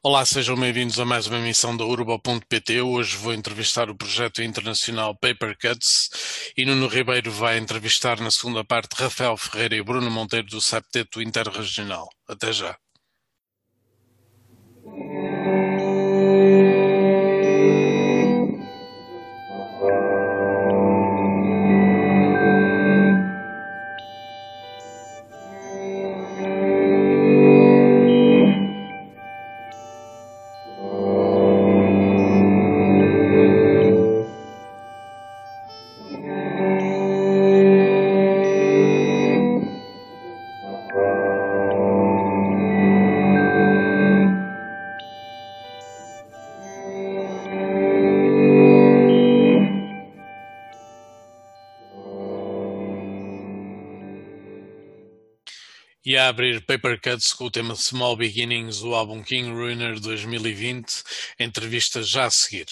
Olá, sejam bem-vindos a mais uma emissão da Urba.pt. Hoje vou entrevistar o projeto internacional Paper Cuts e Nuno Ribeiro vai entrevistar na segunda parte Rafael Ferreira e Bruno Monteiro do Septeto Interregional. Até já. Abrir Paper Cuts com o tema Small Beginnings do álbum King Ruiner 2020, entrevista já a seguir.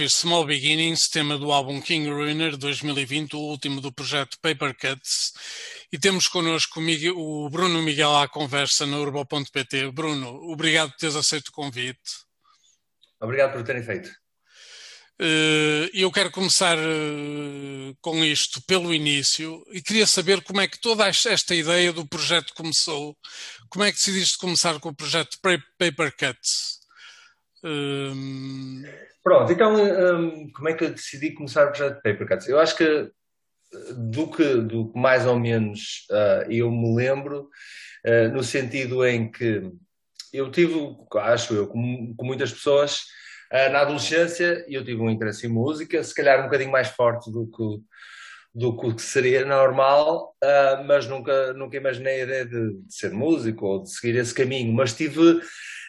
Ouvir Small Beginnings, tema do álbum King Ruiner 2020, o último do projeto Paper Cuts, e temos connosco o Bruno Miguel à conversa na Urbo.pt. Bruno, obrigado por teres aceito o convite. Obrigado por terem feito. Eh, eu quero começar eh, com isto pelo início e queria saber como é que toda esta ideia do projeto começou. Como é que decidiste começar com o projeto Paper Cuts? Pronto, então um, como é que eu decidi começar o projeto Paper Cuts? Eu acho que do que, do que mais ou menos uh, eu me lembro, uh, no sentido em que eu tive, acho eu, como, como muitas pessoas, uh, na adolescência eu tive um interesse em música, se calhar um bocadinho mais forte do que, do que seria normal, mas nunca, nunca imaginei a ideia de, de ser músico ou de seguir esse caminho, mas tive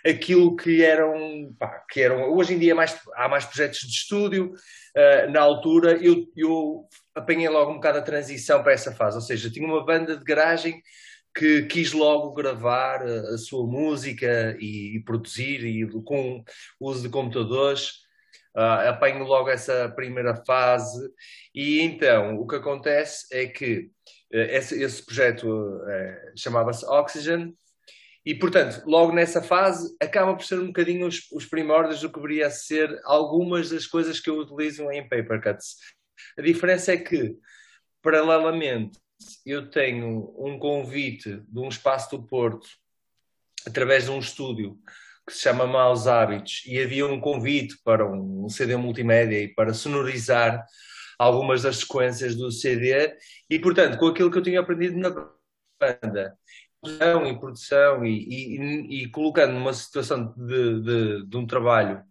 aquilo que eram, pá, que eram hoje em dia mais, há mais projetos de estúdio. Uh, na altura eu, eu apanhei logo um bocado a transição para essa fase, ou seja, tinha uma banda de garagem que quis logo gravar a, a sua música e, e, produzir e com o uso de computadores. Uh, apanho logo essa primeira fase e então o que acontece é que uh, esse, esse, projeto chamava-se Oxygen e, portanto, logo nessa fase, acaba por ser um bocadinho os, os primórdios do que deveria ser algumas das coisas que eu utilizo em paper cuts. A diferença é que, paralelamente, eu tenho um convite de um espaço do Porto, através de um estúdio que se chama Maus Hábitos, e havia um convite para um CD multimédia e para sonorizar algumas das sequências do CD, e, portanto, com aquilo que eu tinha aprendido na banda em produção e, e, e, colocando numa situação de, de, de um trabalho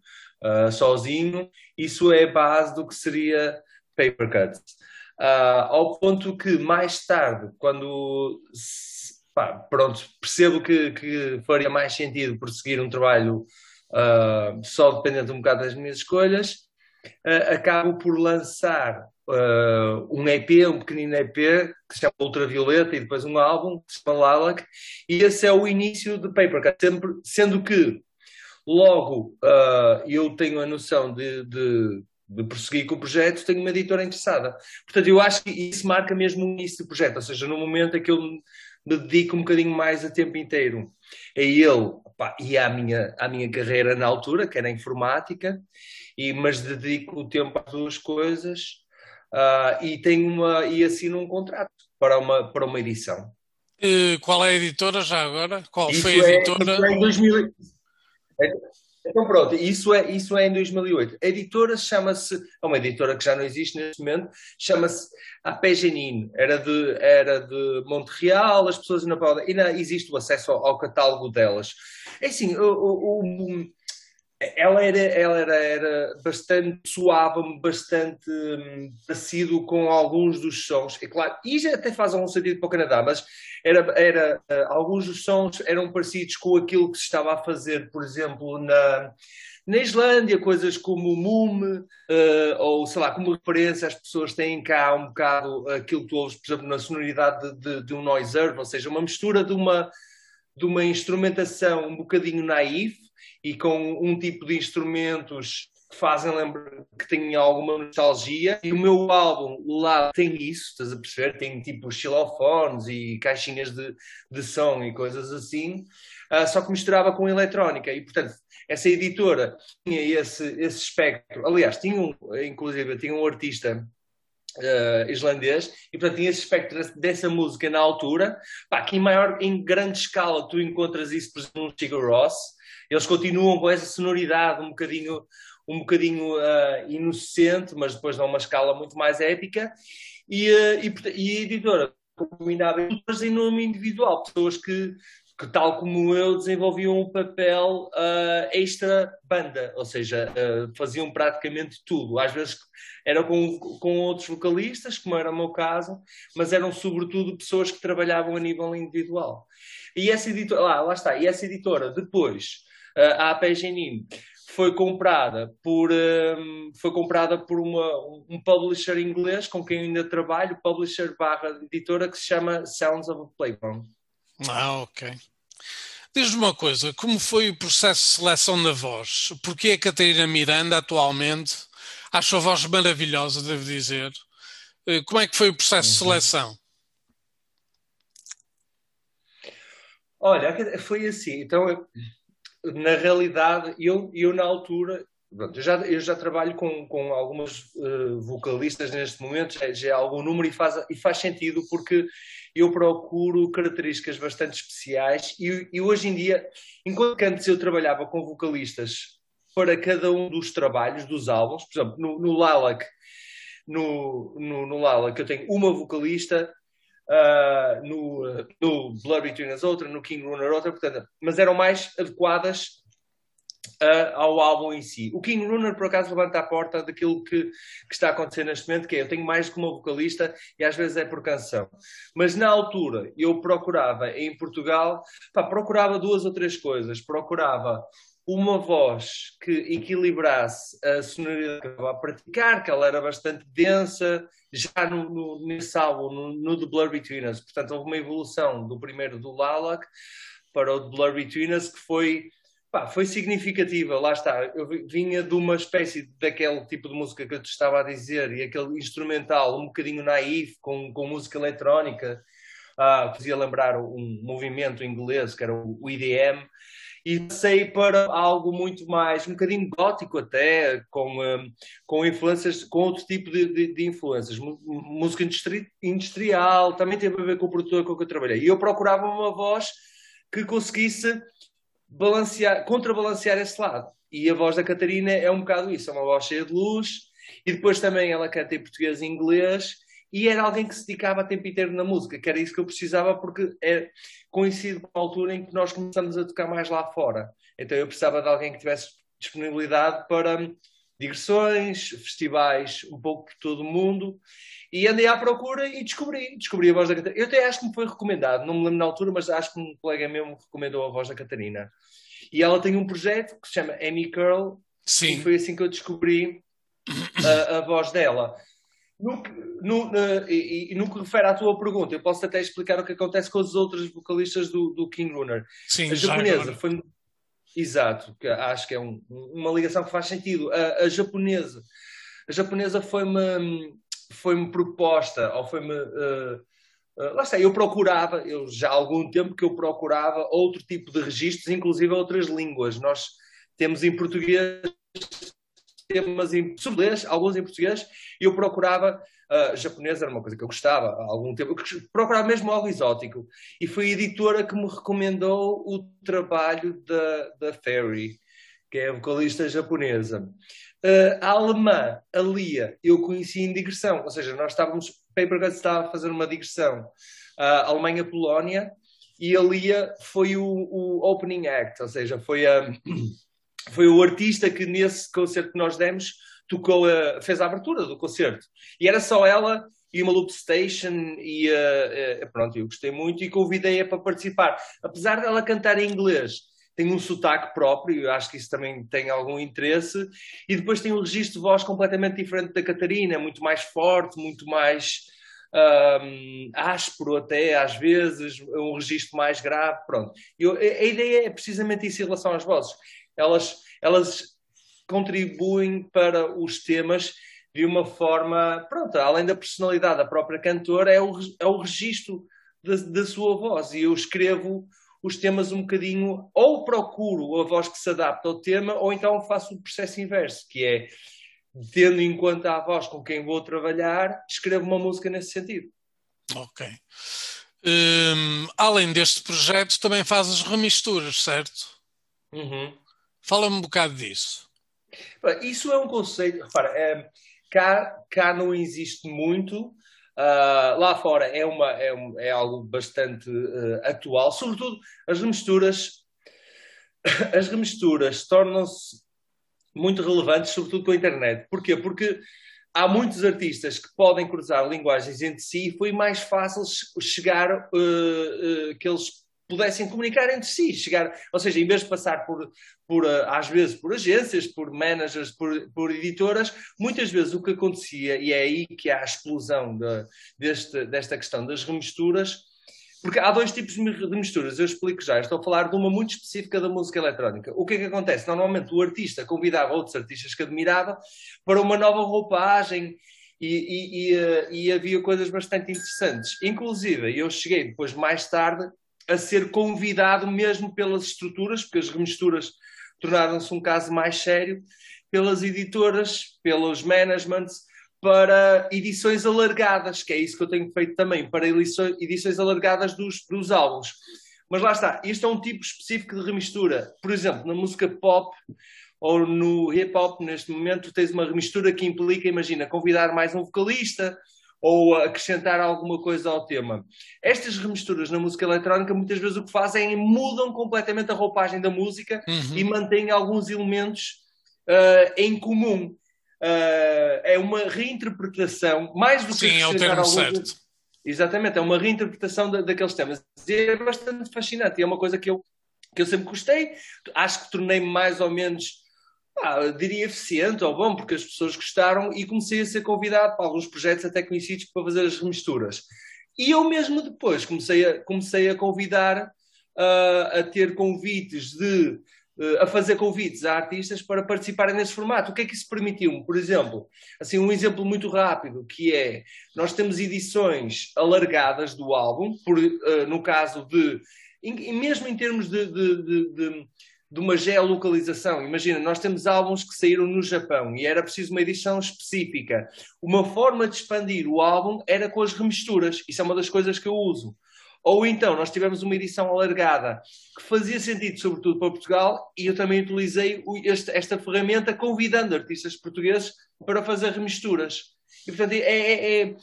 uh, sozinho, isso é a base do que seria paper cut. Uh, ao ponto que mais tarde, quando pá, pronto, percebo que, que faria mais sentido prosseguir um trabalho uh, só dependendo um bocado das minhas escolhas, acabo por lançar uh, um EP, um pequenino EP, que se chama Ultravioleta, e depois um álbum que se chama Lilac, e esse é o início de Papercut, sempre, sendo que logo uh, eu tenho a noção de, de, de, prosseguir com o projeto, tenho uma editora interessada. Portanto, eu acho que isso marca mesmo o início do projeto, ou seja, no momento em que eu me dedico um bocadinho mais a tempo inteiro a ele e à minha, à minha carreira na altura, que era informática, e, mas dedico o tempo às duas coisas uh, e tenho uma e assino um contrato para uma, para uma edição. E qual é a editora já agora? Qual isso foi a é, editora? Isso é em 2000... Então pronto, isso é, isso é em 2008. A editora chama-se, é uma editora que já não existe neste momento, chama-se a Pegenin, era de, era de Montreal, as pessoas ainda podem, ainda existe o acesso ao, ao catálogo delas. É assim, o, o, o ela era, ela era, era bastante suave, bastante hum, com alguns dos sons. É claro, e já até faz algum sentido para o Canadá, mas era, era, uh, alguns dos sons eram parecidos com aquilo que se estava a fazer, por exemplo, na, na Islândia, coisas como o Mume, uh, ou sei lá, como referência, as pessoas têm cá um bocado aquilo que tu ouves, por exemplo, na sonoridade de, de, de um noise earth, ou seja, uma mistura de uma, de uma instrumentação um bocadinho naif e com um tipo de instrumentos que fazem lembrar que têm alguma nostalgia. E o meu álbum lá tem isso, estás a perceber? Tem tipo xilofones e caixinhas de, de som e coisas assim, uh, só que misturava com eletrónica. E portanto, essa editora tinha esse, esse espectro. Aliás, tinha um, inclusive, tinha um artista. Uh, islandês e portanto tinha esse espectro dessa música na altura pá, que em maior, em grande escala tu encontras isso por exemplo no Sigur Ross eles continuam com essa sonoridade um bocadinho, um bocadinho uh, inocente, mas depois dão uma escala muito mais épica. E, uh, e, e a editora combinava em nome individual, pessoas que, que, tal como eu, desenvolviam um papel uh, extra banda, ou seja, faziam praticamente tudo. Às vezes eram com, com outros vocalistas, como era o meu caso, mas eram sobretudo pessoas que trabalhavam a nível individual. E essa editora, lá, lá está, e essa editora depois a AP Genin foi comprada por um, foi comprada por uma, um publisher inglês com quem ainda trabalho, publisher barra editora que se chama Sounds of a Playground. Ah, ok. Diz-me uma coisa, como foi o processo de seleção da voz? Porque a Catarina Miranda atualmente, acho a voz maravilhosa, devo dizer. Eh, como é que foi o processo uhum. de seleção? Olha, foi assim. Então, na realidade, eu, eu na altura, pronto, eu, já, eu já trabalho com, com algumas uh, vocalistas neste momento, já, já é algum número e faz, e faz sentido porque eu procuro características bastante especiais e, e hoje em dia, enquanto antes eu trabalhava com vocalistas para cada um dos trabalhos, dos álbuns, por exemplo, no, no Lilac, no, no, no Lilac eu tenho uma vocalista, uh, no, no Blood Between Us outra, no King Runner outra, portanto, mas eram mais adequadas uh, ao álbum em si. O King Runner, por acaso, levanta a porta daquilo que, que, está a acontecer neste momento, que é, eu tenho mais que uma vocalista e às vezes é por canção. Mas na altura, eu procurava, em Portugal, pá, procurava duas ou três coisas. Procurava uma voz que equilibrasse a sonoridade que eu estava a praticar, que ela era bastante densa, já no, no, nesse álbum, no, no The Blur Between Us. Portanto, houve uma evolução do primeiro do Lalak para o The Blur Between Us, que foi Pá, foi significativa, lá está. Eu vinha de uma espécie daquele tipo de música que eu te estava a dizer, e aquele instrumental um bocadinho naif, com, com música eletrónica, ah, fazia lembrar um movimento inglês que era o EDM, e passei para algo muito mais, um bocadinho gótico até, com, um, com influências, com outro tipo de, de, de influências. Música industri industrial, também teve a ver com o produtor com que eu trabalhei. E eu procurava uma voz que conseguisse balancear, contrabalancear esse lado. E a voz da Catarina é um bocado isso, é uma voz cheia de luz, e depois também ela canta em português e inglês, e era alguém que se dedicava a tempo inteiro na música, que era isso que eu precisava, porque é, coincide com a altura em que nós começamos a tocar mais lá fora. Então eu precisava de alguém que tivesse disponibilidade para digressões, festivais um pouco por todo o mundo, e andei à procura e descobri, descobri a voz da Catarina. Eu até acho que me foi recomendado, não me lembro na altura, mas acho que um colega meu me recomendou a voz da Catarina. E ela tem um projeto que se chama Amy Curl, Sim. e foi assim que eu descobri a, a voz dela. No, no, no, e, e, no que refere à tua pergunta, eu posso até explicar o que acontece com os outros vocalistas do, do King Runner. Sim, a japonesa foi. Exato, que acho que é um, uma ligação que faz sentido. A, a japonesa, a japonesa foi-me foi-me proposta, ou foi-me. Uh, uh, lá está, eu procurava, eu já há algum tempo que eu procurava outro tipo de registros, inclusive outras línguas. Nós temos em português, temos em português, alguns em português, e eu procurava. Uh, japonês era uma coisa que eu gostava há algum tempo, procurava mesmo algo exótico. E foi a editora que me recomendou o trabalho da, da Fairy, que é a vocalista japonesa. Uh, a alemã, a Lia, eu conheci em digressão, ou seja, nós estávamos, Paper Guts estava a fazer uma digressão uh, Alemanha-Polónia e a Lia foi o, o, opening act, ou seja, foi, a, foi o artista que nesse concerto que nós demos tocou, a, fez a abertura do concerto. E era só ela e uma loop station e uh, pronto, eu gostei muito e convidei-a para participar. Apesar dela cantar em inglês, tem um sotaque próprio, eu acho que isso também tem algum interesse, e depois tem um registro de voz completamente diferente da Catarina, muito mais forte, muito mais um, áspero até, às vezes, um registro mais grave, pronto. Eu, a, ideia é precisamente isso em relação às vozes. Elas, elas contribuem para os temas de uma forma, pronto, além da personalidade da própria cantora, é o, é o registro da, da sua voz, e eu escrevo os temas um bocadinho, ou procuro a voz que se adapta ao tema, ou então faço o processo inverso, que é, tendo em conta a voz com quem vou trabalhar, escrevo uma música nesse sentido. Ok. Um, além deste projeto, também fazes remisturas, certo? Uhum. Fala-me um bocado disso. Isso é um conceito, repara, é, cá, cá não existe muito, Uh, lá fora é, uma, é, um, é algo bastante uh, atual, sobretudo as remisturas. As remisturas tornam-se muito relevantes, sobretudo com a internet. Porquê? Porque há muitos artistas que podem cruzar linguagens entre si e foi mais fácil chegar uh, que eles pudessem comunicar entre si, chegar, ou seja, em vez de passar por, por eh, às vezes por agências, por managers, por, por editoras, muitas vezes o que acontecia, e é aí que há a explosão de, deste, desta questão das remisturas, porque há dois tipos de misturas, eu explico já. Estou a falar de uma muito específica da música eletrónica. O que é que acontece? Normalmente o artista convidava outros artistas que admirava para uma nova roupagem e, e, e, eh, e havia coisas bastante interessantes. Inclusive, eu cheguei depois, mais tarde, a ser convidado mesmo pelas estruturas, porque as remisturas tornaram-se um caso mais sério, pelas editoras, pelos managements, para edições alargadas, que é isso que eu tenho feito também, para edições alargadas dos, dos álbuns. Mas lá está, isto é um tipo específico de remistura. Por exemplo, na música pop ou no hip hop, neste momento, tens uma remistura que implica, imagina, convidar mais um vocalista ou acrescentar alguma coisa ao tema. Estas remisturas na música eletrónica muitas vezes o que fazem é mudam completamente a roupagem da música uhum. e mantêm alguns elementos uh, em comum. Uh, é uma reinterpretação, mais do que Sim, é o termo alguns... certo. Exatamente, é uma reinterpretação da, daqueles temas. E é bastante fascinante, é uma coisa que eu, que eu sempre gostei. Acho que tornei-me mais ou menos, diria, eficiente ou bom, porque as pessoas gostaram e comecei a ser convidado para alguns projetos até conhecidos para fazer as remisturas. E eu mesmo depois comecei a, comecei a convidar, uh, a ter convites de a fazer convites a artistas para participarem nesse formato. O que é que isso permitiu-me? Por exemplo, assim, um exemplo muito rápido, que é, nós temos edições alargadas do álbum, por, uh, no caso de, em, mesmo em termos de, de, de, de uma geolocalização. Imagina, nós temos álbuns que saíram no Japão e era preciso uma edição específica. Uma forma de expandir o álbum era com as remisturas. Isso é uma das coisas que eu uso. Ou então, nós tivemos uma edição alargada que fazia sentido, sobretudo para Portugal, e eu também utilizei este, esta ferramenta convidando artistas portugueses para fazer remisturas. E, portanto, é, é, é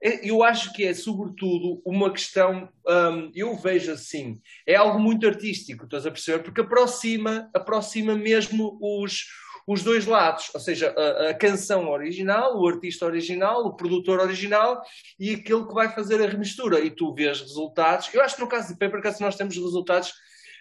eu acho que é, sobretudo, uma questão, um, eu vejo assim, é algo muito artístico, estás a perceber? Porque aproxima, aproxima mesmo os, os dois lados, ou seja, a, a, canção original, o artista original, o produtor original e aquele que vai fazer a remistura. E tu vês resultados. Eu acho que no caso de Papercuts nós temos resultados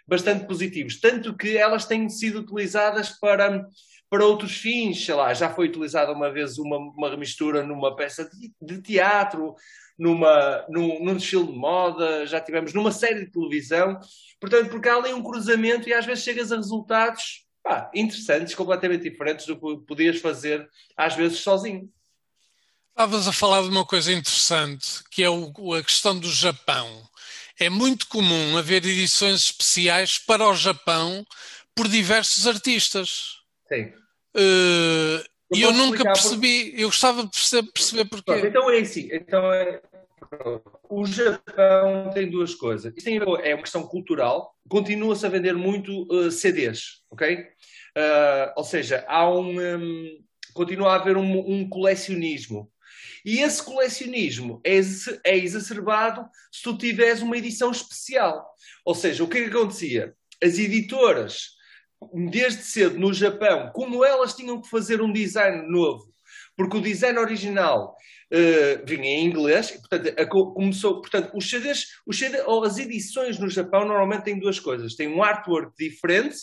bastante positivos, tanto que elas têm sido utilizadas para para outros fins, sei lá, já foi utilizada uma vez uma, uma remistura numa peça de, de teatro, numa, num, num desfile de moda, já tivemos numa série de televisão, portanto, porque há ali um cruzamento e às vezes chegas a resultados pá, interessantes, completamente diferentes do que podias fazer às vezes sozinho. Estavas a falar de uma coisa interessante, que é o, a questão do Japão. É muito comum haver edições especiais para o Japão por diversos artistas. Sim. Uh, e eu nunca percebi, por... eu gostava de perceber, perceber porquê. então é assim, então é, o Japão tem duas coisas. Isto é uma questão cultural. Continua-se a vender muito uh, CDs, ok? Uh, ou seja, há um, um continua a haver um, um, colecionismo. E esse colecionismo é, é exacerbado se tu tiveres uma edição especial. Ou seja, o que é que acontecia? As editoras, desde cedo no Japão, como elas tinham que fazer um design novo, porque o design original uh, vinha em inglês, e, portanto, a, começou, portanto, os CDs, os CDs, ou as edições no Japão normalmente têm duas coisas, tem um artwork diferente,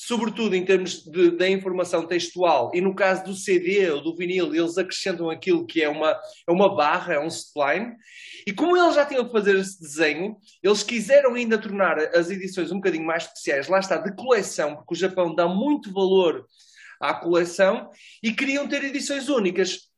sobretudo em termos de, da informação textual, e no caso do CD ou do vinil, eles acrescentam aquilo que é uma, é uma barra, é um spline, e como eles já tinham que fazer esse desenho, eles quiseram ainda tornar as edições um bocadinho mais especiais, lá está, de coleção, porque o Japão dá muito valor à coleção, e queriam ter edições únicas.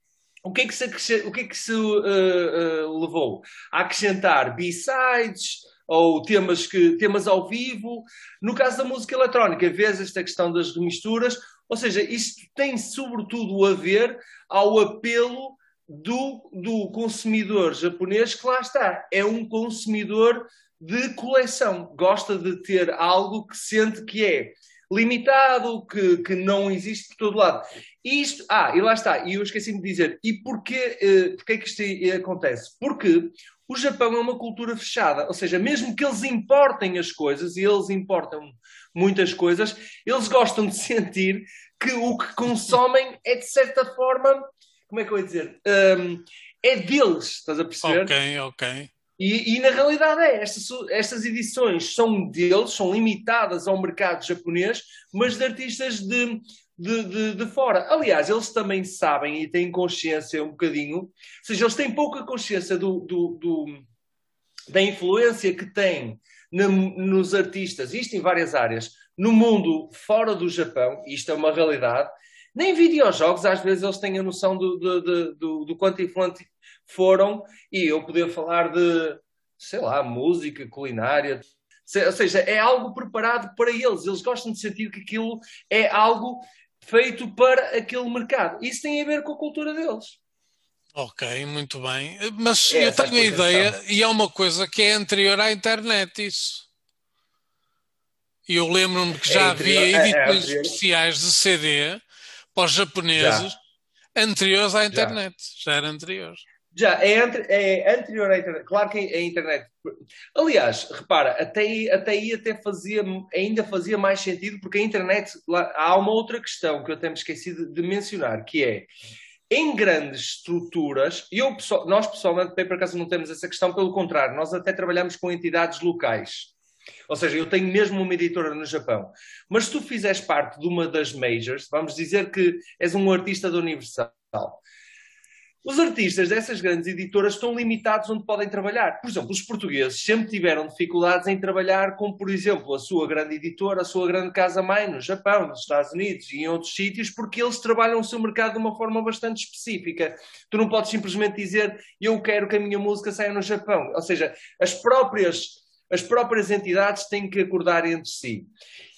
O que é que se, o que é que se uh, uh, levou? A acrescentar B-sides, ou temas, que, temas ao vivo. No caso da música eletrónica, vês esta questão das remisturas, ou seja, isto tem sobretudo a ver ao apelo do, do consumidor japonês, que lá está, é um consumidor de coleção, gosta de ter algo que sente que é limitado, que, que não existe por todo lado. Isto, ah, e lá está, e eu esqueci de dizer, e porquê, eh, porquê que isto acontece? Porque o Japão é uma cultura fechada, ou seja, mesmo que eles importem as coisas, e eles importam muitas coisas, eles gostam de sentir que o que consomem é de certa forma, como é que eu ia dizer? Um, é deles, estás a perceber? Ok, ok. E, e, na realidade é, estas, estas edições são deles, são limitadas ao mercado japonês, mas de artistas de, de, de, de, fora. Aliás, eles também sabem e têm consciência um bocadinho, ou seja, eles têm pouca consciência do, do, do, da influência que tem no, nos artistas, isto em várias áreas, no mundo fora do Japão, isto é uma realidade, nem videojogos, às vezes eles têm a noção do, do, do, do, do quanto influente foram, e eu poder falar de, sei lá, música, culinária, ou seja, é algo preparado para eles. Eles gostam de sentir que aquilo é algo feito para aquele mercado. Isso tem a ver com a cultura deles. Ok, muito bem. Mas é eu tenho a ideia, e é uma coisa que é anterior à internet, isso. E eu lembro-me que já é havia é, é edições é, especiais de CD para os japoneses já. anteriores à internet. Já, já era anterior. Já, é, é, anterior à internet. Claro que a internet. Aliás, repara, até aí, até aí até fazia, ainda fazia mais sentido, porque a internet. Lá, há uma outra questão que eu tenho esquecido de mencionar, que é em grandes estruturas, eu, nós pessoalmente, por acaso, não temos essa questão, pelo contrário, nós até trabalhamos com entidades locais. Ou seja, eu tenho mesmo uma editora no Japão. Mas se tu fizeres parte de uma das majors, vamos dizer que és um artista da Universal. Os artistas dessas grandes editoras estão limitados onde podem trabalhar. Por exemplo, os portugueses sempre tiveram dificuldades em trabalhar com, por exemplo, a sua grande editora, a sua grande casa-mãe no Japão, nos Estados Unidos e em outros sítios, porque eles trabalham o seu mercado de uma forma bastante específica. Tu não podes simplesmente dizer eu quero que a minha música saia no Japão. Ou seja, as próprias as próprias entidades têm que acordar entre si.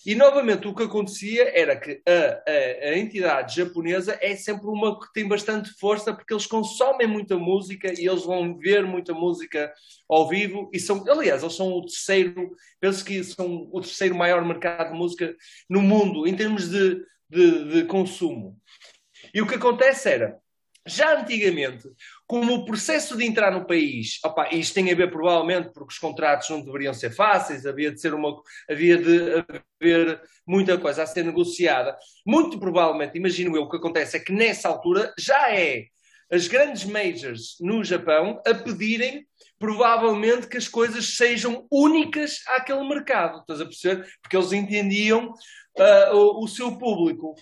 E novamente o que acontecia era que a, a, a, entidade japonesa é sempre uma que tem bastante força porque eles consomem muita música e eles vão ver muita música ao vivo e são, aliás, eles são o terceiro, penso que são o terceiro maior mercado de música no mundo em termos de, de, de consumo. E o que acontece era, já antigamente, como o processo de entrar no país, opa, isto tem a ver provavelmente porque os contratos não deveriam ser fáceis, havia de ser uma, havia de haver muita coisa a ser negociada. Muito provavelmente, imagino eu, o que acontece é que nessa altura já é as grandes majors no Japão a pedirem provavelmente que as coisas sejam únicas àquele mercado, estás a perceber? Porque eles entendiam uh, o, o seu público.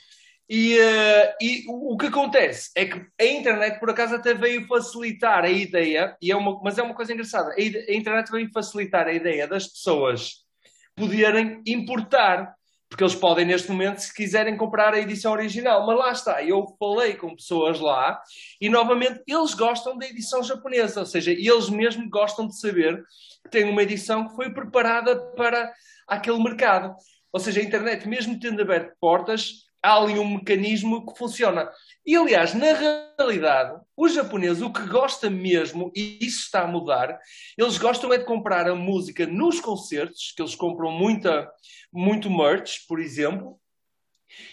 E, uh, e o, que acontece é que a internet, por acaso, até veio facilitar a ideia, e é uma, mas é uma coisa engraçada: a, a internet veio facilitar a ideia das pessoas poderem importar, porque eles podem, neste momento, se quiserem, comprar a edição original. Mas lá está, eu falei com pessoas lá e, novamente, eles gostam da edição japonesa, ou seja, eles mesmo gostam de saber que tem uma edição que foi preparada para aquele mercado. Ou seja, a internet, mesmo tendo aberto portas, há ali um mecanismo que funciona. E, aliás, na realidade, os japoneses, o que gosta mesmo, e isso está a mudar, eles gostam é de comprar a música nos concertos, que eles compram muita, muito merch, por exemplo,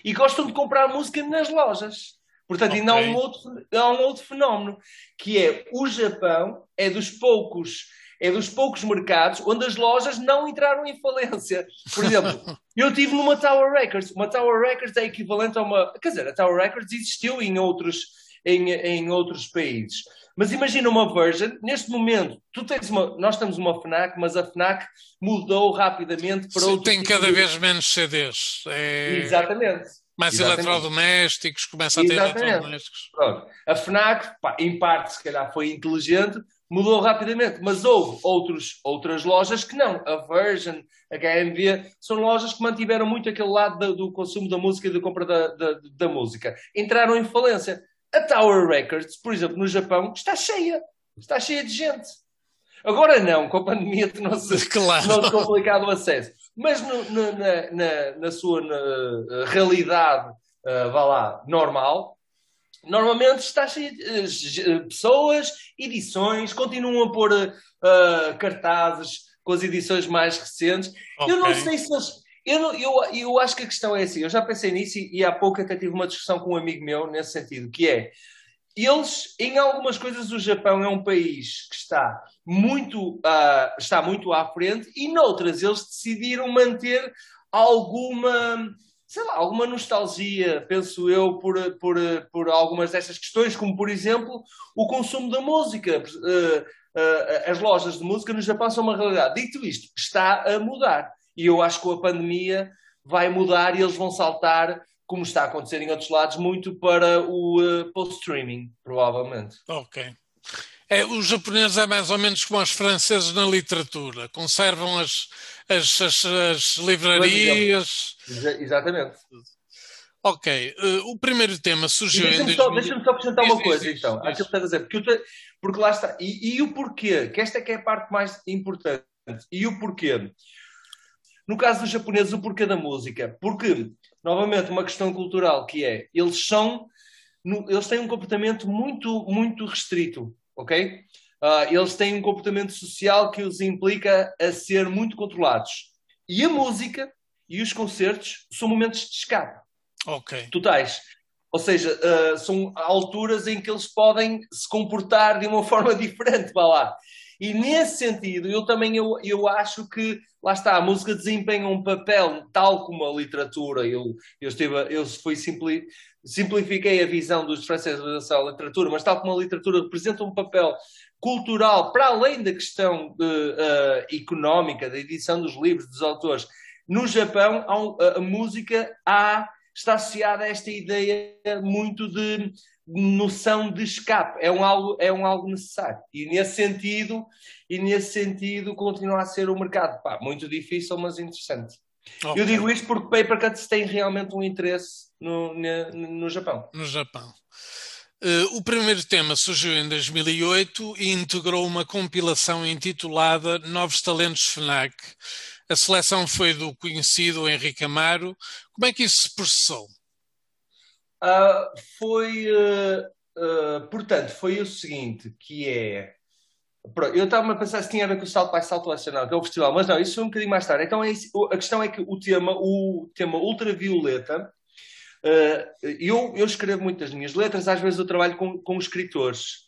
e gostam de comprar a música nas lojas. Portanto, okay. ainda há um, outro, há um outro fenómeno, que é o Japão é dos poucos é dos poucos mercados onde as lojas não entraram em falência. Por exemplo, eu tive numa Tower Records. Uma Tower Records é equivalente a uma. Quer dizer, a Tower Records existiu em outros, em, em outros países. Mas imagina uma version, neste momento, tu tens uma, nós temos uma FNAC, mas a FNAC mudou rapidamente para outro. Tem tipo cada de... vez menos CDs. É... Exatamente. Mais Exatamente. eletrodomésticos, começa a ter Exatamente. eletrodomésticos. Pronto. A FNAC, pá, em parte, se calhar foi inteligente, mudou rapidamente, mas houve outros, outras lojas que não. A Virgin, a HMV, são lojas que mantiveram muito aquele lado do, do consumo da música e da compra da, da, da, música. Entraram em falência. A Tower Records, por exemplo, no Japão, está cheia. Está cheia de gente. Agora não, com a pandemia tornou-se claro. complicado o acesso. Mas no, no, na, na, na, sua na, realidade, uh, vá lá, normal, Normalmente está cheio de uh, pessoas, edições, continuam a pôr uh, cartazes com as edições mais recentes. Okay. Eu não sei se eles. Eu, eu, eu acho que a questão é assim. Eu já pensei nisso e, e há pouco até tive uma discussão com um amigo meu nesse sentido, que é eles, em algumas coisas, o Japão é um país que está muito, uh, está muito à frente e noutras eles decidiram manter alguma sei lá, alguma nostalgia, penso eu, por, por, por algumas destas questões, como por exemplo o consumo da música. Uh, uh, as lojas de música no Japão são uma realidade. Dito isto, está a mudar. E eu acho que a pandemia vai mudar e eles vão saltar, como está a acontecer em outros lados, muito para o uh, post-streaming, provavelmente. Ok. É, os japoneses é mais ou menos como os franceses na literatura, conservam as, as, as, as livrarias. Exatamente. Ok, uh, o primeiro tema surgiu. Deixa-me só, deixa só acrescentar uma coisa, então, aquilo que estás a dizer, porque, te, porque lá está. E, e, o porquê? Que esta é que é a parte mais importante. E o porquê? No caso dos japoneses, o porquê da música? Porque, novamente, uma questão cultural que é, eles são, eles têm um comportamento muito, muito restrito ok? Uh, eles têm um comportamento social que os implica a ser muito controlados. E a música e os concertos são momentos de escape. Ok. Totais. Ou seja, uh, são alturas em que eles podem se comportar de uma forma diferente, vá lá. E nesse sentido, eu também eu, eu acho que, lá está, a música desempenha um papel tal como a literatura. Eu, eu, estive, eu fui simpli, simplifiquei a visão dos franceses da literatura, mas tal como a literatura representa um papel cultural, para além da questão de, uh, económica, da edição dos livros, dos autores, no Japão a, a música há, está associada a esta ideia muito de noção de escape, é um algo, é um algo necessário. E nesse sentido, e nesse sentido continua a ser o mercado. Pá, muito difícil, mas interessante. Okay. Eu digo isto porque Paper Cuts tem realmente um interesse no, no, no Japão. No Japão. Uh, o primeiro tema surgiu em 2008 e integrou uma compilação intitulada Novos Talentos FNAC. A seleção foi do conhecido Henrique Amaro. Como é que isso se processou? Uh, foi, uh, uh, portanto, foi o seguinte, que é... Eu estava a pensar se tinha a ver com o Salto by Salto Nacional, que é o festival, mas não, isso foi um bocadinho mais tarde. Então, é a questão é que o tema, o tema ultravioleta, eu, eu escrevo muitas minhas letras, às vezes eu trabalho com, com escritores.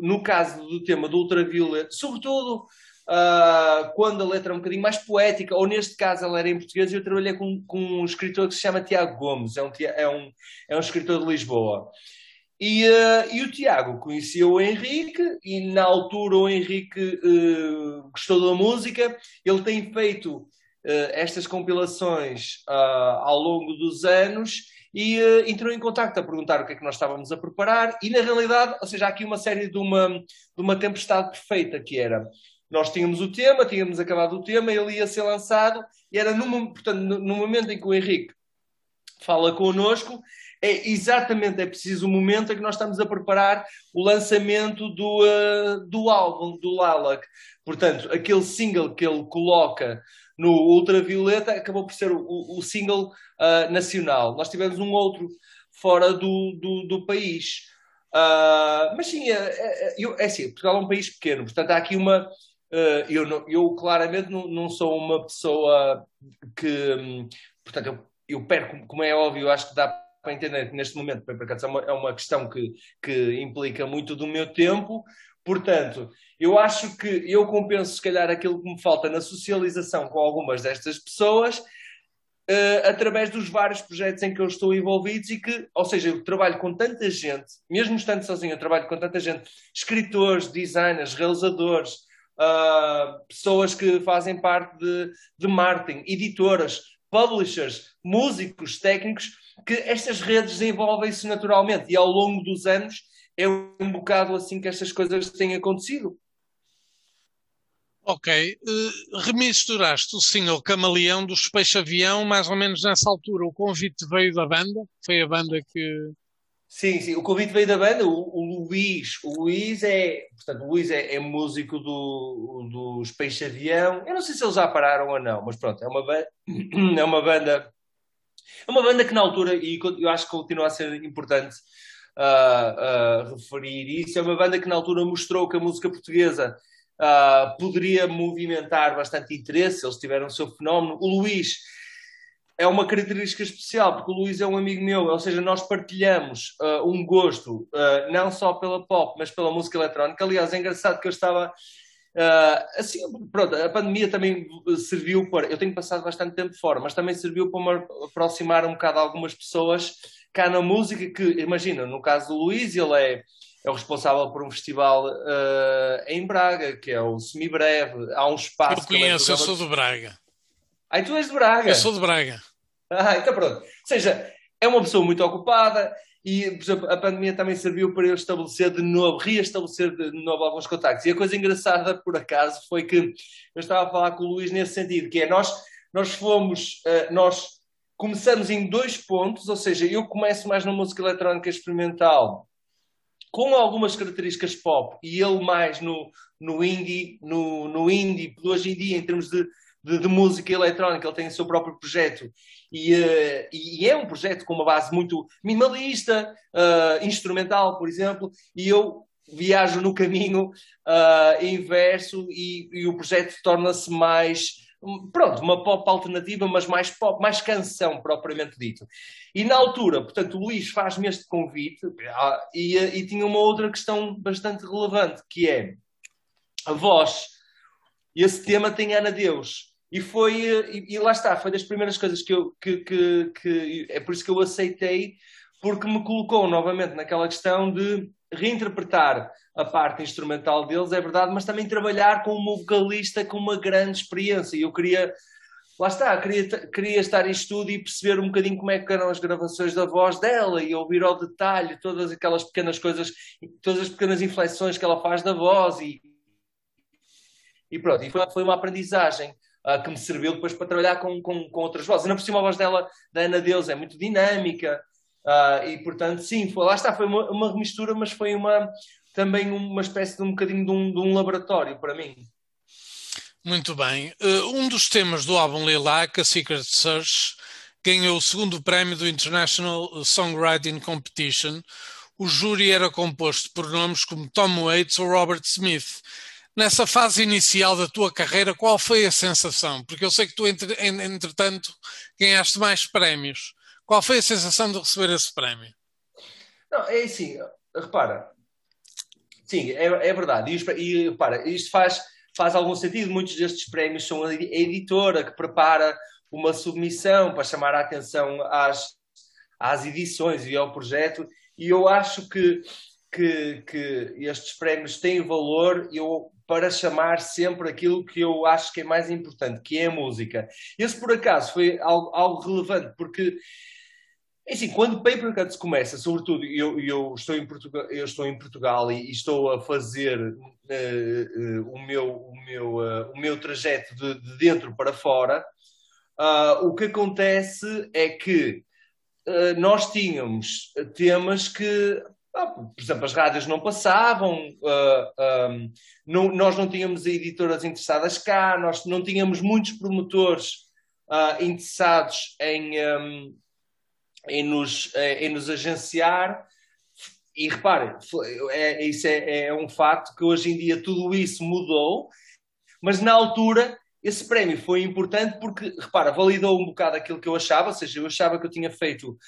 no caso do tema do ultravioleta, sobretudo uh, quando a letra é um bocadinho mais poética, ou neste caso ela era em português, eu trabalhei com, com um escritor que se chama Tiago Gomes, é um, é um, é um escritor de Lisboa. E, uh, e o Tiago conhecia o Henrique, e na altura o Henrique uh, gostou da música, ele tem feito uh, estas compilações ao longo dos anos e entrou em contato a perguntar o que é que nós estávamos a preparar, e na realidade, ou seja, há aqui uma série de uma, de uma tempestade perfeita que era nós tínhamos o tema, tínhamos acabado o tema, ele ia ser lançado, e era no, portanto, no momento em que o Henrique fala connosco, é exatamente, é preciso o momento em que nós estamos a preparar o lançamento do, uh, do álbum, do Lalak. Portanto, aquele single que ele coloca no Ultravioleta acabou por ser o, o single uh, nacional. Nós tivemos um outro fora do, do, do país. Uh, mas sim, é, é, é, é assim, Portugal é um país pequeno, portanto há aqui uma, eu, não, eu claramente não, não, sou uma pessoa que, hum, portanto, eu, eu, perco, como é óbvio, acho que dá para entender que neste momento para cá, é, uma, é uma questão que, que implica muito do meu tempo, portanto, eu acho que eu compenso se calhar aquilo que me falta na socialização com algumas destas pessoas Uh, através dos vários projetos em que eu estou envolvido e que, ou seja, eu trabalho com tanta gente, mesmo estando sozinho, eu trabalho com tanta gente, escritores, designers, realizadores, uh, pessoas que fazem parte de, de marketing, editoras, publishers, músicos, técnicos, que estas redes desenvolvem-se naturalmente e ao longo dos anos é um bocado assim que estas coisas têm acontecido. Ok. Uh, remisturaste o single Camaleão dos Peixe Avião, mais ou menos nessa altura. O convite veio da banda? Foi a banda que. Sim, sim, o convite veio da banda, o, o Luís, o Luís é, portanto, o Luís é, é músico do, dos Peixe Avião, eu não sei se eles já pararam ou não, mas pronto, é uma, é uma banda, é uma banda que na altura, e eu acho que continua a ser importante uh, uh, referir isso, é uma banda que na altura mostrou que a música portuguesa uh, poderia movimentar bastante interesse, eles tiveram o seu fenómeno, o Luís é uma característica especial, porque o Luís é um amigo meu, ou seja, nós partilhamos uh, um gosto, uh, não só pela pop, mas pela música eletrónica. Aliás, é engraçado que eu estava. Uh, assim, pronto, a pandemia também serviu para. Eu tenho passado bastante tempo fora, mas também serviu para me aproximar um bocado algumas pessoas cá na música. Que, imagina, no caso do Luís, ele é, é o responsável por um festival em Braga, que é o Semibreve. Há um espaço. Eu conheço, eu sou do Braga. Aí tu és de Braga. Eu sou de Braga. Ah, então pronto. Ou seja, é, é uma pessoa muito ocupada e, por exemplo, a pandemia também serviu para eu estabelecer de novo, reestabelecer de novo alguns contactos. E a coisa engraçada, por acaso, foi que eu estava a falar com o Luís nesse sentido, que é nós, nós fomos, uh, nós começamos em dois pontos, ou seja, eu começo mais na música eletrónica experimental, com algumas características pop, e ele mais no, no indie, no, no indie, hoje em dia, em termos de de, de, música eletrónica, ele tem o seu próprio projeto e, uh, e, é um projeto com uma base muito minimalista, uh, instrumental, por exemplo, e eu viajo no caminho uh, inverso e, e, o projeto torna-se mais pronto, uma pop alternativa, mas mais pop, mais canção propriamente dito. E na altura, portanto, o Luís faz-me este convite e, e tinha uma outra questão bastante relevante, que é a voz. Esse tema tem Ana Deus. E foi, e, e, lá está, foi das primeiras coisas que eu, que, que, que, é por isso que eu aceitei, porque me colocou novamente naquela questão de reinterpretar a parte instrumental deles, é verdade, mas também trabalhar com uma vocalista com uma grande experiência. E eu queria, lá está, queria, queria estar em estúdio e perceber um bocadinho como é que eram as gravações da voz dela e ouvir ao detalhe todas aquelas pequenas coisas, todas as pequenas inflexões que ela faz da voz e, e pronto, e foi, foi uma aprendizagem uh, que me serviu depois para trabalhar com, com, com outras vozes. Ainda por cima a voz dela, da Ana Deus, é muito dinâmica uh, e, portanto, sim, foi, lá está, foi uma, uma mistura, mas foi uma, também uma espécie de um bocadinho de um, de um laboratório para mim. Muito bem. Uh, um dos temas do álbum Lilac, a Secret Search, ganhou o segundo prémio do International Songwriting Competition. O júri era composto por nomes como Tom Waits ou Robert Smith. Nessa fase inicial da tua carreira, qual foi a sensação? Porque eu sei que tu, entretanto, ganhaste mais prémios. Qual foi a sensação de receber esse prémio? Não, é assim, repara. Sim, é, é verdade. E, e repara, isto faz, faz algum sentido. Muitos destes prémios são a editora que prepara uma submissão para chamar a atenção às, às edições e ao projeto. E eu acho que, que, que estes prémios têm valor. Eu para chamar sempre aquilo que eu acho que é mais importante, que é a música. Esse, por acaso, foi algo, algo relevante, porque, é assim, quando Paper Cuts começa, sobretudo, eu, eu, estou, em Portugal, eu estou em Portugal e, e estou a fazer uh, uh, o, meu, o, meu, uh, o meu trajeto de, de dentro para fora, o que acontece é que nós tínhamos temas que ah, por exemplo, as rádios não passavam, uh, ah, um, não, nós não tínhamos editoras interessadas cá, nós não tínhamos muitos promotores uh, interessados em, um, em, nos, eh, em nos agenciar. E repare, é, isso é, é um facto que hoje em dia tudo isso mudou, mas na altura esse prémio foi importante porque, repara, validou um bocado aquilo que eu achava, ou seja, eu achava que eu tinha feito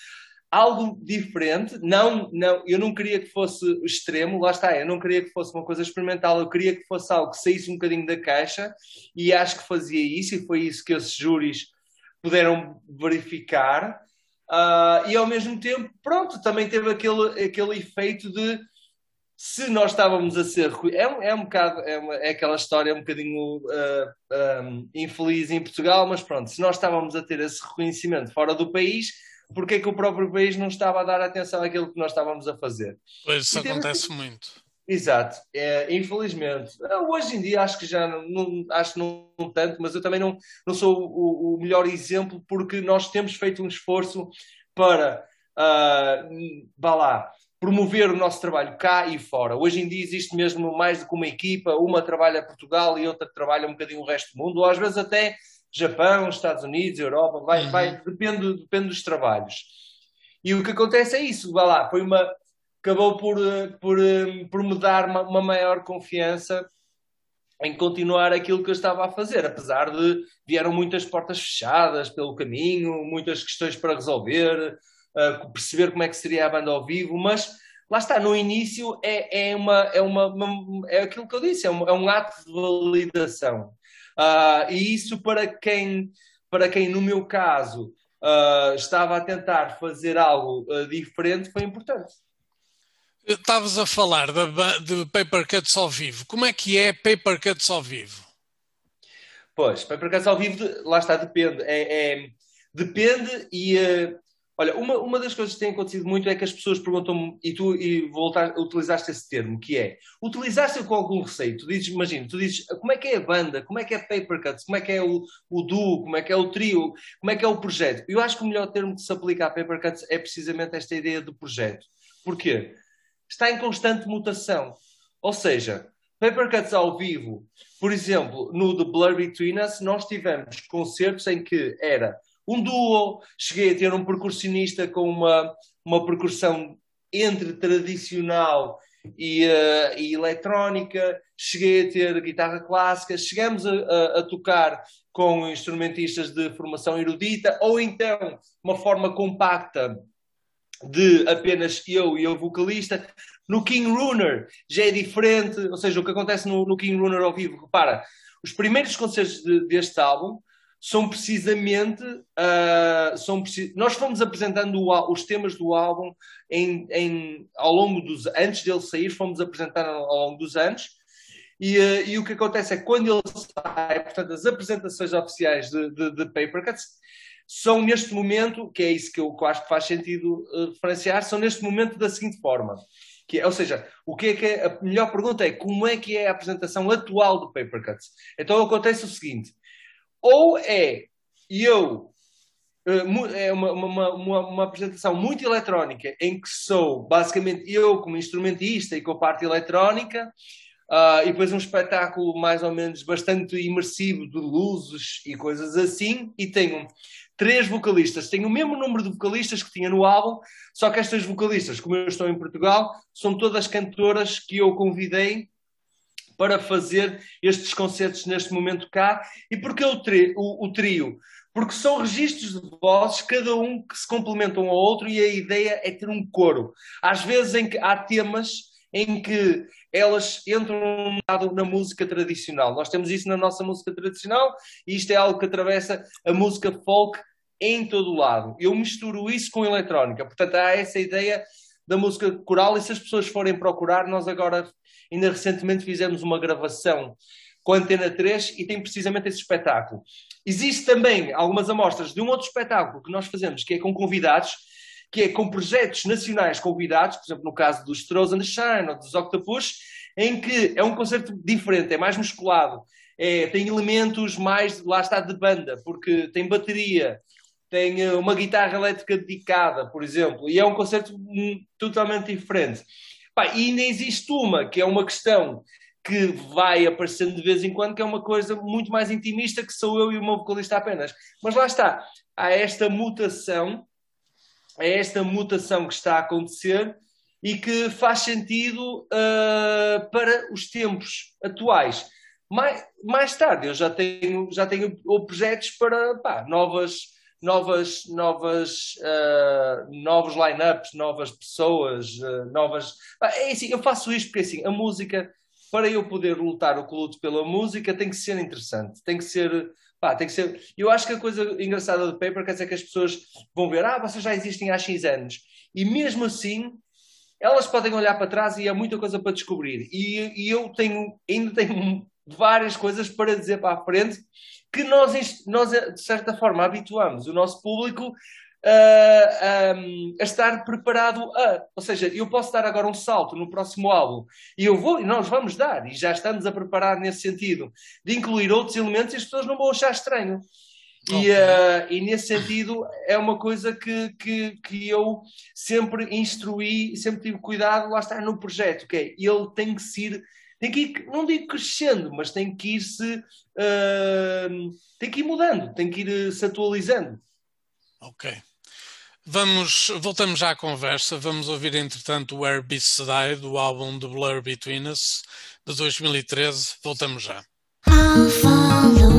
algo diferente. Não, não, eu não queria que fosse extremo, lá está, eu não queria que fosse uma coisa experimental, eu queria que fosse algo que saísse um bocadinho da caixa e acho que fazia isso e foi isso que esses júris puderam verificar. Uh, e ao mesmo tempo, pronto, também teve aquele, aquele efeito de se nós estávamos a ser. É é um bocado, é, uma, é aquela história um bocadinho uh, ah, um, ah, infeliz em Portugal, mas pronto, se nós estávamos a ter esse reconhecimento fora do país, porque é que o próprio país não estava a dar atenção àquilo que nós estávamos a fazer. Pois isso acontece muito. Exato, é, infelizmente. Hoje em dia acho que já não, acho que não, não tanto, mas eu também não, não sou o, o, melhor exemplo porque nós temos feito um esforço para, uh, vá lá, promover o nosso trabalho cá e fora. Hoje em dia existe mesmo mais do que uma equipa, uma trabalha Portugal e outra trabalha um bocadinho o resto do mundo, ou às vezes até Japão, Estados Unidos, Europa, vai, uhum. vai, depende, depende dos trabalhos. E o que acontece é isso, vai lá, foi uma, acabou por, por, por me dar uma, uma maior confiança em continuar aquilo que eu estava a fazer, apesar de vieram muitas portas fechadas pelo caminho, muitas questões para resolver, uh, perceber como é que seria a banda ao vivo, mas lá está, no início é, é, uma, é, uma, uma é aquilo que eu disse, é um, é um ato de validação. Uh, e isso para quem, para quem no meu caso, uh, estava a tentar fazer algo uh, diferente, foi importante. Estavas a falar de, de Paper Cuts ao vivo. Como é que é Paper Cuts ao vivo? Pois, Paper Cuts ao vivo, lá está, depende. É, é depende e Olha, uma, uma das coisas que tem acontecido muito é que as pessoas perguntam-me, e tu e voltar, utilizaste esse termo, que é, utilizaste com algum receio, tu dizes, imagina, tu dizes, como é que é a banda, como é que é Paper Cuts, como é que é o, o duo, como é que é o trio, como é que é o projeto. Eu acho que o melhor termo que se aplica a Paper Cuts é precisamente esta ideia do projeto. Porquê? Está em constante mutação. Ou seja, Paper Cuts ao vivo, por exemplo, no The Blur Between Us, nós tivemos concertos em que era um duo, cheguei a ter um percussionista com uma, uma percussão entre tradicional e, uh, e eletrónica, cheguei a ter guitarra clássica, chegamos a, a, a, tocar com instrumentistas de formação erudita, ou então uma forma compacta de apenas eu e o vocalista. No King Runer já é diferente, ou seja, o que acontece no, no King Runer ao vivo, repara, os primeiros concertos de, deste álbum são precisamente uh, são nós fomos apresentando os temas do álbum em, em, ao longo dos antes dele sair fomos apresentando ao longo dos anos e, uh, e, o que acontece é que quando ele sai portanto as apresentações oficiais de, de, de Paper Cuts são neste momento que é isso que eu, que eu acho que faz sentido uh, referenciar são neste momento da seguinte forma que é, ou seja, o que é que é, a melhor pergunta é como é que é a apresentação atual do Paper Cuts? Então acontece o seguinte: ou é eu eh, é uma, uma, uma, uma, apresentação muito eletrónica em que sou basicamente eu como instrumentista e com a parte eletrónica uh, e depois um espetáculo mais ou menos bastante imersivo de luzes e coisas assim e tenho três vocalistas, tenho o mesmo número de vocalistas que tinha no álbum, só que estas vocalistas, como eu estou em Portugal, são todas cantoras que eu convidei para fazer estes concertos neste momento cá. E porquê o, tri, o, o trio? Porque são registros de vozes, cada um que se complementam um ao outro, e a ideia é ter um coro. Às vezes em que há temas em que elas entram na música tradicional. Nós temos isso na nossa música tradicional e isto é algo que atravessa a música folk em todo o lado. Eu misturo isso com eletrónica, portanto há essa ideia da música coral e se as pessoas forem procurar, nós agora ainda recentemente fizemos uma gravação com a Antena 3 e tem precisamente esse espetáculo. Existe também algumas amostras de um outro espetáculo que nós fazemos, que é com convidados, que é com projetos nacionais convidados, por exemplo, no caso dos Throws and Shine ou dos Octopus, em que é um concerto diferente, é mais musculado, é, tem elementos mais, lá está, de banda, porque tem bateria, tem eh, uma guitarra elétrica dedicada, por exemplo, e é um concerto totalmente diferente. Pá, e ainda existe uma, que é uma questão que vai aparecendo de vez em quando, que é uma coisa muito mais intimista, que sou eu e o meu vocalista apenas. Mas lá está, há esta mutação, é esta mutação que está a acontecer e que faz sentido uh, para os tempos atuais. Mais, mais tarde eu já tenho, já tenho projetos para pá, novas novas, novas, uh, novos line-ups, novas pessoas, uh, novas. É assim, eu faço isto porque assim, a música, para eu poder lutar o que luto pela música, tem que ser interessante, tem que ser. Pá, tem que ser. Eu acho que a coisa engraçada do paper quer dizer que as pessoas vão ver, ah, vocês já existem há X anos. E mesmo assim, elas podem olhar para trás e há muita coisa para descobrir. E, e eu tenho, ainda tenho várias coisas para dizer para a frente que nós, nós de certa forma, habituamos o nosso público a, a, a, estar preparado a. Ou seja, eu posso dar agora um salto no próximo álbum e eu vou, e nós vamos dar, e já estamos a preparar nesse sentido, de incluir outros elementos e as pessoas não vão achar estranho. Okay. E, uh, e, nesse sentido é uma coisa que, que, que eu sempre instruí, sempre tive cuidado, lá está no projeto, que é ele tem que ser tem que ir, não digo crescendo, mas tem que ir se uh, tem que ir mudando, tem que ir eh, se atualizando. Ok. Vamos, voltamos já à conversa. Vamos ouvir, entretanto, o Air Beats Die do álbum The Blur Between Us de 2013. Voltamos já. I'll follow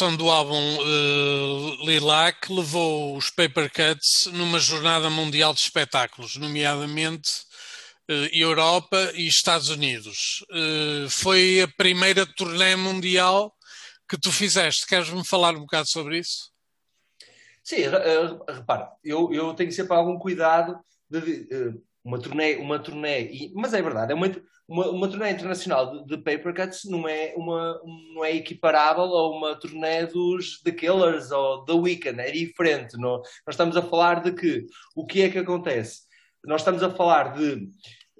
promoção do álbum uh, Lilac levou os Paper Cuts numa jornada mundial de espetáculos, nomeadamente uh, Europa e Estados Unidos. Uh, foi a primeira turnê mundial que tu fizeste. Queres-me falar um bocado sobre isso? Sim, repara, eu, eu tenho sempre algum cuidado de, uma turnê, uma turnê, mas é verdade, é uma, uma, uma turnê internacional de, de Paper Cuts não é, uma, não é equiparável a uma turnê dos The Killers ou The Weeknd, é diferente. Não? Nós estamos a falar de que, o que é que acontece? Nós estamos a falar de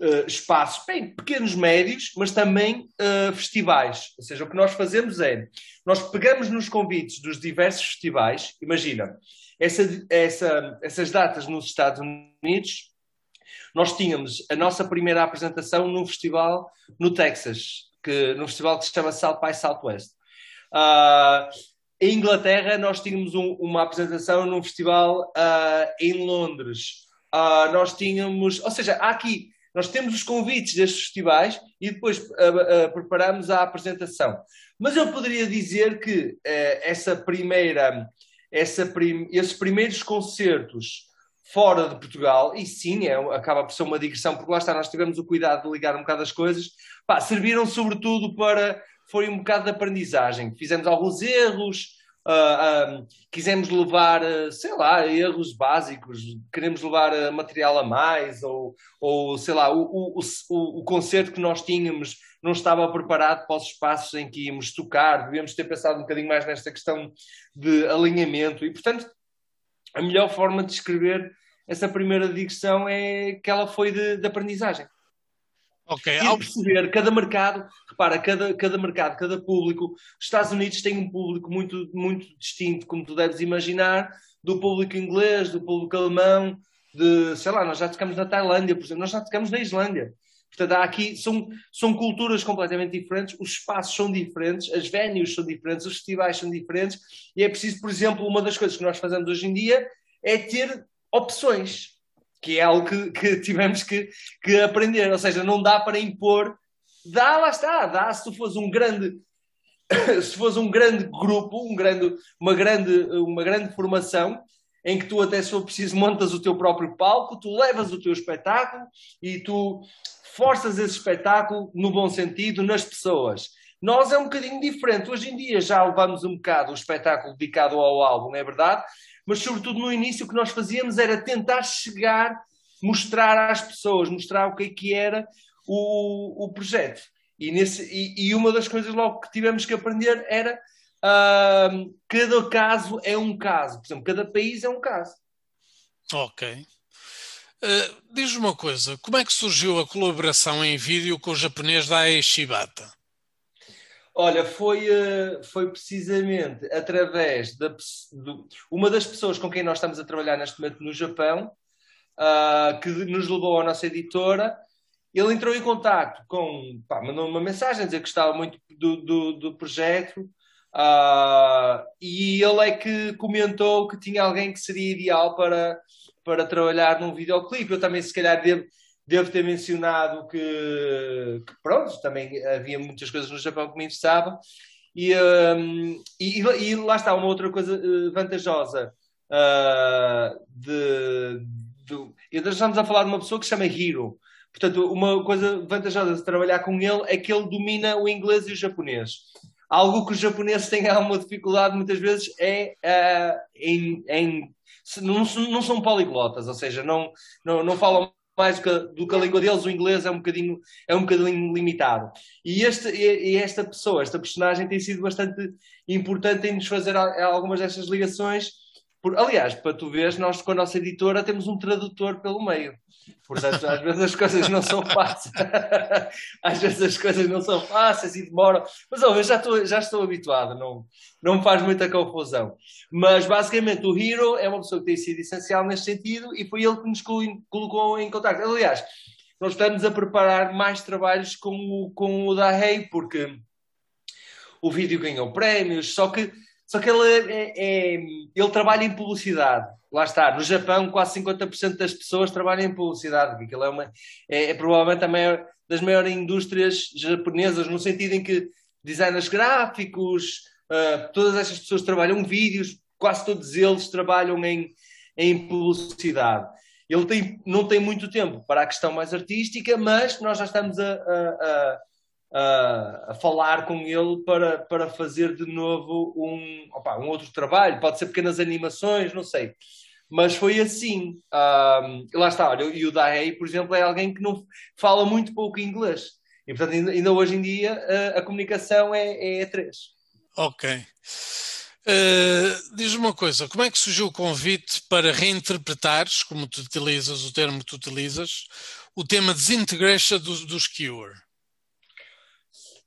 uh, espaços bem pequenos, médios, mas também uh, festivais. Ou seja, o que nós fazemos é, nós pegamos nos convites dos diversos festivais, imagina, essa, essa, essas datas nos Estados Unidos nós tínhamos a nossa primeira apresentação num festival no Texas, que, num festival que se chama South by Southwest. Uh, em Inglaterra, nós tínhamos um, uma apresentação num festival uh, em Londres. Uh, nós tínhamos, ou seja, há aqui, nós temos os convites destes festivais e depois preparamos a apresentação. Mas eu poderia dizer que eh, essa primeira, essa prim, esses primeiros concertos fora de Portugal, e sim, é, acaba por ser uma digressão, porque lá está, nós tivemos o cuidado de ligar um bocado as coisas, pá, serviram sobretudo para, foi um bocado de aprendizagem, fizemos alguns erros, uh, ah, ah, quisemos levar, uh, sei lá, erros básicos, queremos levar material a mais, ou, ou sei lá, o, o, o, o concerto que nós tínhamos não estava preparado para os espaços em que íamos tocar, devíamos ter pensado um bocadinho mais nesta questão de alinhamento, e portanto, a melhor forma de descrever essa primeira digressão é que ela foi de, de aprendizagem. Ok. E perceber cada mercado, repara, cada, cada mercado, cada público, os Estados Unidos têm um público muito, muito distinto, como tu deves imaginar, do público inglês, do público alemão, de, sei lá, nós já tocamos na Tailândia, por exemplo, nós já tocamos na Islândia. Portanto, há aqui, são, são culturas completamente diferentes, os espaços são diferentes, as venues são diferentes, os festivais são diferentes, e é preciso, por exemplo, uma das coisas que nós fazemos hoje em dia é ter opções, que é algo que, que tivemos que, que, aprender. Ou seja, não dá para impor. Dá, lá está, dá se tu fores um grande. se fores um grande grupo, um grande, uma, grande, uma grande formação, em que tu até se for preciso montas o teu próprio palco, tu levas o teu espetáculo e tu forças esse espetáculo no bom sentido nas pessoas. Nós é um bocadinho diferente. Hoje em dia já levamos um bocado o espetáculo dedicado ao álbum, é verdade, mas sobretudo no início o que nós fazíamos era tentar chegar mostrar às pessoas, mostrar o que é que era o, o projeto. E, nesse, e, e uma das coisas logo que tivemos que aprender era uh, cada caso é um caso. Por exemplo, cada país é um caso. Ok. Uh, Diz-me uma coisa, como é que surgiu a colaboração em vídeo com o japonês Dae Shibata? Olha, foi, uh, foi precisamente através de, uma das pessoas com quem nós estamos a trabalhar neste momento no Japão, uh, que nos levou à nossa editora. Ele entrou em contato com, pá, mandou uma mensagem a dizer que gostava muito do, do, do projeto uh, e ele é que comentou que tinha alguém que seria ideal para, para trabalhar num videoclipe. Eu também, se calhar, devo, devo ter mencionado que, que, pronto, também havia muitas coisas no Japão que me interessavam. E, um, e, e, lá está uma outra coisa uh, vantajosa uh, de, de, estamos a falar de uma pessoa que se chama Hiro. Portanto, uma coisa vantajosa de trabalhar com ele é que ele domina o inglês e o japonês. Algo que os japoneses têm alguma dificuldade muitas vezes é uh, em, em não, não, são poliglotas, ou seja, não, não, não falam mais do que, do que, a língua deles, o inglês é um bocadinho, é um bocadinho limitado. E, este, e esta pessoa, esta personagem tem sido bastante importante em nos fazer algumas destas ligações. Por, aliás, para tu veres, nós com a nossa editora temos um tradutor pelo meio. Portanto, às vezes as coisas não são fáceis. às vezes as coisas não são fáceis e demoram. Mas eu já estou, já estou habituado, não, não me faz muita confusão. Mas basicamente o Hero é uma pessoa que tem sido essencial neste sentido e foi ele que nos colocou em contato. Aliás, nós estamos a preparar mais trabalhos com o, com o Dahei, porque o vídeo ganhou prémios, só que, só que ele, é, é, ele trabalha em publicidade lá está, no Japão quase 50% das pessoas trabalham em publicidade, aquilo é, uma, é, é provavelmente a maior, das maiores indústrias japonesas, no sentido em que designers gráficos, uh, todas estas pessoas trabalham vídeos, quase todos eles trabalham em, em publicidade. Ele tem, não tem muito tempo para a questão mais artística, mas nós já estamos a, a, a falar com ele para, para fazer de novo um, opa, um outro trabalho. Pode ser pequenas animações, não sei. Mas foi assim. Um, lá está, olha, e o Dahei, por exemplo, é alguém que não fala muito pouco inglês. E, portanto, ainda, hoje em dia a, a comunicação é, é três. Ok. Uh, Diz-me uma coisa, como é que surgiu o convite para reinterpretares, como tu utilizas, o termo que tu utilizas, o tema Disintegration dos, dos Cure?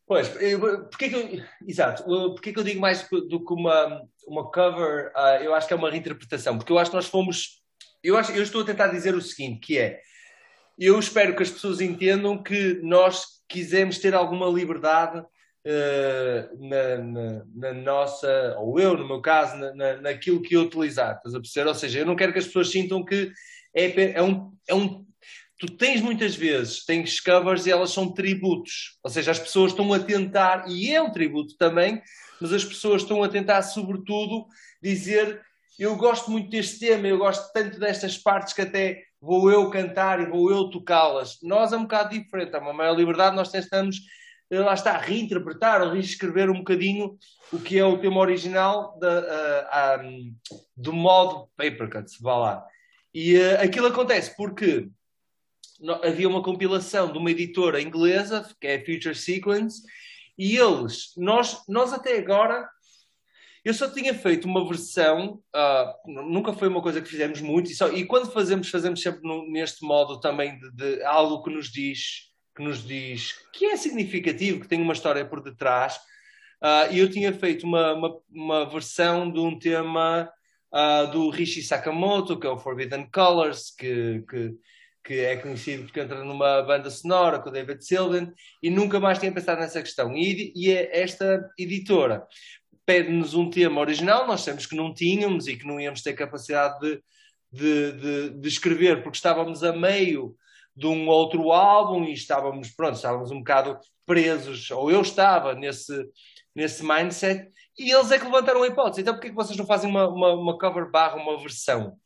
Pois, porque que eu, exato, porque que eu digo mais do que uma, uma cover, uh, eu acho que é uma reinterpretação, porque eu acho que nós fomos, eu, acho, eu estou a tentar dizer o seguinte, que é, eu espero que as pessoas entendam que nós quisemos ter alguma liberdade uh, na, na, na, nossa, ou eu, no meu caso, na, naquilo que eu utilizar, estás a perceber? Ou seja, eu não quero que as pessoas sintam que é, é, um, é um tu tens muitas vezes, tens covers e elas são tributos, ou seja, as pessoas estão a tentar, e é um tributo também, mas as pessoas estão a tentar, sobretudo, dizer eu gosto muito deste tema, eu gosto tanto destas partes que até vou eu cantar e vou eu tocá-las. Nós é um bocado diferente, há uma maior liberdade, nós tentamos, eh, lá está, reinterpretar ou reescrever um bocadinho o que é o tema original uh, um, do modo Papercut, vá lá. E uh, aquilo acontece porque havia uma compilação de uma editora inglesa, que é Future Sequence, e eles, nós, nós até agora, eu só tinha feito uma versão, uh, nunca foi uma coisa que fizemos muito, e, só, e quando fazemos, fazemos sempre no, neste modo também de, de, algo que nos diz que nos diz que é significativo, que tem uma história por detrás. Uh, e eu tinha feito uma, uma, uma versão de um tema uh, do Rishi Sakamoto, que é o Forbidden Colors, que, que que é conhecido porque entra numa banda sonora com o David Sylvian e nunca mais tinha pensado nessa questão. E, e é esta editora pede-nos um tema original, nós sabemos que não tínhamos e que não íamos ter capacidade de, de, de, de, escrever porque estávamos a meio de um outro álbum e estávamos, pronto, estávamos um bocado presos, ou eu estava nesse, nesse mindset, e eles é que levantaram a hipótese. Então, porquê que vocês não fazem uma, uma, uma cover barra, uma versão?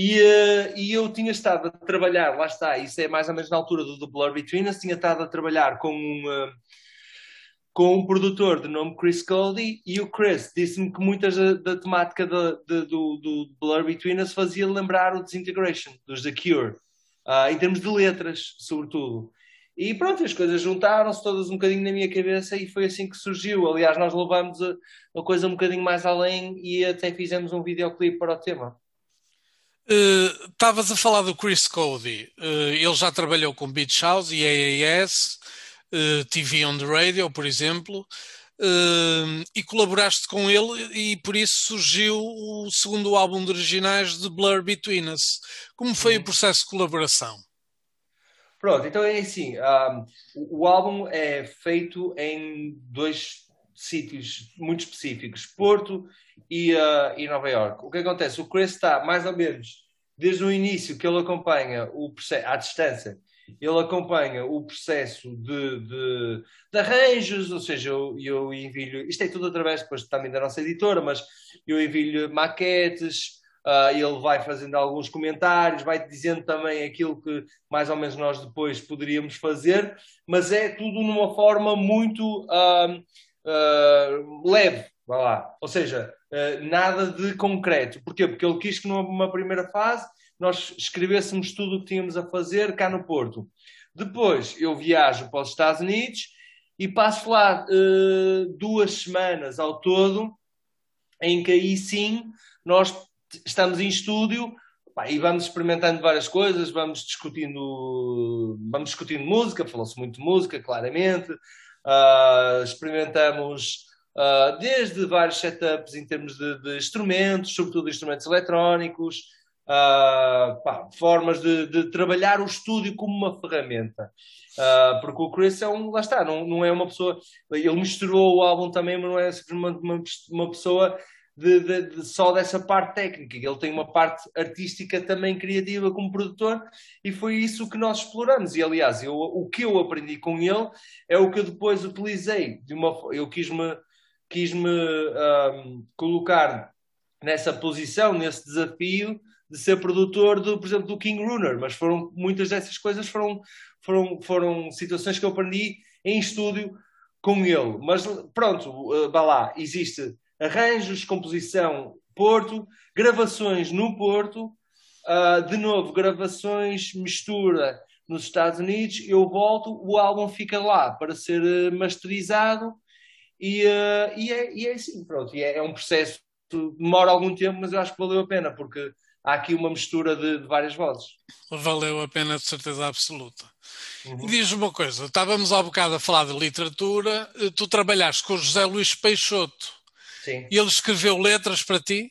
E, uh, e eu tinha estado a trabalhar, lá está, isso é mais ou menos na altura do, do Blur Between Us, tinha estado a trabalhar com um, uh, com um produtor de nome Chris Cody e o Chris disse-me que muitas da, da temática do, do Blur Between Us fazia lembrar o Disintegration, dos The Cure, uh, em termos de letras, sobretudo. E pronto, as coisas juntaram-se todas um bocadinho na minha cabeça e foi assim que surgiu. Aliás, nós levamos a, a coisa um bocadinho mais além e até fizemos um videoclipe para o tema. Estavas uh, a falar do Chris Cody. Uh, ele já trabalhou com Beach House e AAS uh, TV on the Radio, por exemplo, e colaboraste com ele e por isso surgiu o segundo álbum de originais de Blur Between Us. Como foi uhum. o processo de colaboração? Pronto, então é assim, um, o, o álbum é feito em dois sítios muito específicos, Porto e, uh, e Nova York. O que acontece? O Chris está mais ou menos desde o início que ele acompanha o processo à distância ele acompanha o processo de, de, de arranjos, ou seja, eu, eu envio isto é tudo através depois também da nossa editora, mas eu envio maquetes, uh, ele vai fazendo alguns comentários, vai dizendo também aquilo que mais ou menos nós depois poderíamos fazer, mas é tudo numa forma muito uh, uh, leve, vai lá. Ou seja, nada de concreto. Porquê? Porque ele quis que numa primeira fase nós escrevêssemos tudo o que tínhamos a fazer cá no Porto. Depois eu viajo para os Estados Unidos e passo lá uh, duas semanas ao todo, em que aí sim nós estamos em estúdio pá, e vamos experimentando várias coisas, vamos discutindo, vamos discutindo música, falou-se muito de música, claramente, uh, experimentamos uh, desde vários setups em termos de, de instrumentos, sobretudo instrumentos eletrónicos, uh, pá, formas de, de, trabalhar o estúdio como uma ferramenta. Uh, porque o Chris é um, lá está, não, não é uma pessoa, ele misturou o álbum também, mas não é simplesmente uma, uma pessoa de, de, de, só dessa parte técnica, ele tem uma parte artística também criativa como produtor e foi isso que nós exploramos. E aliás, eu, o que eu aprendi com ele é o que eu depois utilizei. De uma, eu quis -me, um, colocar nessa posição, nesse desafio de ser produtor, do, por exemplo, do King Runer, mas foram muitas dessas coisas foram, foram, foram situações que eu aprendi em estúdio com ele. Mas pronto, uh, vá lá, existe arranjos, composição Porto, gravações no Porto, uh, de novo, gravações, mistura nos Estados Unidos, eu volto, o álbum fica lá para ser uh, masterizado e, uh, e, é, e é assim, pronto, e é, é um processo demora algum tempo, mas eu acho que valeu a pena, porque há aqui uma mistura de, de várias vozes. Valeu a pena, de certeza absoluta. Uhum. Diz uma coisa, estávamos há bocado a falar de literatura, eh, tu trabalhaste com o José Luís Peixoto. Sim. E ele escreveu letras para ti?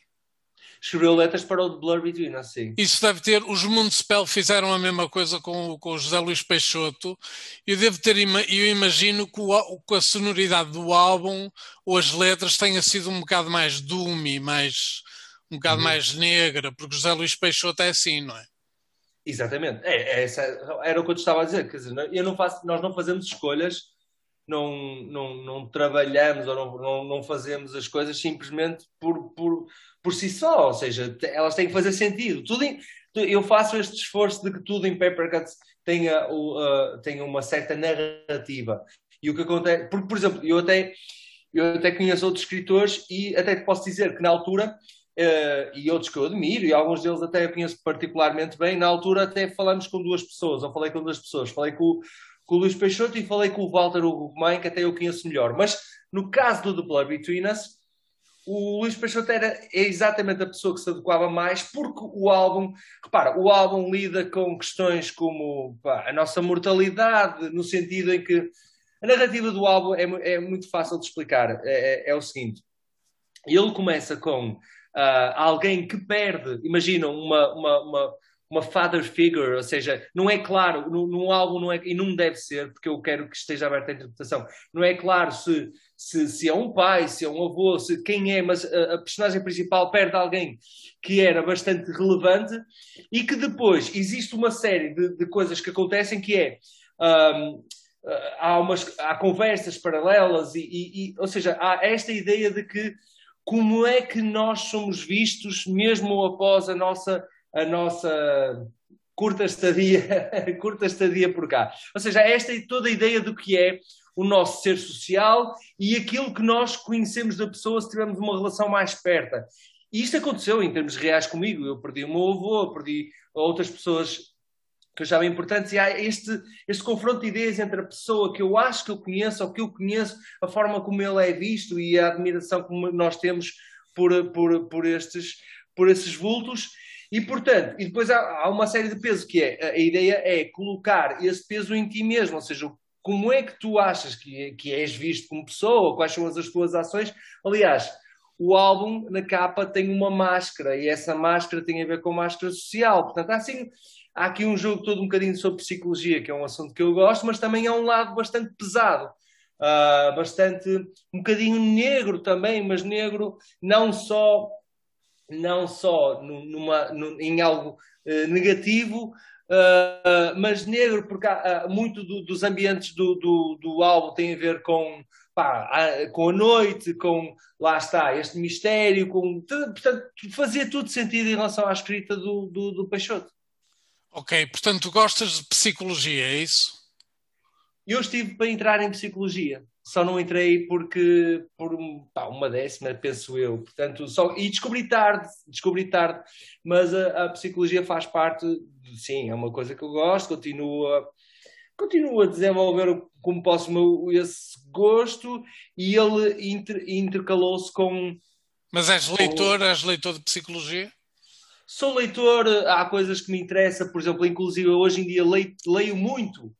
Escreveu letras para o Blur Between Us, sim. Isso deve ter. Os Municipal fizeram a mesma coisa com, com o José Luís Peixoto. Eu devo ter. Eu imagino que, o, que a sonoridade do álbum ou as letras tenha sido um bocado mais doomy, mais um bocado uhum. mais negra, porque José Luís Peixoto é assim, não é? Exatamente. É, é, era o que eu te estava a dizer. Quer dizer, eu não faço, nós não fazemos escolhas, não, não, não trabalhamos ou não, não, não fazemos as coisas simplesmente por, por, por si só. Ou seja, elas têm que fazer sentido. Tudo em, eu faço este esforço de que tudo em Paper Cuts tenha, uh, tenha uma certa narrativa. E o que acontece, porque, por exemplo, eu até, eu até conheço outros escritores e até te posso dizer que na altura Uh, e outros que eu admiro, e alguns deles até eu conheço particularmente bem. Na altura, até falamos com duas pessoas, ou falei com duas pessoas. Falei com, com o Luís Peixoto e falei com o Walter Hugo que até eu conheço melhor. Mas no caso do The Blood Between Us, o Luís Peixoto era é exatamente a pessoa que se adequava mais, porque o álbum, repara, o álbum lida com questões como pá, a nossa mortalidade, no sentido em que a narrativa do álbum é, é muito fácil de explicar. É, é, é o seguinte: ele começa com uh, alguém que perde, imagina, uma, uma, uma, uma, father figure, ou seja, não é claro, no, álbum não é, e não deve ser, porque eu quero que esteja aberta a interpretação, não é claro se, se, se é um pai, se é um avô, se quem é, mas a, a personagem principal perde alguém que era bastante relevante e que depois existe uma série de, de coisas que acontecem que é. Um, há, umas, há conversas paralelas e, e, e, ou seja, há esta ideia de que como é que nós somos vistos mesmo após a nossa, a nossa curta estadia, curta estadia por cá. Ou seja, esta é toda a ideia do que é o nosso ser social e aquilo que nós conhecemos da pessoa se tivermos uma relação mais perto. E isto aconteceu em termos reais comigo. Eu perdi o meu avô, perdi outras pessoas que eu achava importantes, e há este, este confronto de ideias entre a pessoa que eu acho que eu conheço, ou que eu conheço, a forma como ele é visto e a admiração que nós temos por, por, por, estes, por esses vultos. E, portanto, e depois há, há uma série de pesos que é, a ideia é colocar esse peso em ti mesmo, ou seja, como é que tu achas que, que és visto como pessoa, quais são as tuas ações. Aliás, o álbum na capa tem uma máscara e essa máscara tem a ver com máscara social. Portanto, há, assim, há aqui um jogo todo um bocadinho sobre psicologia, que é um assunto que eu gosto, mas também há um lado bastante pesado, uh, bastante um bocadinho negro também, mas negro não só não só numa, em algo uh, negativo, uh, mas negro, porque há, muito do, dos ambientes do, do, do álbum tem a ver com pá, com a noite, com lá está, este mistério, com portanto, fazia tudo sentido em relação à escrita do, do, do Peixoto. Ok, portanto, tu gostas de psicologia, é isso? Eu estive para entrar em psicologia, só não entrei porque por pá, uma décima, penso eu. Portanto, só, e descobri tarde, descobri tarde, mas a, a psicologia faz parte, sim, é uma coisa que eu gosto, continuo a, continuo a desenvolver como posso meu, esse gosto e ele inter, intercalou-se com. Mas és leitor, com... és leitor de psicologia? Sou leitor, há coisas que me interessam, por exemplo, inclusive hoje em dia leio, leio muito.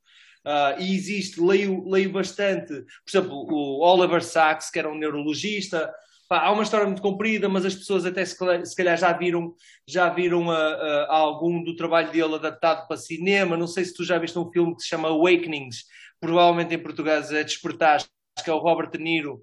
Uh, e existe, leio, leio bastante, por exemplo, o Oliver Sacks, que era um neurologista, Pá, há uma história muito comprida, mas as pessoas até se calhar já viram, já viram a, a, a algum do trabalho dele adaptado para cinema. Não sei se tu já viste um filme que se chama Awakenings, provavelmente em português é Despertar, que é o Robert De Niro,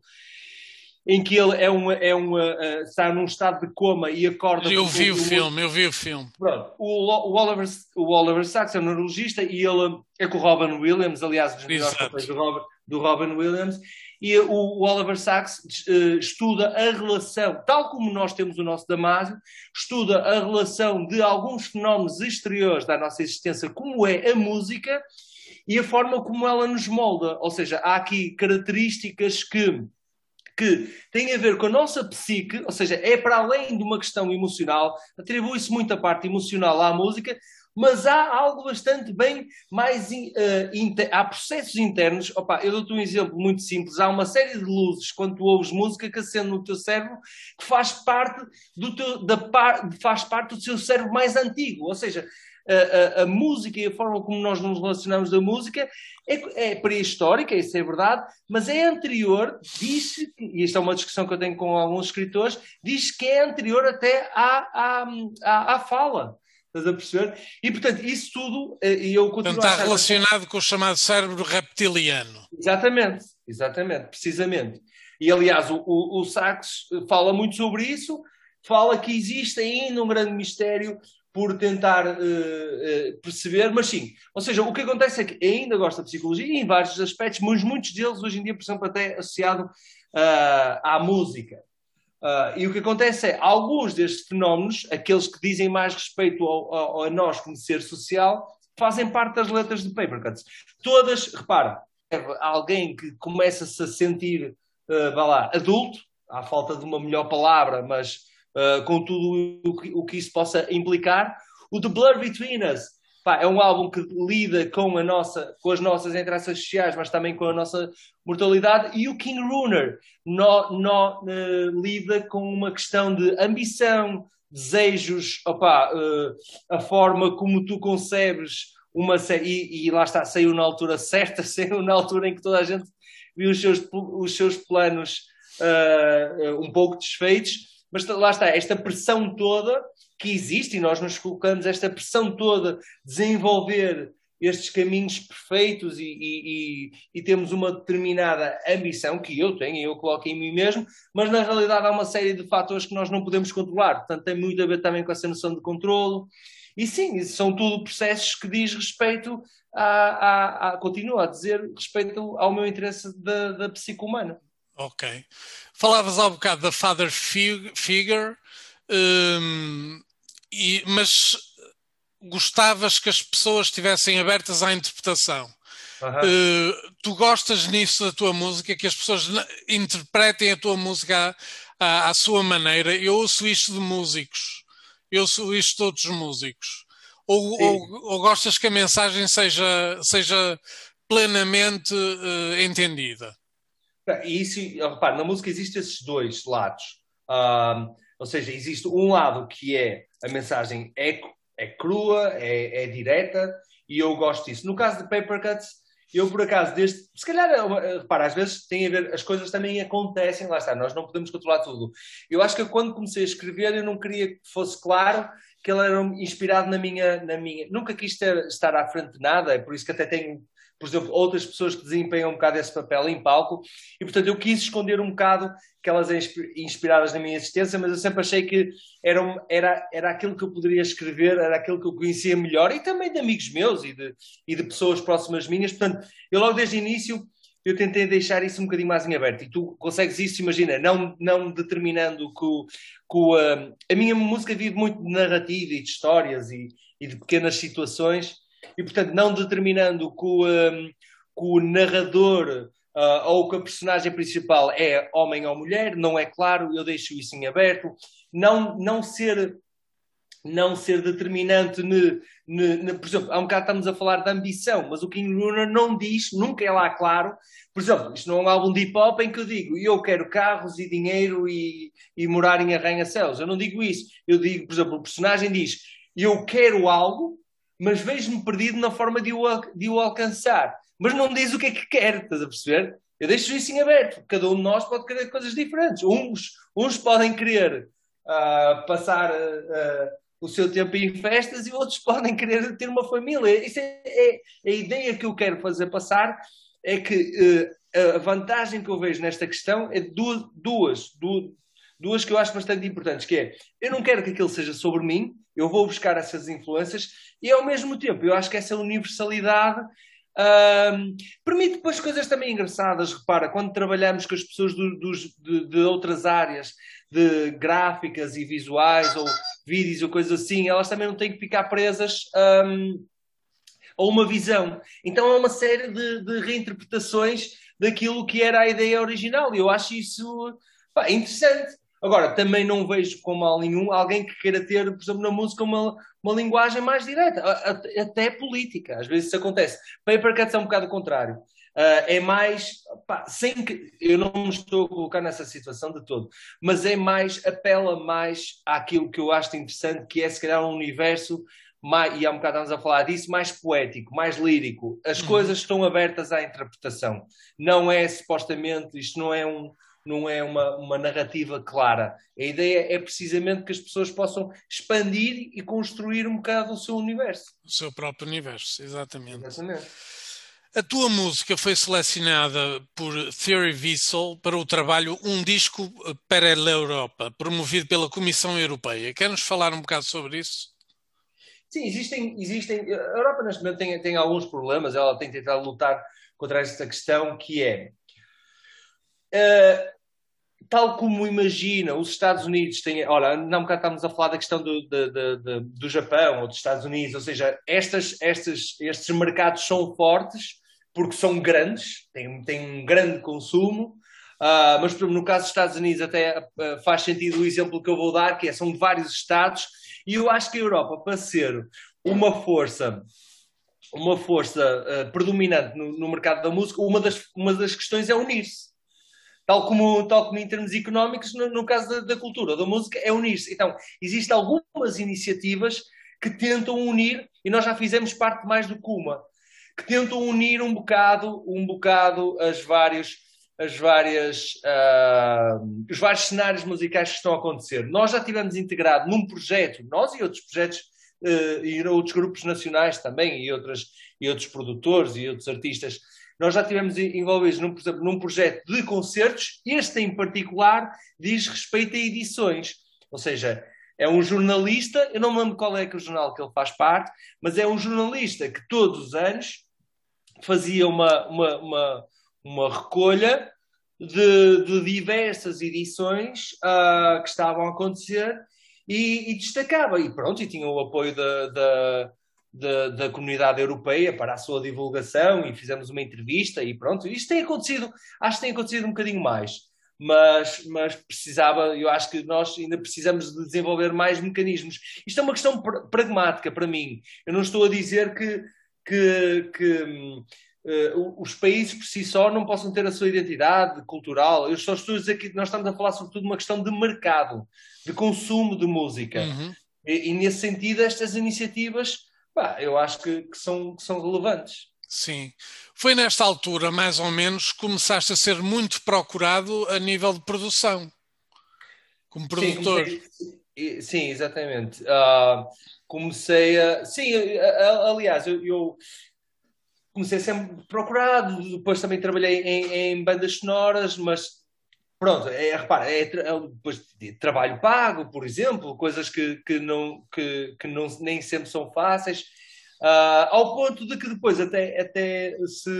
em que ele é um, é um, uh, está num estado de coma e acorda. Eu vi o filme, eu vi o filme. Pronto, o, o, Oliver, o Oliver Sacks é um neurologista e ele é com o Robin Williams, aliás, dos melhores papéis do Robin, do Robin Williams, e o, Oliver Sacks uh, estuda a relação, tal como nós temos o nosso Damásio, estuda a relação de alguns fenómenos exteriores da nossa existência, como é a música, e a forma como ela nos molda. Ou seja, há aqui características que que têm a ver com a nossa psique, ou seja, é para além de uma questão emocional, atribui-se muita parte emocional à música, mas há algo bastante bem mais. Uh, inter... Há processos internos. Opa, eu dou-te um exemplo muito simples. Há uma série de luzes quando tu ouves música que acende no teu cérebro que faz parte do, teu, da faz parte do seu cérebro mais antigo. Ou seja, a, a, a, música e a forma como nós nos relacionamos da música é, é pré-histórica, isso é verdade, mas é anterior, diz e esta é uma discussão que eu tenho com alguns escritores, diz que é anterior até à, à, à, à fala. Estás a perceber? E portanto, isso tudo, eh, e eu continuo portanto, está relacionado com o chamado cérebro reptiliano. Exatamente, exatamente, precisamente. E aliás, o, o, o Sachs fala muito sobre isso, fala que existe ainda um grande mistério por tentar uh, uh, perceber, mas sim. Ou seja, o que acontece é que ainda gosta de psicologia em vários aspectos, mas muitos deles hoje em dia, por exemplo, até associado uh, à música. E o que acontece é, alguns destes fenómenos, aqueles que dizem mais respeito ao, ao, a nós como ser social, fazem parte das letras de Paper Cuts. Todas, repara, alguém que começa-se a sentir, vá lá, adulto, à falta de uma melhor palavra, mas uh, com tudo o que, o que isso possa implicar, o The Blur Between Us Pá, é um álbum que lida com, a nossa, com as nossas interações sociais, mas também com a nossa mortalidade. E o King Runer no, no, uh, lida com uma questão de ambição, desejos, opa, uh, a forma como tu concebes uma série. E, e, lá está, saiu na altura certa, saiu na altura em que toda a gente viu os seus, os seus planos uh, um pouco desfeitos. Mas lá está, esta pressão toda que existe e nós nos colocamos esta pressão toda, desenvolver estes caminhos perfeitos e, e, e, e, temos uma determinada ambição que eu tenho e eu coloco em mim mesmo, mas na realidade há uma série de fatores que nós não podemos controlar, portanto tem muito a ver também com essa noção de controlo. E sim, são tudo processos que diz respeito a, a, a continuo a dizer respeito ao meu interesse da, da psique humana. Ok. Falavas há um bocado da father figure, um, e, mas gostavas que as pessoas estivessem abertas à interpretação. Uh, tu gostas nisso da tua música, que as pessoas interpretem a tua música à, à, sua maneira. Eu ouço isto de músicos, eu ouço isto de outros músicos. Ou, ou, ou, gostas que a mensagem seja, seja plenamente uh, entendida? E isso, repare, na música existem esses dois lados. Uh, ou seja, existe um lado que é a mensagem é, é crua, é, é direta, e eu gosto disso. No caso de Paper Cuts, eu por acaso, desde. Se calhar, repara, às vezes tem a ver, as coisas também acontecem, lá está, nós não podemos controlar tudo. Eu acho que quando comecei a escrever, eu não queria que fosse claro que ele era inspirado na minha. Na minha... Nunca quis ter, estar à frente de nada, é por isso que até tenho por exemplo, outras pessoas que desempenham um bocado esse papel em palco, e portanto eu quis esconder um bocado aquelas inspiradas na minha existência, mas eu sempre achei que era, era, era aquilo que eu poderia escrever, era aquilo que eu conhecia melhor, e também de amigos meus e de, e de pessoas próximas minhas, portanto, eu logo desde o início eu tentei deixar isso um bocadinho mais em aberto. E tu consegues isso, imagina, não, não determinando que, o, que o, a, a minha música vive muito de narrativa e de histórias e, e de pequenas situações, e portanto não determinando que o, um, que o narrador uh, ou que a personagem principal é homem ou mulher, não é claro, eu deixo isso em aberto, não, não ser não ser determinante, ne, ne, ne, por exemplo, há um bocado estamos a falar de ambição, mas o King Lunar não diz, nunca é lá claro, por exemplo, isto não é um álbum de hip hop em que eu digo eu quero carros e dinheiro e, e morar em arranha-céus, eu não digo isso, eu digo, por exemplo, o personagem diz eu quero algo, mas vejo-me perdido na forma de o, de o alcançar. Mas não diz o que é que quer, estás a perceber? Eu deixo isso em aberto. Cada um de nós pode querer coisas diferentes. Uns, uns podem querer uh, passar uh, o seu tempo em festas e outros podem querer ter uma família. Isso é, é a ideia que eu quero fazer passar. É que uh, a vantagem que eu vejo nesta questão é duas, duas, duas, duas que eu acho bastante importantes, que é, eu não quero que aquilo seja sobre mim, eu vou buscar essas influências e ao mesmo tempo eu acho que essa universalidade um, permite depois coisas também engraçadas. Repara, quando trabalhamos com as pessoas do, dos, de, de, outras áreas, de gráficas e visuais, ou vídeos ou coisas assim, elas também não têm que ficar presas um, a uma visão. Então é uma série de, de, reinterpretações daquilo que era a ideia original. E eu acho isso pá, interessante. Agora, também não vejo com mal nenhum alguém que queira ter, por exemplo, na música uma, uma linguagem mais direta, até política. Às vezes isso acontece. Paper Cuts é um bocado o contrário. Uh, é mais, pá, sem que eu não me estou a colocar nessa situação de todo, mas é mais, apela mais àquilo que eu acho interessante, que é se calhar um universo, mais, e há um bocado estamos a falar disso, mais poético, mais lírico. As uhum. coisas estão abertas à interpretação. Não é supostamente, isto não é um, não é uma, uma narrativa clara. A ideia é precisamente que as pessoas possam expandir e construir um bocado o seu universo. O seu próprio universo, exatamente. Exatamente. A tua música foi selecionada por Theory Vessel para o trabalho Um Disco para a Europa, promovido pela Comissão Europeia. Quer-nos falar um bocado sobre isso? Sim, existem. existem a Europa, neste momento, tem, tem alguns problemas. Ela tem tentado lutar contra esta questão, que é. Uh, tal como imagina, os Estados Unidos têm. Olha, não bocado estamos a falar da questão do, do, do, do Japão ou dos Estados Unidos, ou seja, estas, estas, estes mercados são fortes porque são grandes, têm, têm um grande consumo. Uh, mas, no caso dos Estados Unidos, até uh, faz sentido o exemplo que eu vou dar, que é, são vários Estados, e eu acho que a Europa, para ser uma força uma força uh, predominante no, no, mercado da música, uma das, uma das questões é unir-se tal como, tal como em termos económicos, no, no caso da, da, cultura, da música, é unir-se. Então, existem algumas iniciativas que tentam unir, e nós já fizemos parte mais do que uma, que tentam unir um bocado, um bocado as várias, as várias, uh, os vários cenários musicais que estão a acontecer. Nós já tivemos integrado num projeto, nós e outros projetos uh, e outros grupos nacionais também, e, outras, e outros produtores e outros artistas, nós já estivemos envolvidos, num, num projeto de concertos, este em particular diz respeito a edições, ou seja, é um jornalista, eu não me lembro qual é que o jornal que ele faz parte, mas é um jornalista que todos os anos fazia uma, uma, uma, uma recolha de, de, diversas edições uh, que estavam a acontecer e, e, destacava. E pronto, e tinha o apoio da, da da, da comunidade europeia para a sua divulgação e fizemos uma entrevista e pronto. Isto tem acontecido, acho que tem acontecido um bocadinho mais mas, mas precisava, eu acho que nós ainda precisamos de desenvolver mais mecanismos. Isto é uma questão pr pragmática para mim. Eu não estou a dizer que, que, que uh, os países por si só não possam ter a sua identidade cultural. Eu só estou a dizer que nós estamos a falar sobretudo de uma questão de mercado, de consumo de música. Uhum. E, e, nesse sentido, estas iniciativas, bah, eu acho que, que, são, que são relevantes. Sim. Foi nesta altura, mais ou menos, que começaste a ser muito procurado a nível de produção, como produtor. Sim, sim exatamente. Uh, comecei a. Sim, aliás, eu, eu, comecei sempre procurado, depois também trabalhei em, em bandas sonoras, mas pronto, é, repara, é, é, de trabalho pago, por exemplo, coisas que, que, não, que, que não, nem sempre são fáceis. Uh, ao ponto de que depois até, até se,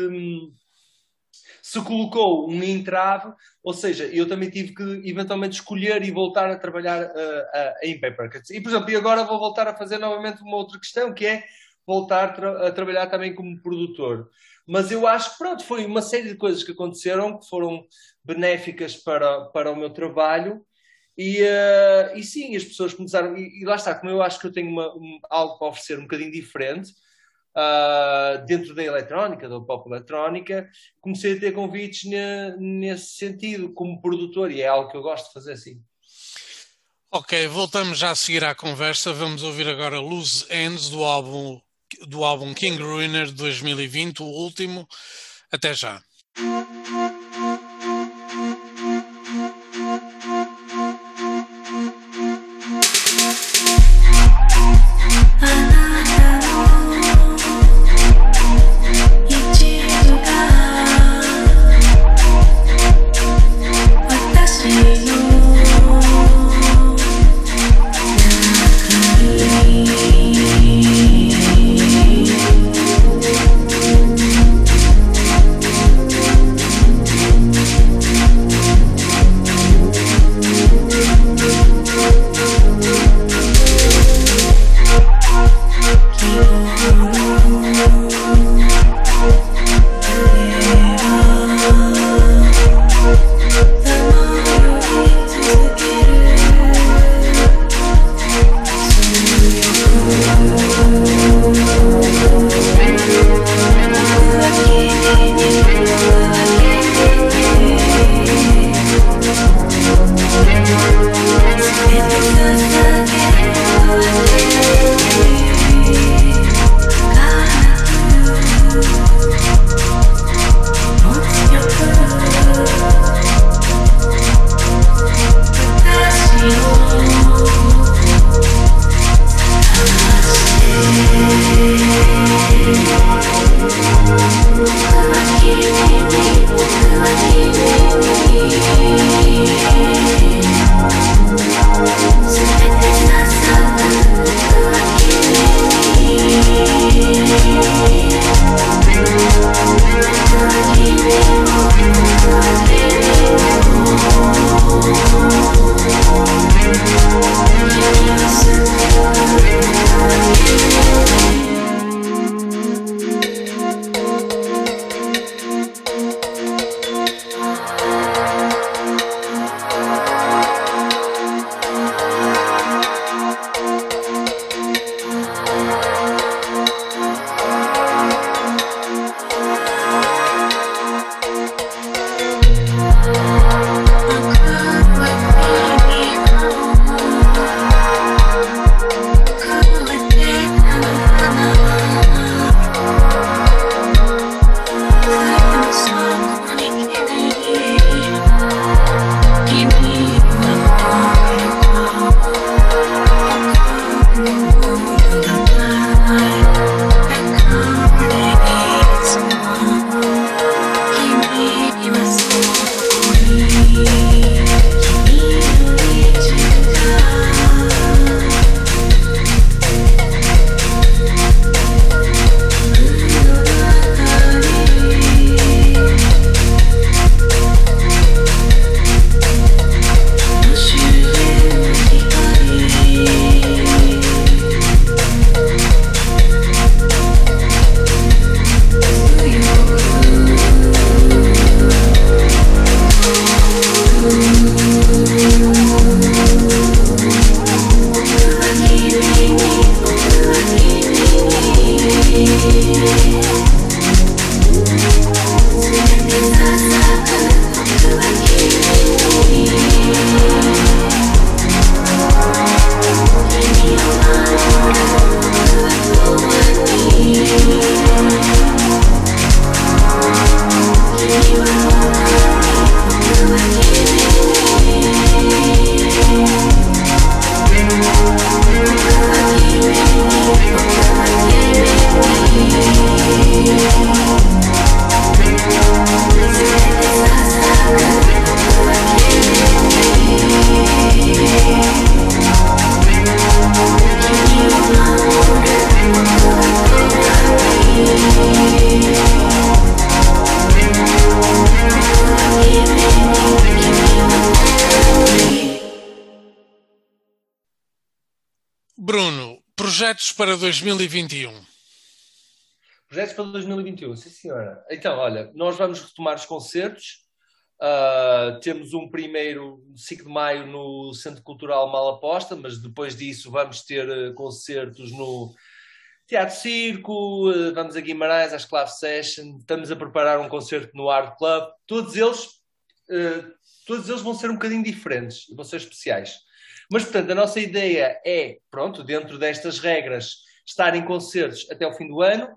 se colocou um entrave, ou seja, eu também tive que eventualmente escolher e voltar a trabalhar uh, uh, em paper cuts. E, por exemplo, e agora vou voltar a fazer novamente uma outra questão, que é voltar tra a trabalhar também como produtor. Mas eu acho que, pronto, foi uma série de coisas que aconteceram que foram benéficas para, para o meu trabalho e, uh, e sim, as pessoas começaram, e, e, lá está, como eu acho que eu tenho uma, um, algo para oferecer um bocadinho diferente, uh, dentro da eletrónica, da pop eletrónica, comecei a ter convites ne, nesse sentido, como produtor, e é algo que eu gosto de fazer assim. Ok, voltamos já a seguir à conversa. Vamos ouvir agora Loose Ends do álbum, do álbum King Ruiner de 2020, o último. Até já. 2021. Projetos para 2021, sim senhora. Então, olha, nós vamos retomar os concertos. Uh, temos um primeiro 5 de maio no Centro Cultural Malaposta, mas depois disso vamos ter uh, concertos no Teatro Circo, uh, vamos a Guimarães, às Clave Session, estamos a preparar um concerto no Art Club. Todos eles, todos eles vão ser um bocadinho diferentes, vão ser especiais. Mas, portanto, a nossa ideia é, pronto, dentro destas regras, estar em concertos até o fim do ano.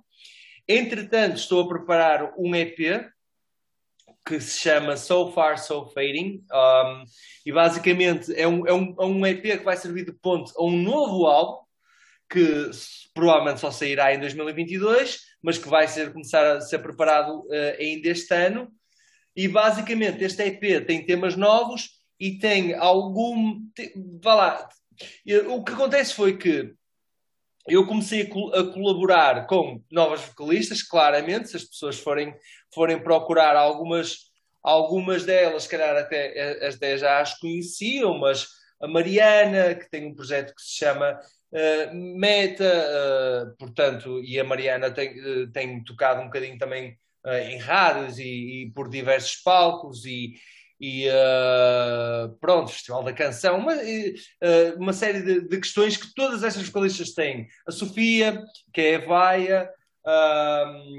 Entretanto, estou a preparar um EP que se chama So Far So Fading um, e basicamente é um, é, um, é um EP que vai servir de ponte a um novo álbum que provavelmente só sairá em 2022, mas que vai ser, começar a ser preparado uh, ainda este ano. E basicamente este EP tem temas novos e tem algum. Tem, vá lá. O que acontece foi que eu comecei a, colaborar com novas vocalistas, claramente, se as pessoas forem, forem procurar algumas, algumas delas, se calhar até as 10 já as conheciam, mas a Mariana, que tem um projeto que se chama uh, Meta, uh, portanto, e a Mariana tem, uh, tem tocado um bocadinho também em rádios e, e, por diversos palcos e, e uh, pronto, Festival da Canção, uma, uh, uma série de, de, questões que todas essas vocalistas têm. A Sofia, que é a Vaia, uh,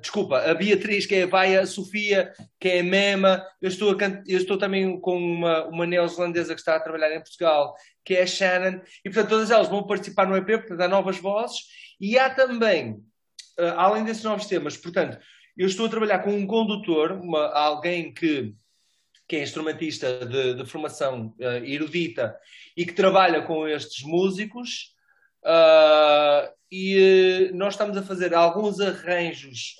desculpa, a Beatriz, que é a Vaia, a Sofia, que é a Mema. Eu estou, a, eu estou também com uma, uma neozelandesa que está a trabalhar em Portugal, que é a Shannon, e portanto todas elas vão participar no EP, portanto há novas vozes, e há também, além desses novos temas, portanto eu estou a trabalhar com um condutor, uma, alguém que, que é instrumentista de, de formação uh, erudita e que trabalha com estes músicos. Uh, e uh, nós estamos a fazer alguns arranjos,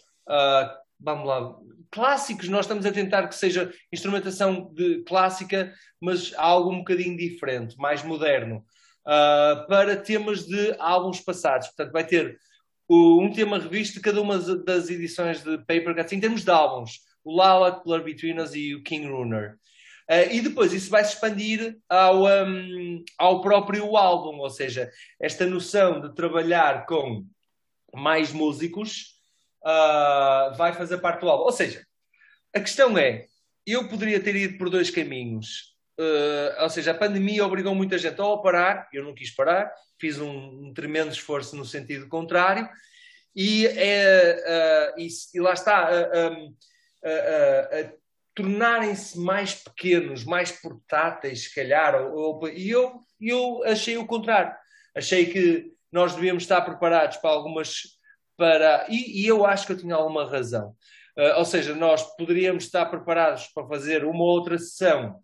vamos lá, clássicos. Nós estamos a tentar que seja instrumentação de, clássica, mas algo um bocadinho diferente, mais moderno, para temas de álbuns passados. Portanto, vai ter um tema revisto de cada uma das edições de Paper Cuts, em termos de álbuns. O Lala, Blur Between Us e o King Runer. Uh, e depois isso vai se expandir ao, um, ao próprio álbum, ou seja, esta noção de trabalhar com mais músicos uh, vai fazer parte do álbum. Ou seja, a questão é: eu poderia ter ido por dois caminhos. Uh, ou seja, a pandemia obrigou muita gente a parar, eu não quis parar, fiz um, um tremendo esforço no sentido contrário, e, é, uh, e, e, lá está, uh, tornarem-se mais pequenos, mais portáteis, se calhar, ou, ou, e eu, eu achei o contrário. Achei que nós devíamos estar preparados para algumas. Para, e, e eu acho que eu tinha alguma razão. Ou seja, nós poderíamos estar preparados para fazer uma outra sessão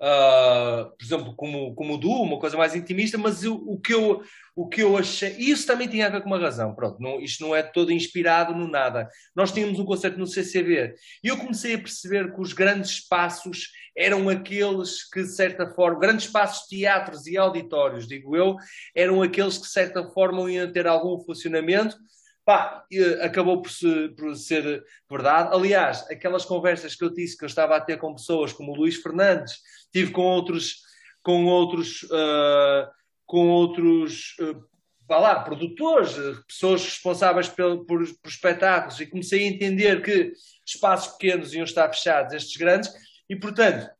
uh, por exemplo, como, como o Du, uma coisa mais intimista, mas eu, o, que eu, o que eu achei. Isso também tinha a ver com uma razão, pronto, não, isto não é todo inspirado no nada. Nós tínhamos um concerto no CCB e eu comecei a perceber que os grandes espaços eram aqueles que, de certa forma, grandes espaços, teatros e auditórios, digo eu, eram aqueles que, de certa forma, iam ter algum funcionamento Pá, acabou por, se, por, ser verdade. Aliás, aquelas conversas que eu disse que eu estava a ter com pessoas como o Luís Fernandes, tive com outros, com outros, uh, com outros uh, lá, produtores, pessoas responsáveis por, por, por espetáculos, e comecei a entender que espaços pequenos iam estar fechados, estes grandes, e portanto,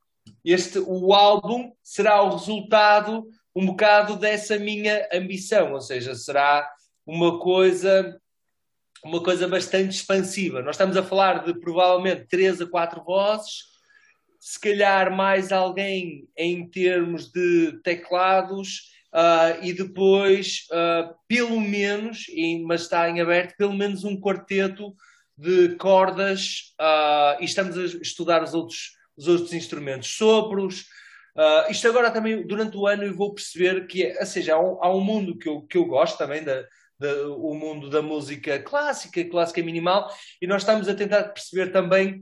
este, o álbum será o resultado um bocado dessa minha ambição, ou seja, será uma coisa uma coisa bastante expansiva. Nós estamos a falar de provavelmente três a quatro vozes, se calhar mais alguém em termos de teclados, uh, e depois, uh, pelo menos, mas está em aberto, pelo menos um quarteto de cordas, uh, e estamos a estudar os outros, os outros instrumentos, sopros. isto agora também, durante o ano, eu vou perceber que, é, ou seja, há um, há um mundo que eu, que eu gosto também da, o mundo da música clássica, clássica minimal, e nós estamos a tentar perceber também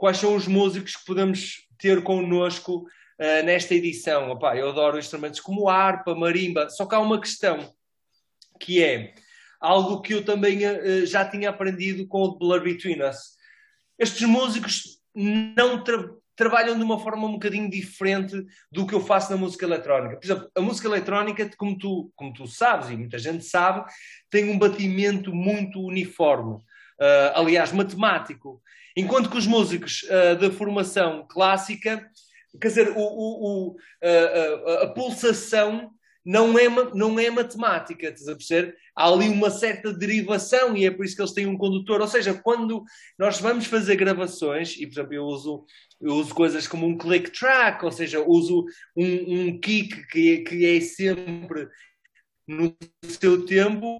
quais são os músicos que podemos ter connosco uh, nesta edição. Opa, eu adoro instrumentos como harpa, marimba, só que há uma questão que é algo que eu também uh, já tinha aprendido com o Blur Between Us. Estes músicos não tra trabalham de uma forma um bocadinho diferente do que eu faço na música eletrónica. Por exemplo, a música eletrónica, como tu, como tu sabes, e muita gente sabe, tem um batimento muito uniforme. Uh, aliás, matemático. Enquanto que os músicos uh, da formação clássica, quer dizer, o, o, o, a, a, pulsação não é, não é matemática, estás a perceber? Há ali uma certa derivação e é por isso que eles têm um condutor. Ou seja, quando nós vamos fazer gravações, e por exemplo, eu uso, eu uso coisas como um click track, ou seja, uso um, um kick que, que é sempre no seu tempo,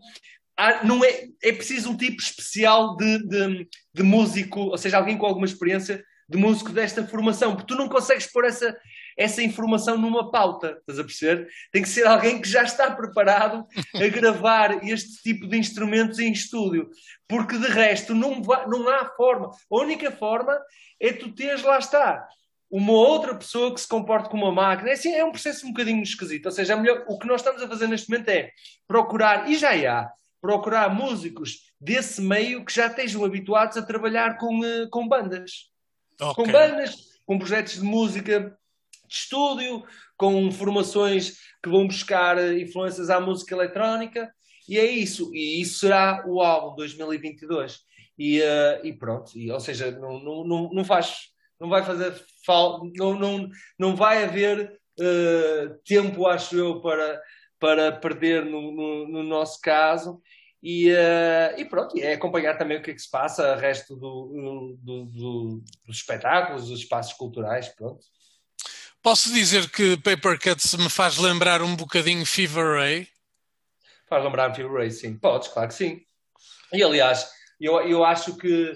não é, é preciso um tipo especial de, de, de músico, ou seja, alguém com alguma experiência de músico desta formação, porque tu não consegues pôr essa, essa informação numa pauta, estás a perceber? Tem que ser alguém que já está preparado a gravar este tipo de instrumentos em estúdio, porque de resto não, vai, não há forma. A única forma é tu teres, lá está, uma outra pessoa que se comporte como uma máquina. É, assim, é um processo um bocadinho esquisito. Ou seja, melhor, o que nós estamos a fazer neste momento é procurar, e já há, procurar músicos desse meio que já estejam habituados a trabalhar com, eh, com bandas. Okay. Com bandas, com projetos de música de estúdio, com formações que vão buscar influências à música eletrónica, e é isso. E isso será o álbum 2022. E, uh, e pronto, e, ou seja, não, não, não, faz, não vai fazer falta, não, não, não vai haver uh, tempo, acho eu, para, para perder no, no, no nosso caso. E, uh, e, pronto, é acompanhar também o que é que se passa, o resto do, do, do, dos espetáculos, dos espaços culturais, pronto. Posso dizer que Paper Cuts me faz lembrar um bocadinho Fever Ray? Faz lembrar Fever Ray, sim. Podes, claro que sim. E aliás, eu, eu acho que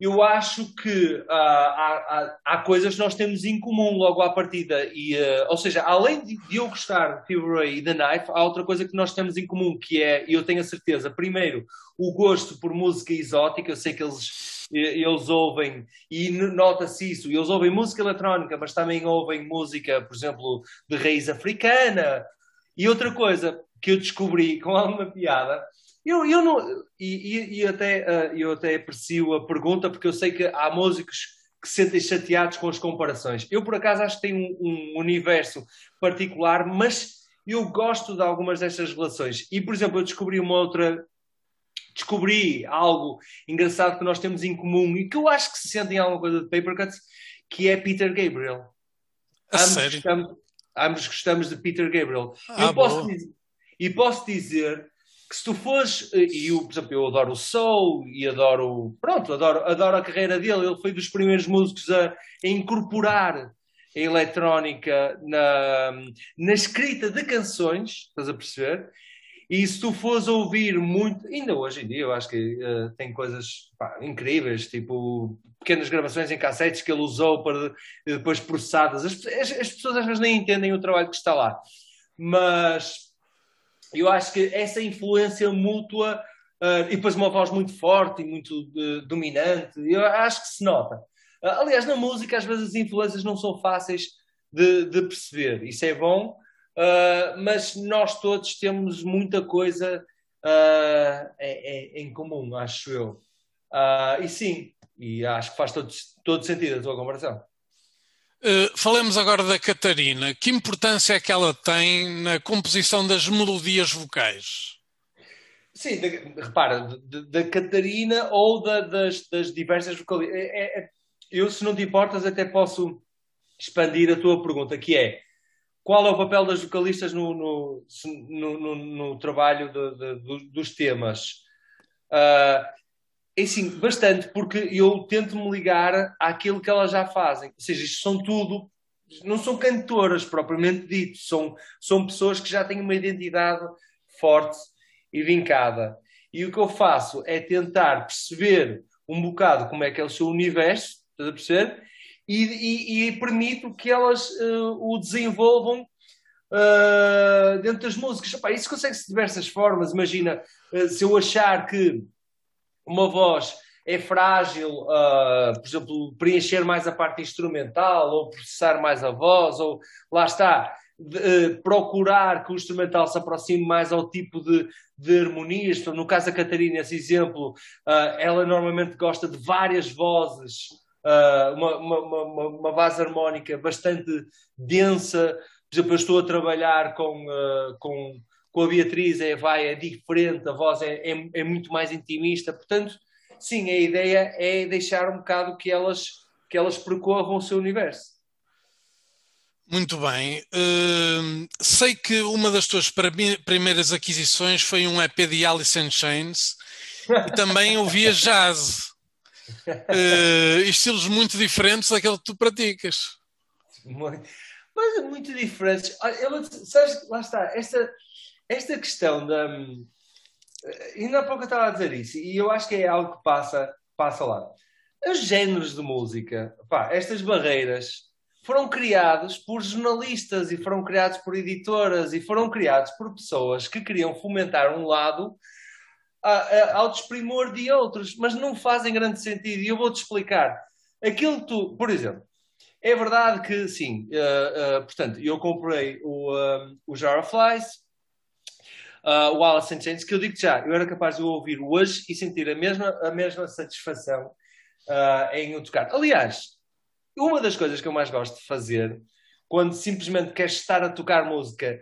eu acho que uh, há, há, há, coisas que nós temos em comum logo à partida. E, uh, ou seja, além de, eu gostar de Fever e The Knife, há outra coisa que nós temos em comum, que é, eu tenho a certeza, primeiro, o gosto por música exótica. Eu sei que eles eles ouvem, e nota-se isso, eles ouvem música eletrónica, mas também ouvem música, por exemplo, de raiz africana. E outra coisa que eu descobri com alguma piada, eu, eu não. E, e, e até, uh, eu até aprecio a pergunta, porque eu sei que há músicos que se sentem chateados com as comparações. Eu, por acaso, acho que tenho um, um universo particular, mas eu gosto de algumas destas relações. E, por exemplo, eu descobri uma outra descobri algo engraçado que nós temos em comum e que eu acho que se sente em alguma coisa de Paper Cuts, que é Peter Gabriel. A ambos, sério? Gostamos, ambos gostamos de Peter Gabriel. Ah, eu posso dizer, e posso dizer que se tu fores, e eu, por exemplo, eu adoro o soul e adoro, pronto, adoro, adoro a carreira dele, ele foi dos primeiros músicos a, a incorporar a eletrónica na, na escrita de canções, estás a perceber? E se tu fores ouvir muito, ainda hoje em dia, eu acho que uh, tem coisas pá, incríveis, tipo pequenas gravações em cassetes que ele usou para depois processadas. As, as, as, pessoas às vezes nem entendem o trabalho que está lá. Mas eu acho que essa influência mútua uh, e depois uma voz muito forte e muito uh, dominante, eu acho que se nota. aliás, na música, às vezes as influências não são fáceis de, de perceber. Isso é bom Uh, mas nós todos temos muita coisa uh, em, em, comum, acho eu. Uh, e sim, e acho que faz todo, todo sentido a tua comparação. Falemos agora da Catarina. Que importância é que ela tem na composição das melodias vocais? Sim, de, repara, da Catarina ou da, das, das, diversas vocalistas. É, é, é, eu, se não te importas, até posso expandir a tua pergunta, que é qual é o papel das vocalistas no, no, no, no trabalho de, de, dos temas? Uh, é sim, bastante, porque eu tento me ligar àquilo que elas já fazem. Ou seja, isto são tudo, não são cantoras propriamente dito, são, são pessoas que já têm uma identidade forte e vincada. E o que eu faço é tentar perceber um bocado como é que é o seu universo, estás a perceber? e, e, e permito que elas uh, o desenvolvam uh, dentro das músicas. Epá, isso consegue-se de diversas formas. Imagina, uh, se eu achar que uma voz é frágil, por exemplo, preencher mais a parte instrumental ou processar mais a voz, ou lá está, de, procurar que o instrumental se aproxime mais ao tipo de, de harmonias. No caso da Catarina, esse exemplo, ela normalmente gosta de várias vozes uh, uma, uma, uma, uma, base harmónica bastante densa. Por exemplo, eu estou a trabalhar com, uh, com, com a Beatriz, é, vai, é diferente, a voz é, é, é, muito mais intimista. Portanto, sim, a ideia é deixar um bocado que elas, que elas percorram o seu universo. Muito bem. Uh, sei que uma das tuas primeiras aquisições foi um EP de Alice in Chains e também ouvia jazz. Uh, estilos muito diferentes daquele que tu praticas. Muito, mas é muito diferentes. Eu, sabes, lá está, esta, esta questão da. Ainda há pouco eu estava a dizer isso, e eu acho que é algo que passa, passa lá. Os géneros de música, pá, estas barreiras foram criados por jornalistas e foram criados por editoras e foram criados por pessoas que queriam fomentar um lado a, a, ao desprimor de outros, mas não fazem grande sentido. E eu vou-te explicar. Aquilo tu, por exemplo, é verdade que sim, uh, uh, portanto, eu comprei o, uh, o Jar of Flies, uh, o Alice in Chains, que eu digo já, eu era capaz de o ouvir hoje e sentir a mesma, a mesma satisfação em o tocar. Aliás, uma das coisas que eu mais gosto de fazer, quando simplesmente queres estar a tocar música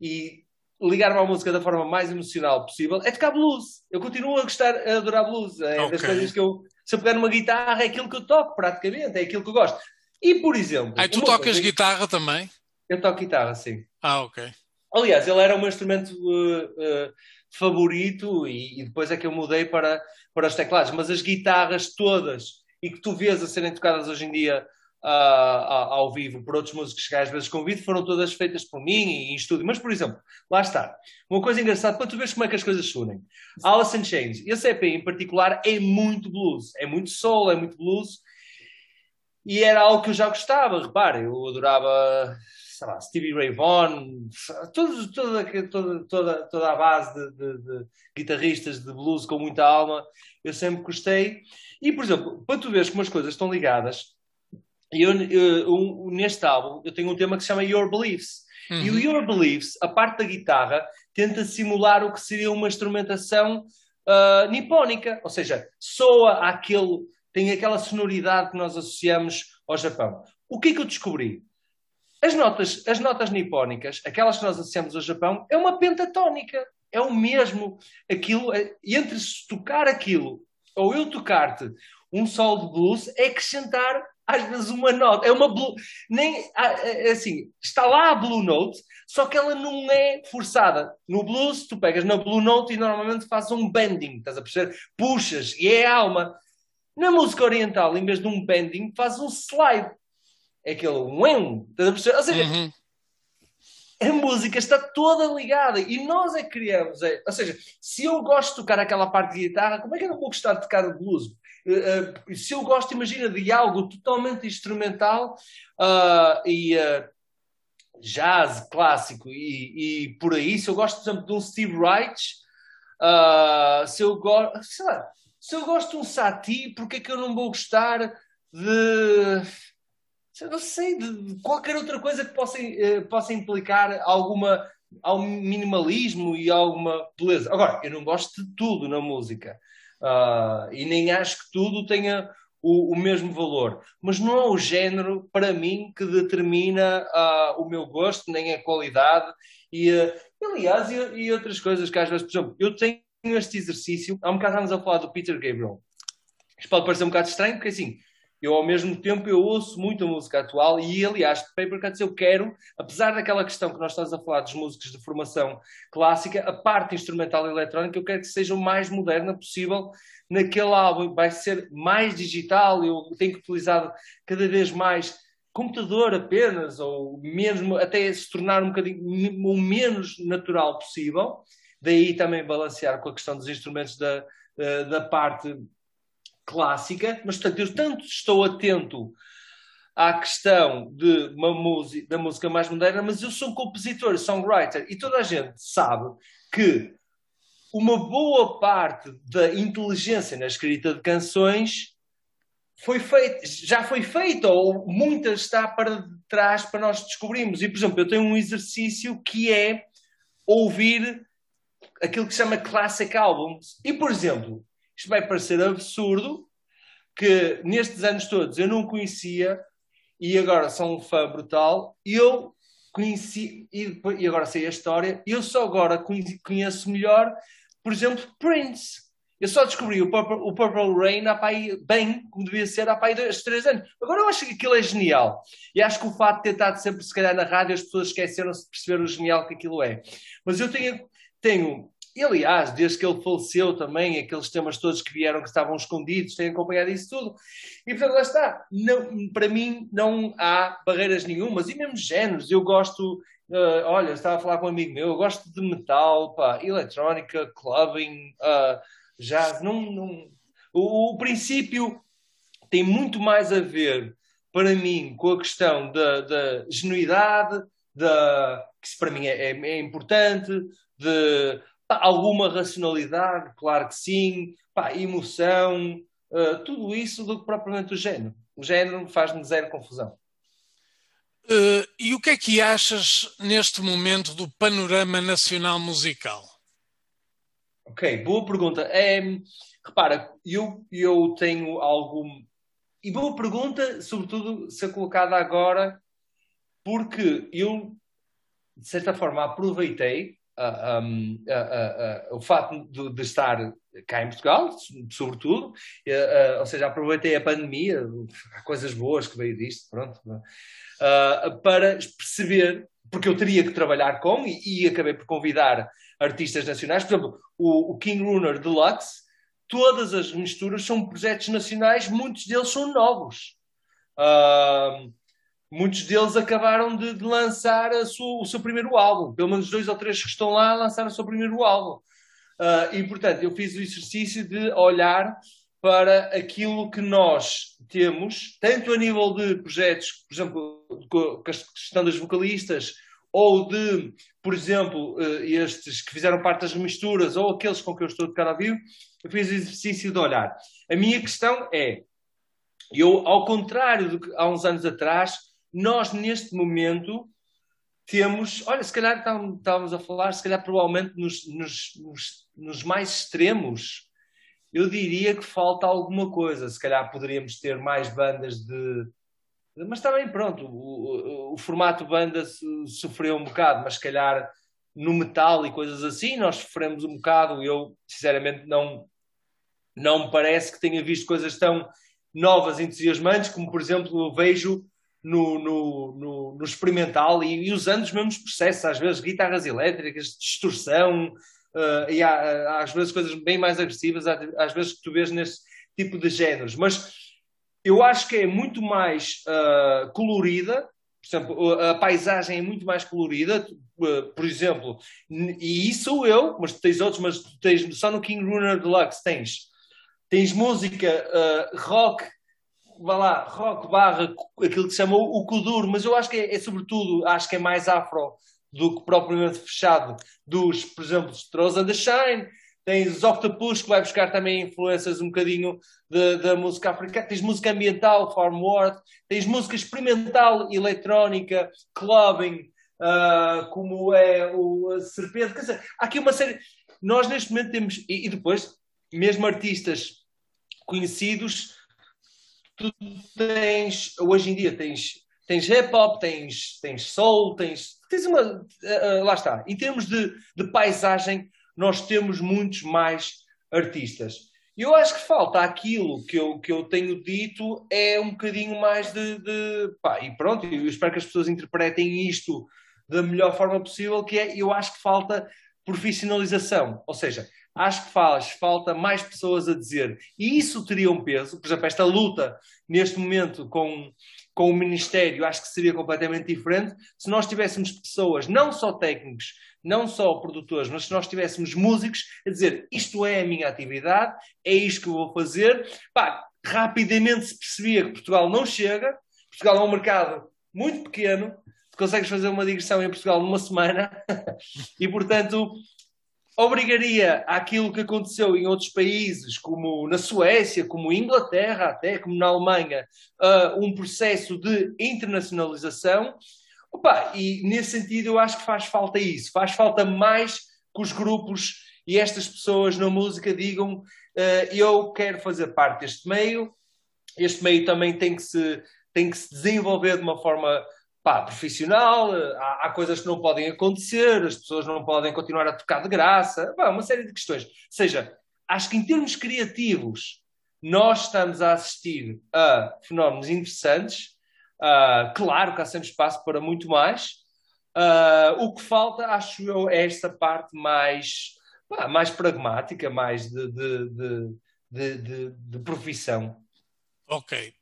e ligar-me à música da forma mais emocional possível, é tocar blues. Eu continuo a gostar, a adorar blues. É okay. das coisas que eu, se eu pegar numa guitarra, é aquilo que eu toco, praticamente, é aquilo que eu gosto. E, por exemplo. Ah, tu tocas coisa, guitarra também? Eu toco guitarra, sim. Ah, ok. Aliás, ele era o meu instrumento uh, uh, favorito e, e, depois é que eu mudei para, para os teclados. Mas as guitarras todas e que tu vês a serem tocadas hoje em dia uh, ao vivo por outros músicos que às vezes convido, foram todas feitas por mim e em estúdio. Mas, por exemplo, lá está. Uma coisa engraçada para tu veres como é que as coisas unem. Alice in Chains, esse EP em particular é muito blues, é muito soul, é muito blues. E era algo que eu já gostava, repare, eu adorava sei lá, Stevie Ray Vaughan, toda, toda, toda, toda a base de, de, de, guitarristas de blues com muita alma, eu sempre gostei. E, por exemplo, para tu veres como as coisas estão ligadas, eu, eu, neste álbum eu tenho um tema que se chama Your Beliefs. Uhum. E o uhum. Your Beliefs, a parte da guitarra, tenta simular o que seria uma instrumentação uh, nipónica, ou seja, soa aquele, tem aquela sonoridade que nós associamos ao Japão. O que é que eu descobri? As notas, as notas nipónicas, aquelas que nós associamos ao Japão, é uma pentatónica. É o mesmo. Aquilo, é, entre se tocar aquilo ou eu tocar-te um sol de blues, é acrescentar às vezes uma nota, é uma blue, nem é assim, está lá a blue note, só que ela não é forçada. No blues, tu pegas na blue note e normalmente fazes um bending, estás a perceber? Puxas e é a alma. Na música oriental, em vez de um bending, fazes um slide. É aquele estás a perceber? Ou seja, uhum a música está toda ligada e nós é que criamos. É, ou seja, se eu gosto de tocar aquela parte de guitarra, como é que eu não vou gostar de tocar o blues? Uh, uh, se eu gosto, imagina, de algo totalmente instrumental uh, e jazz clássico e, e, por aí, se eu gosto, por exemplo, de um Steve Reich, se eu gosto, sei lá, se eu gosto de um Satie, porque é que eu não vou gostar de não sei, de qualquer outra coisa que possa, eh, possa implicar alguma ao minimalismo e alguma beleza. Agora, eu não gosto de tudo na música uh, e nem acho que tudo tenha o, o, mesmo valor, mas não é o género para mim que determina uh, o meu gosto, nem a qualidade e, uh, aliás, e, e, outras coisas que às vezes, por exemplo, eu tenho este exercício, há um bocado estamos a falar do Peter Gabriel. Isto pode parecer um bocado estranho, porque assim, eu ao mesmo tempo eu ouço muito a música atual e aliás de Paper Cuts eu quero, apesar daquela questão que nós estamos a falar dos músicos de formação clássica, a parte instrumental eletrónica eu quero que seja o mais moderna possível naquele álbum, vai ser mais digital, eu tenho que utilizar cada vez mais computador apenas, ou mesmo até se tornar um bocadinho o menos natural possível, daí também balancear com a questão dos instrumentos da, da parte clássica, mas portanto eu tanto estou atento à questão de uma música, da música mais moderna, mas eu sou compositor, songwriter, e toda a gente sabe que uma boa parte da inteligência na escrita de canções foi feita, já foi feita, ou muita está para trás para nós descobrirmos. E, por exemplo, eu tenho um exercício que é ouvir aquilo que se chama classic albums. E, por exemplo, isto vai parecer absurdo, que nestes anos todos eu não conhecia e agora sou um fã brutal. Eu conheci, e, e agora sei a história, eu só agora conheço melhor, por exemplo, Prince. Eu só descobri o Purple, o Purple Rain há pai, bem como devia ser há pai dois, três anos. Agora eu acho que aquilo é genial. E acho que o fato de ter estado sempre, se calhar, na rádio, as pessoas esqueceram-se de perceber o genial que aquilo é. Mas eu tenho, tenho e aliás, desde que ele faleceu também, aqueles temas todos que vieram que estavam escondidos, tenho acompanhado isso tudo. E portanto, lá está. Não, para mim não há barreiras nenhumas, e mesmo géneros. Eu gosto, uh, olha, estava a falar com um amigo meu, eu gosto de metal, pá, eletrónica, clubbing, uh, jazz. Não, não... O, o, princípio tem muito mais a ver, para mim, com a questão da, da genuidade, da, que para mim é, é, é importante, de alguma racionalidade, claro que sim, pá, emoção, uh, tudo isso do que propriamente o género. O género faz-me zero confusão. Uh, e o que é que achas neste momento do panorama nacional musical? Ok, boa pergunta. É, repara, eu, eu tenho algum. E boa pergunta, sobretudo ser colocada agora, porque eu, de certa forma, aproveitei uh, uh, o fato de, de, estar cá em Portugal, sobretudo, ou seja, aproveitei a pandemia, coisas boas que veio disto, pronto, é? para perceber, porque eu teria que trabalhar com, e, e, acabei por convidar artistas nacionais, por exemplo, o, o King Lunar Deluxe, todas as misturas são projetos nacionais, muitos deles são novos. Uh, muitos deles acabaram de, de lançar sua, o seu primeiro álbum. Pelo menos dois ou três que estão lá lançaram o seu primeiro álbum. Uh, e, portanto, eu fiz o exercício de olhar para aquilo que nós temos, tanto a nível de projetos, por exemplo, com a questão das vocalistas, ou de, por exemplo, uh, estes que fizeram parte das misturas, ou aqueles com que eu estou de cara a vivo, eu fiz o exercício de olhar. A minha questão é, eu, ao contrário do que há uns anos atrás, nós neste momento temos, olha, se calhar estávamos a falar, se calhar provavelmente nos, nos, nos, nos, mais extremos, eu diria que falta alguma coisa. Se calhar poderíamos ter mais bandas de. Mas também, pronto, o, o, o formato banda sofreu um bocado, mas se calhar no metal e coisas assim, nós sofremos um bocado. Eu, sinceramente, não, não me parece que tenha visto coisas tão novas, entusiasmantes, como, por exemplo, eu vejo no, no, no, no experimental e, e, usando os mesmos processos, às vezes guitarras elétricas, distorção, uh, e há, às vezes coisas bem mais agressivas, às vezes que tu vês nesse tipo de géneros. Mas eu acho que é muito mais uh, colorida, por exemplo, a paisagem é muito mais colorida, uh, por exemplo, e isso sou eu, mas tens outros, mas tens só no King Runner Deluxe tens, tens música rock vá lá, rock barra aquilo que se chama o Kuduro, mas eu acho que é, é, sobretudo, acho que é mais afro do que propriamente fechado. Dos, por exemplo, Strose and the Shine, tens Octopus que vai buscar também influências um bocadinho da música africana, tens música ambiental, Farm World, tens música experimental, eletrónica, clubbing, uh, como é o Serpente, quer dizer, há aqui uma série, nós neste momento temos, e, e depois, mesmo artistas conhecidos, tu tens, hoje em dia, tens, tens hip hop, tens, tens soul, tens, tens uma. Uh, lá está. Em termos de, de paisagem, nós temos muitos mais artistas. Eu acho que falta aquilo que eu, que eu tenho dito é um bocadinho mais de, de pá, e pronto, eu espero que as pessoas interpretem isto da melhor forma possível, que é, eu acho que falta profissionalização, ou seja, acho que faz falta mais pessoas a dizer. E isso teria um peso, por exemplo, esta luta neste momento com, com o Ministério, acho que seria completamente diferente se nós tivéssemos pessoas, não só técnicos, não só produtores, mas se nós tivéssemos músicos a dizer isto é a minha atividade, é isto que eu vou fazer. Pá, rapidamente se percebia que Portugal não chega, Portugal é um mercado muito pequeno, consegues fazer uma digressão em Portugal numa semana e, portanto, obrigaria aquilo que aconteceu em outros países, como na Suécia, como Inglaterra, até como na Alemanha, uh, um processo de internacionalização. Opa, e nesse sentido eu acho que faz falta isso, faz falta mais que os grupos e estas pessoas na música digam uh, eu quero fazer parte deste meio, este meio também tem que se, tem que se desenvolver de uma forma pá, profissional, há, há, coisas que não podem acontecer, as pessoas não podem continuar a tocar de graça, pá, uma série de questões. Ou seja, acho que em termos criativos, nós estamos a assistir a fenómenos interessantes. Uh, claro que há sempre espaço para muito mais. Uh, o que falta, acho eu, é esta parte mais, pá, mais pragmática, mais de, de, de, de, de profissão. Ok.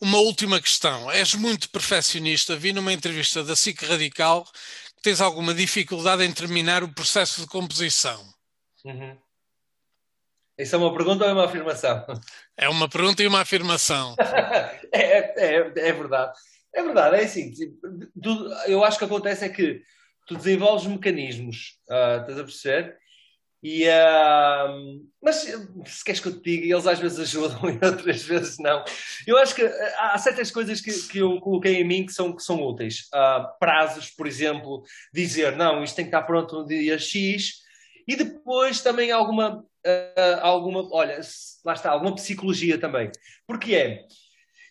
Uma última questão. És muito perfeccionista. Vi numa entrevista da SIC Radical que tens alguma dificuldade em terminar o processo de composição. Uhum. Isso é uma pergunta ou é uma afirmação? É uma pergunta e uma afirmação. é, é, é verdade. É verdade, é assim. Tu, eu acho que acontece é que tu desenvolves mecanismos, uh, estás a perceber? E, uh, mas se queres que eu te diga, eles às vezes ajudam e outras vezes não. Eu acho que há certas coisas que, que eu coloquei em mim que são, que são úteis. Uh, prazos, por exemplo, dizer não, isto tem que estar pronto no dia X. E depois também alguma, uh, alguma olha, lá está, alguma psicologia também. Porque é,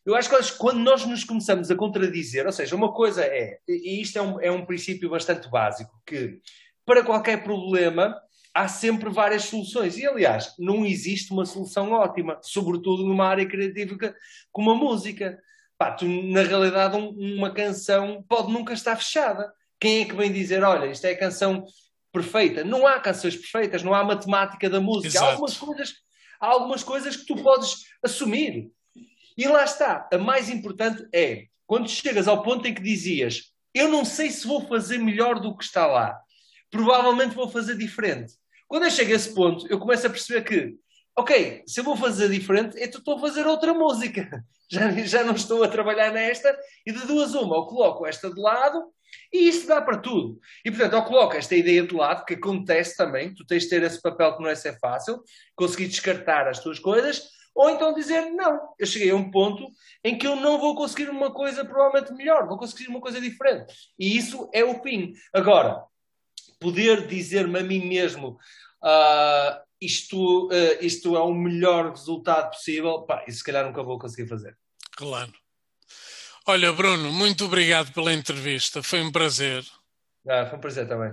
eu acho que quando nós nos começamos a contradizer, ou seja, uma coisa é, e isto é um, é um princípio bastante básico, que para qualquer problema há sempre várias soluções. E, aliás, não existe uma solução ótima, sobretudo numa área criativa como a música. Pá, tu, na realidade, um, uma canção pode nunca estar fechada. Quem é que vem dizer, olha, isto é a canção perfeita? Não há canções perfeitas, não há matemática da música. Há algumas, coisas, há algumas coisas que tu podes assumir. E lá está. A mais importante é, quando chegas ao ponto em que dizias, eu não sei se vou fazer melhor do que está lá. Provavelmente vou fazer diferente quando eu chego a esse ponto, eu começo a perceber que, ok, se eu vou fazer diferente, então estou a fazer outra música. Já, já não estou a trabalhar nesta, e de duas uma, eu coloco esta de lado e isto dá para tudo. E portanto, eu coloco esta ideia de lado, que acontece também, tu tens de ter esse papel que não é ser fácil, conseguir descartar as tuas coisas, ou então dizer, não, eu cheguei a um ponto em que eu não vou conseguir uma coisa provavelmente melhor, vou conseguir uma coisa diferente. E isso é o fim. Agora, poder dizer-me a mim mesmo uh, isto, uh, isto é o melhor resultado possível, pá, isso se calhar nunca vou conseguir fazer. Claro. Olha, Bruno, muito obrigado pela entrevista, foi um prazer. Ah, foi um prazer também.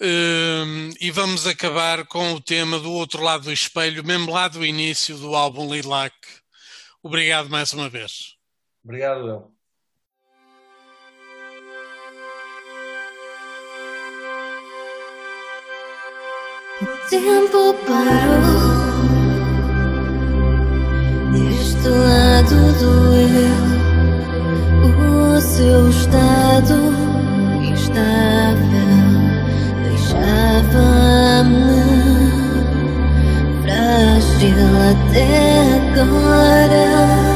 Uh, e vamos acabar com o tema do outro lado do espelho, mesmo lá do início do álbum Lilac. Obrigado mais uma vez. Obrigado, eu. Tempo parou deste lado do eu. O seu estado instável deixava-me frágil até agora.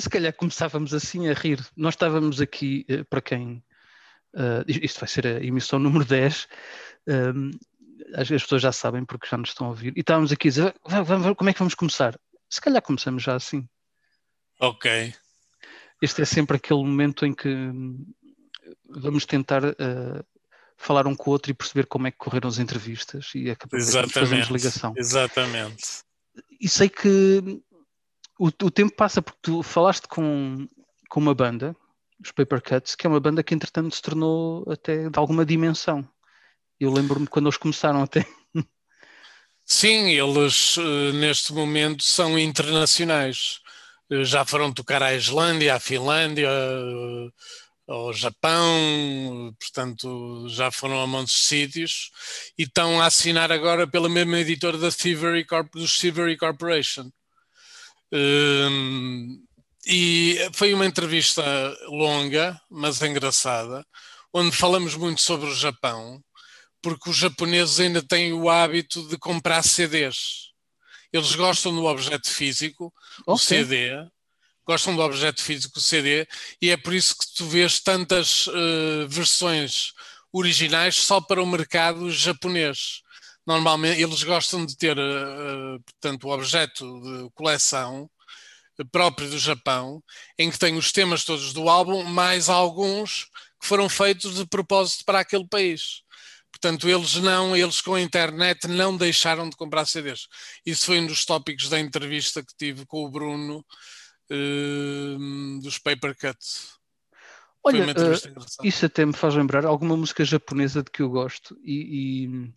Se calhar começávamos assim a rir. Nós estávamos aqui, eh, para quem. Uh, isto vai ser a emissão número 10. Um, as, pessoas já sabem porque já nos estão a ouvir. E estávamos aqui a dizer: como é que vamos começar? Se calhar começamos já assim. Ok. Este é sempre aquele momento em que vamos tentar uh, falar um com o outro e perceber como é que correram as entrevistas e acabamos fazemos ligação. Exatamente. E sei que o, o, tempo passa porque tu falaste com, com uma banda, os Paper Cuts, que é uma banda que entretanto se tornou até de alguma dimensão. Eu lembro-me quando eles começaram até. Sim, eles eh, neste momento são internacionais. Eh, já foram tocar à Islândia, à Finlândia, eh, ao Japão, portanto já foram a montes de sítios e estão a assinar agora pela mesma editora da Thievery Corp, do Thievery Corporation. Um, e foi uma entrevista longa, mas engraçada, onde falamos muito sobre o Japão, porque os japoneses ainda têm o hábito de comprar CDs. Eles gostam do objeto físico, o CD, gostam do objeto físico CD e é por isso que tu vês tantas uh, versões originais só para o mercado japonês. Normalmente eles gostam de ter, uh, portanto, o objeto de coleção próprio do Japão, em que tem os temas todos do álbum, mais alguns que foram feitos de propósito para aquele país. Portanto, eles não, eles com a internet não deixaram de comprar CDs. Isso foi um dos tópicos da entrevista que tive com o Bruno, uh, dos Paper Cuts. Olha, uh, isso até me faz lembrar alguma música japonesa de que eu gosto e, e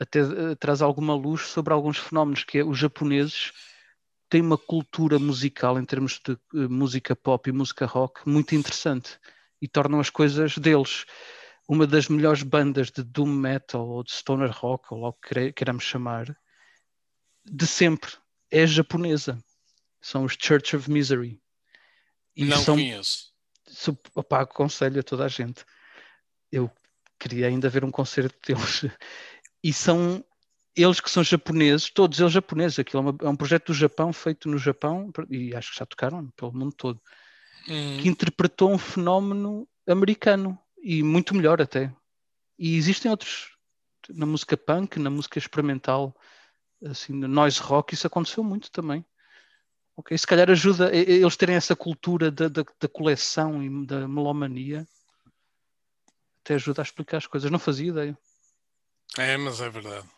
até uh, traz alguma luz sobre alguns fenómenos que é os japoneses têm uma cultura musical em termos de uh, música pop e música rock muito interessante e tornam as coisas deles. Uma das melhores bandas de doom metal ou de stoner rock, ou logo que queiramos chamar, de sempre é japonesa são os Church of Misery. E Não são, conheço. Opa, aconselho a toda a gente. Eu queria ainda ver um concerto deles. E são eles que são japoneses, todos eles japoneses. Aquilo é, uma, é um projeto do Japão, feito no Japão, e acho que já tocaram pelo mundo todo, hum. que interpretou um fenómeno americano e muito melhor até. E existem outros na música punk, na música experimental, assim, no noise rock, isso aconteceu muito também. Ok, se calhar ajuda eles terem essa cultura da, da, da coleção e da melomania. Até ajuda a explicar as coisas. Não fazia ideia. É, mas é verdade.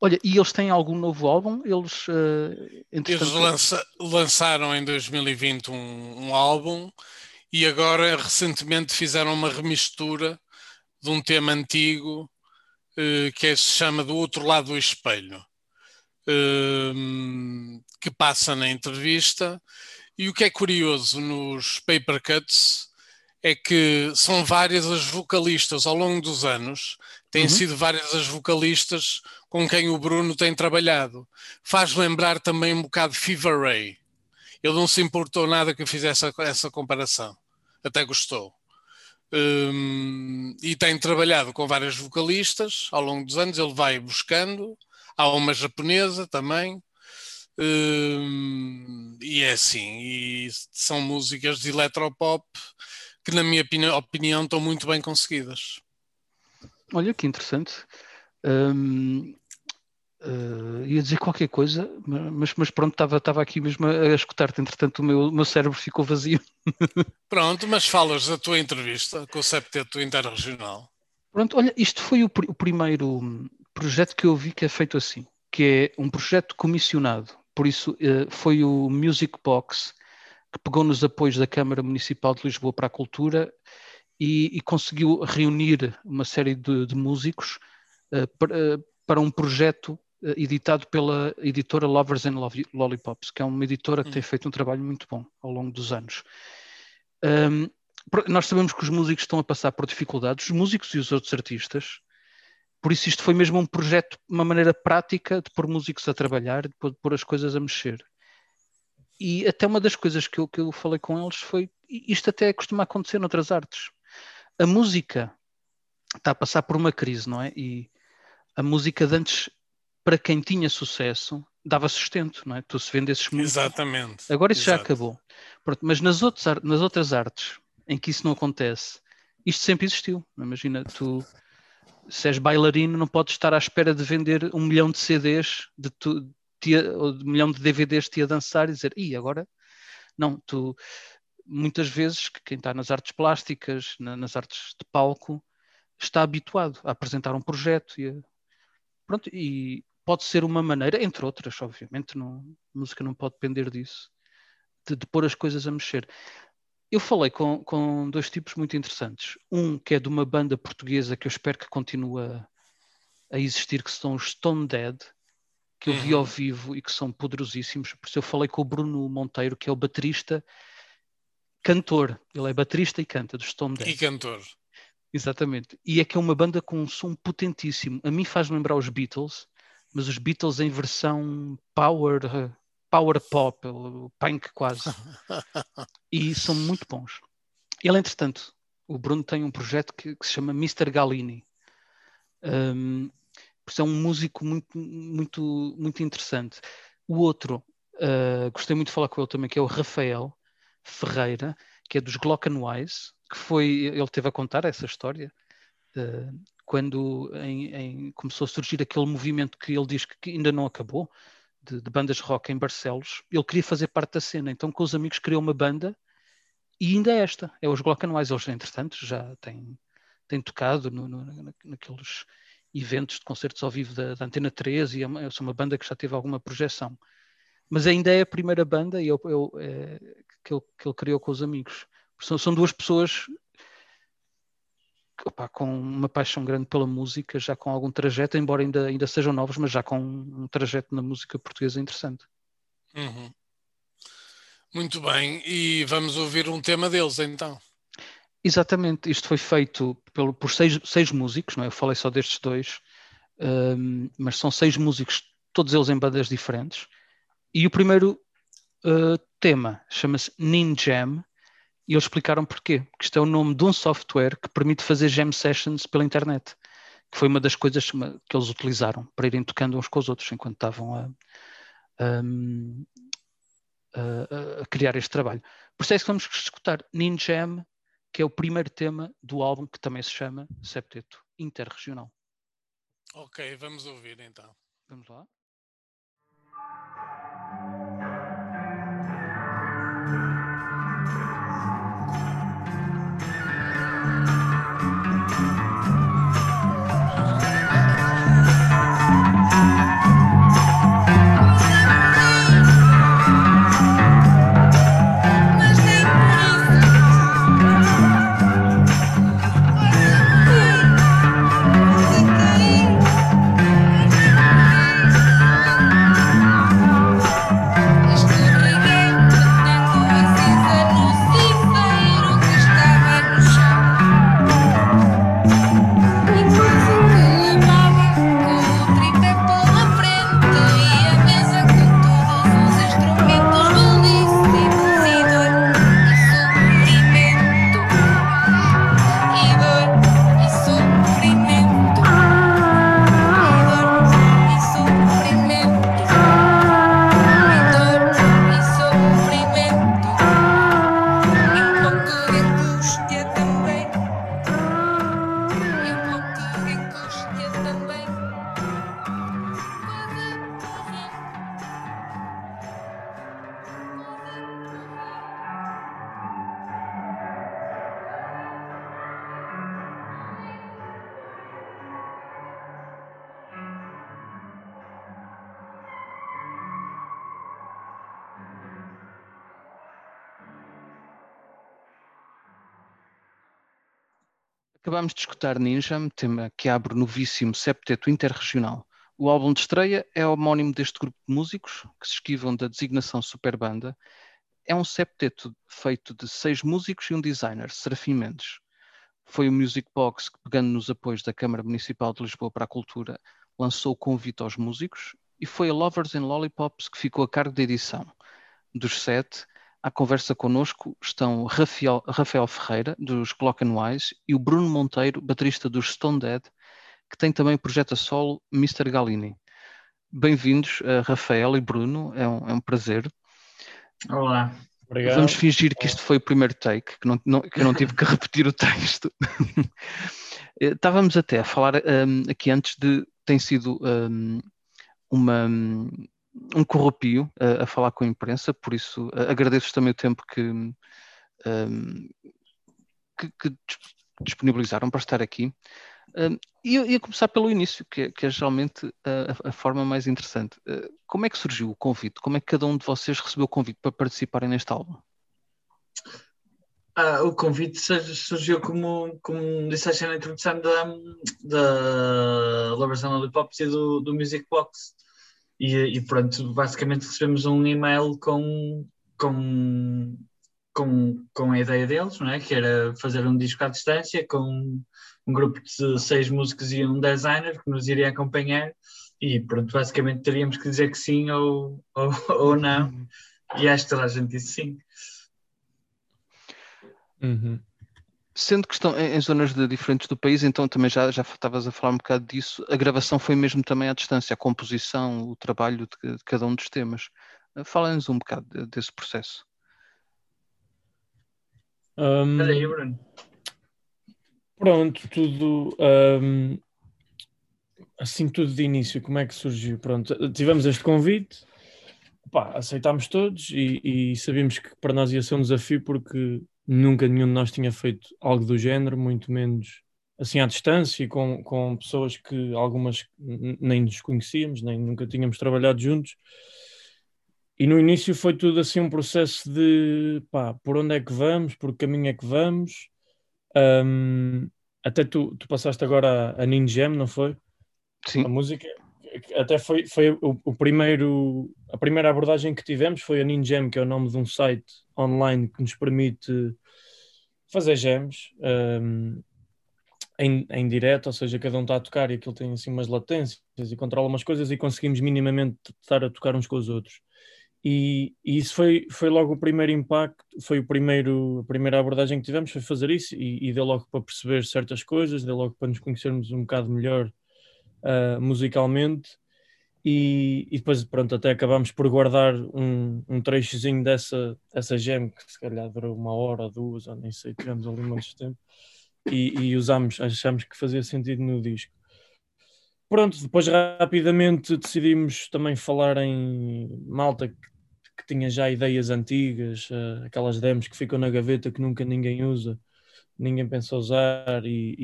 Olha, e eles têm algum novo álbum? Eles, uh, eles lança, lançaram em 2020 um, um, álbum e agora recentemente fizeram uma remistura de um tema antigo uh, que é, se chama Do Outro Lado do Espelho. Uh, que passa na entrevista. E o que é curioso nos paper cuts é que são várias as vocalistas ao longo dos anos, têm uhum. sido várias as vocalistas com quem o Bruno tem trabalhado. Faz lembrar também um bocado Fever Ray. Ele não se importou nada que eu fizesse essa, essa comparação, até gostou. Um, e tem trabalhado com várias vocalistas ao longo dos anos, ele vai buscando. Há uma japonesa também, Uh, e é assim, e são músicas de eletropop que, na minha opinião, estão muito bem conseguidas. Olha que interessante. Um, uh, ia dizer qualquer coisa, mas, mas pronto, estava aqui mesmo a, a escutar-te. Entretanto, o meu, meu cérebro ficou vazio. pronto, mas falas da tua entrevista com o Septeto Interregional. Pronto, olha, isto foi o, o primeiro projeto que eu vi que é feito assim, que é um projeto comissionado por isso, eh, foi o Music Box que pegou nos apoios da Câmara Municipal de Lisboa para a Cultura e, e conseguiu reunir uma série de, de músicos uh, para, uh, para, um projeto uh, editado pela editora Lovers and Lollipops, que é uma editora que tem hum. feito um trabalho muito bom ao longo dos anos. Um, nós sabemos que os músicos estão a passar por dificuldades, os músicos e os outros artistas, por isso isto foi mesmo um projeto, uma maneira prática de pôr músicos a trabalhar, de pôr, as coisas a mexer. E até uma das coisas que eu, que eu falei com eles foi, isto até costuma acontecer noutras artes. A música está a passar por uma crise, não é? E a música de antes para quem tinha sucesso, dava sustento, não é? Tu se vendesses muito. Exatamente. Agora isso Exato. já acabou. Pronto, mas nas, outras, ar- nas outras artes em que isso não acontece, isto sempre existiu. Imagina, tu, se és bailarino, não podes estar à espera de vender um milhão de CDs de tu, ou de um milhão de DVDs de ti a dançar e dizer, e agora? Não, tu muitas vezes que quem está nas artes plásticas, na- nas artes de palco, está habituado a apresentar um projeto e a- pronto, e pode ser uma maneira, entre outras, obviamente, não, a música não pode depender disso, de, de pôr as coisas a mexer. Eu falei com, com dois tipos muito interessantes. Um que é de uma banda portuguesa que eu espero que continue a, a existir, que são os Stone Dead, que eu vi Uhum. ao vivo e que são poderosíssimos. Por isso eu falei com o Bruno Monteiro, que é o baterista, cantor. Ele é baterista e canta dos Stone Dead. E cantor. Exatamente. E é que é uma banda com um som potentíssimo. A mim faz lembrar os Beatles, mas os Beatles em versão power, power pop, punk quase. e são muito bons. Ele, entretanto, o Bruno tem um projeto que, que se chama Mr. Galini. Um, por isso é um músico muito, muito, muito interessante. O outro, uh, gostei muito de falar com ele também, que é o Rafael Ferreira, que é dos Glockenwise, que foi, ele teve a contar essa história, uh, quando em, em, começou a surgir aquele movimento que ele diz que, ainda não acabou, de, de, bandas rock em Barcelos, ele queria fazer parte da cena, então com os amigos criou uma banda, e ainda é esta, é os Glockenwise, eles entretanto já têm, têm tocado no, no, naqueles eventos de concertos ao vivo da, da Antena 13 e é uma, é uma banda que já teve alguma projeção. Mas ainda é a primeira banda eu, eu, é, que, ele, que, ele, criou com os amigos. São, são duas pessoas opa, com uma paixão grande pela música, já com algum trajeto, embora ainda, ainda sejam novos, mas já com um trajeto na música portuguesa interessante. Uhum. Muito bem, e vamos ouvir um tema deles então. Exatamente, isto foi feito pelo, por seis, seis músicos, não é? eu falei só destes dois, um, mas são seis músicos, todos eles em bandas diferentes. E o primeiro uh, tema chama-se Ninjam, e eles explicaram porquê. Porque isto é o nome de um software que permite fazer jam sessions pela internet, que foi uma das coisas que eles utilizaram para irem tocando uns com os outros enquanto estavam a, a, a criar este trabalho. Por isso é que vamos escutar Ninjam, que é o primeiro tema do álbum que também se chama Septeto Interregional. Ok, vamos ouvir então. Vamos lá. Thank you. Acabámos de escutar Ninja, tema que abre o novíssimo Septeto Interregional. O álbum de estreia é homónimo deste grupo de músicos, que se esquivam da designação superbanda. É um septeto feito de seis músicos e um designer, Serafim Mendes. Foi o Music Box que, pegando nos apoios da Câmara Municipal de Lisboa para a Cultura, lançou o convite aos músicos e foi a Lovers and Lollipops que ficou a cargo da edição. Dos sete, à conversa connosco estão Rafael, Rafael Ferreira, dos Glockenwise, e o Bruno Monteiro, baterista dos Stone Dead, que tem também o projeto a solo Mr. Galini. bem-vindos, uh, Rafael e Bruno, é um, é um prazer. Olá. Obrigado. Vamos fingir que isto foi o primeiro take, que, não, não, que eu não tive que repetir o texto. Eh, estávamos até a falar um, aqui antes de tem sido um, uma, um corrupio a, a, falar com a imprensa, por isso agradeço também o tempo que, um, que, que, disponibilizaram para estar aqui. Um, e eu ia começar pelo início, que é, que é geralmente a, a, forma mais interessante. Uh, como é que surgiu o convite? Como é que cada um de vocês recebeu o convite para participarem neste álbum? Ah, o convite surgiu como, como disseste na introdução da, da Lovers and Lollipops e do, do Music Box. E, e pronto, basicamente recebemos um e-mail com, com, com, com a ideia deles, não é? que era fazer um disco à distância com um grupo de seis músicos e um designer que nos iria acompanhar. E pronto, basicamente teríamos que dizer que sim ou, ou, ou não. E acho que toda a gente disse sim. Uhum. Sendo que estão em, em, zonas de, diferentes do país, então também já, já estavas a falar um bocado disso, a gravação foi mesmo também à distância, a composição, o trabalho de, de cada um dos temas. Uh, fala-nos um bocado de, desse processo. Um, aí, Bruno. Pronto, tudo um, assim tudo de início, como é que surgiu? Pronto, tivemos este convite, pá, aceitámos todos e, e sabíamos que para nós ia ser um desafio porque nunca nenhum de nós tinha feito algo do género, muito menos assim à distância e com, com pessoas que algumas nem nos conhecíamos, nem nunca tínhamos trabalhado juntos. E no início foi tudo assim um processo de pá, por onde é que vamos, por que caminho é que vamos. Um, até tu, tu passaste agora a, a Ninja não foi? Sim. A música até foi, foi o, o, primeiro, a primeira abordagem que tivemos foi a Ninjam, que é o nome de um site online que nos permite fazer jams um, em, em direto, ou seja, cada um está a tocar e aquilo tem assim umas latências e controla umas coisas e conseguimos minimamente estar a tocar uns com os outros. E, e, isso foi, foi logo o primeiro impacto, foi o primeiro, a primeira abordagem que tivemos, foi fazer isso e, e deu logo para perceber certas coisas, deu logo para nos conhecermos um bocado melhor uh, musicalmente e, e, depois pronto, até acabámos por guardar um, um trechozinho dessa, dessa gem que se calhar durou uma hora duas, ou nem sei, tivemos ali muito tempo e, e usámos, achamos que fazia sentido no disco. Pronto, depois rapidamente decidimos também falar em malta que, que tinha já ideias antigas, uh, aquelas demos que ficam na gaveta que nunca ninguém usa, ninguém pensa usar, e,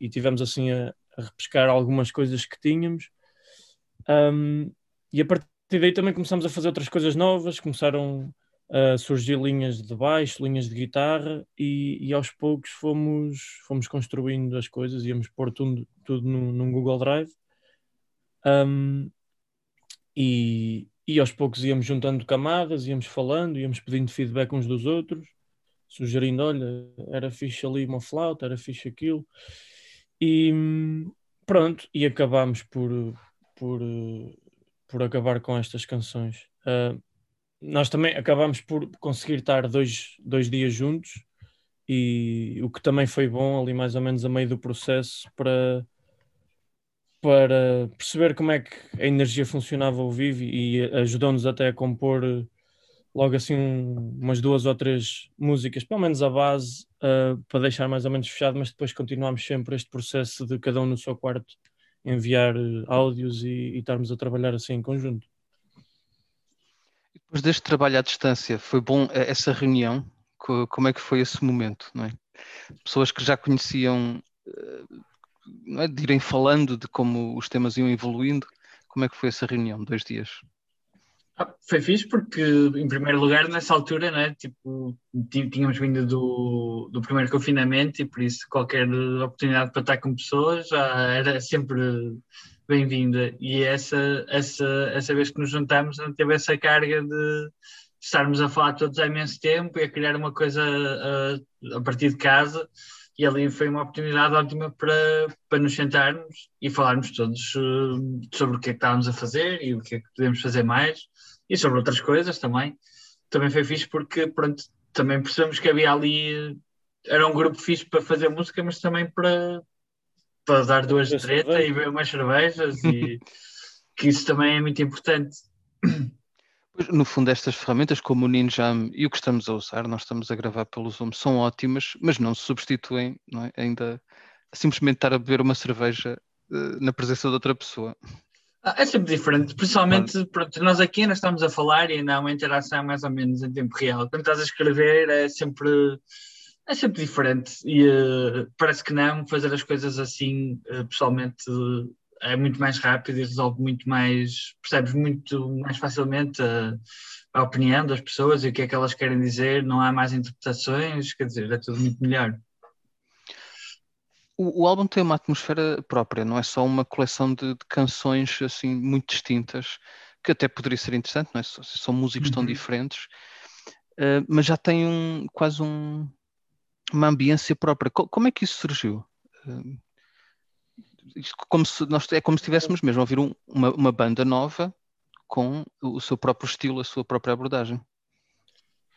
e, e tivemos assim a, a repescar algumas coisas que tínhamos. Um, e a partir daí também começamos a fazer outras coisas novas, começaram a surgir linhas de baixo, linhas de guitarra, e, e aos poucos fomos, fomos construindo as coisas, íamos pôr tudo, tudo num, num Google Drive. Um, e, e aos poucos íamos juntando camadas, íamos falando, íamos pedindo feedback uns dos outros, sugerindo: olha, era fixe ali uma flauta, era fixe aquilo. E pronto, e acabámos por, por, por acabar com estas canções. Uh, nós também acabámos por conseguir estar dois, dois dias juntos e o que também foi bom ali mais ou menos a meio do processo para para perceber como é que a energia funcionava ao vivo e ajudou-nos até a compor logo assim um, umas duas ou três músicas, pelo menos a base, uh, para deixar mais ou menos fechado, mas depois continuamos sempre este processo de cada um no seu quarto enviar uh, áudios e, e estarmos a trabalhar assim em conjunto. Depois deste trabalho à distância, foi bom eh, essa reunião? Como é que foi esse momento? Não é? Pessoas que já conheciam, não é? de irem falando de como os temas iam evoluindo, como é que foi essa reunião, dois dias? Ah, foi fixe porque, em primeiro lugar, nessa altura, né, tipo, tínhamos vindo do, do primeiro confinamento e por isso qualquer oportunidade para estar com pessoas já era sempre bem-vinda. E essa, essa, essa vez que nos juntamos teve essa carga de estarmos a falar todos há imenso tempo e a criar uma coisa a, a partir de casa. E ali foi uma oportunidade ótima para, para nos sentarmos e falarmos todos uh, sobre o que é que estávamos a fazer e o que é que podemos fazer mais e sobre outras coisas também. Também foi fixe porque, pronto, também percebemos que havia ali. Era um grupo fixe para fazer música, mas também para, para dar duas de treta e beber umas cervejas. E que isso também é muito importante. No fundo, estas ferramentas como o Ninjam e o que estamos a usar, nós estamos a gravar pelo Zoom, são ótimas, mas não se substituem, não é? Ainda simplesmente estar a beber uma cerveja uh, na presença de outra pessoa. Ah, é sempre diferente, principalmente pronto, nós aqui ainda estamos a falar e ainda há uma interação mais ou menos em tempo real. Quando estás a escrever é sempre, é sempre diferente e uh, parece que não, fazer as coisas assim uh, pessoalmente uh, é muito mais rápido e resolve muito mais, percebes muito mais facilmente a, a opinião das pessoas e o que é que elas querem dizer, não há mais interpretações, quer dizer, é tudo muito melhor. O, o, álbum tem uma atmosfera própria, não é só uma coleção de, de, canções assim muito distintas, que até poderia ser interessante, não é? São músicos uhum. tão diferentes, uh, mas já tem um, quase um, uma ambiência própria. Co como é que isso surgiu? Uh, como se nós, é como se estivéssemos mesmo a ouvir um, uma, uma banda nova com o seu próprio estilo, a sua própria abordagem.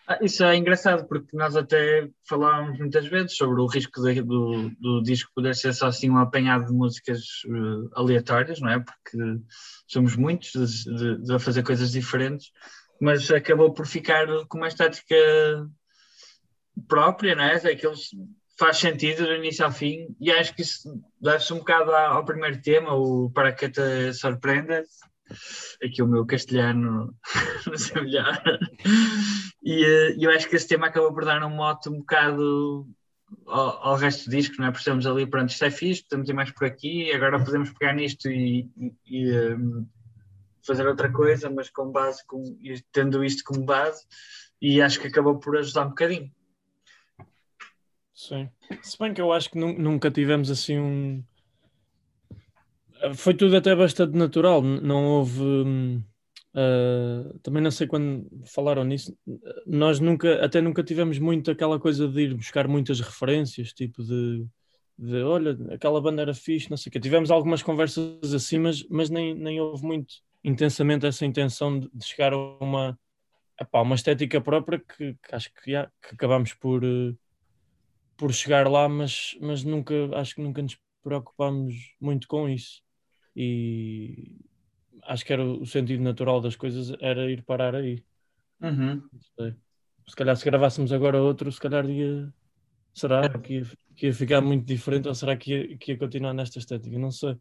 Ah, isso é engraçado porque nós até falávamos muitas vezes sobre o risco de, do, do disco poder ser só assim um apanhado de músicas uh, aleatórias, não é? Porque somos muitos de, de, de, fazer coisas diferentes, mas acabou por ficar com uma estética própria, não é? Aqueles faz sentido do início ao fim e acho que isso deve-se um bocado ao primeiro tema, o Para que te surpreenda. Aqui o meu castelhano não sei melhor. E uh, eu acho que esse tema acabou por dar um mote um bocado ao, ao, resto do disco, não é? Porque estamos ali, pronto, isto é fixe, podemos ir mais por aqui, agora podemos pegar nisto e, e, e um, ehm, fazer outra coisa, mas com base, com, tendo isto como base, e acho que acabou por ajudar um bocadinho. Sim. Se bem que eu acho que nunca tivemos assim um. Foi tudo até bastante natural, não houve. Uh, também não sei quando falaram nisso, nós nunca, até nunca tivemos muito aquela coisa de ir buscar muitas referências, tipo de, de olha, aquela banda era fixe, não sei o que. Tivemos algumas conversas assim, mas, mas nem, nem houve muito intensamente essa intenção de, de chegar a uma, epá, uma estética própria que, que acho que, já, que por, por chegar lá, mas, mas nunca, acho que nunca nos preocupámos muito com isso. E, acho que era o sentido natural das coisas era ir parar aí. Uhum. Se calhar se gravássemos agora outro, se calhar ia. Será que ia, que ia ficar muito diferente ou será que ia, que ia continuar nesta estética? Não sei.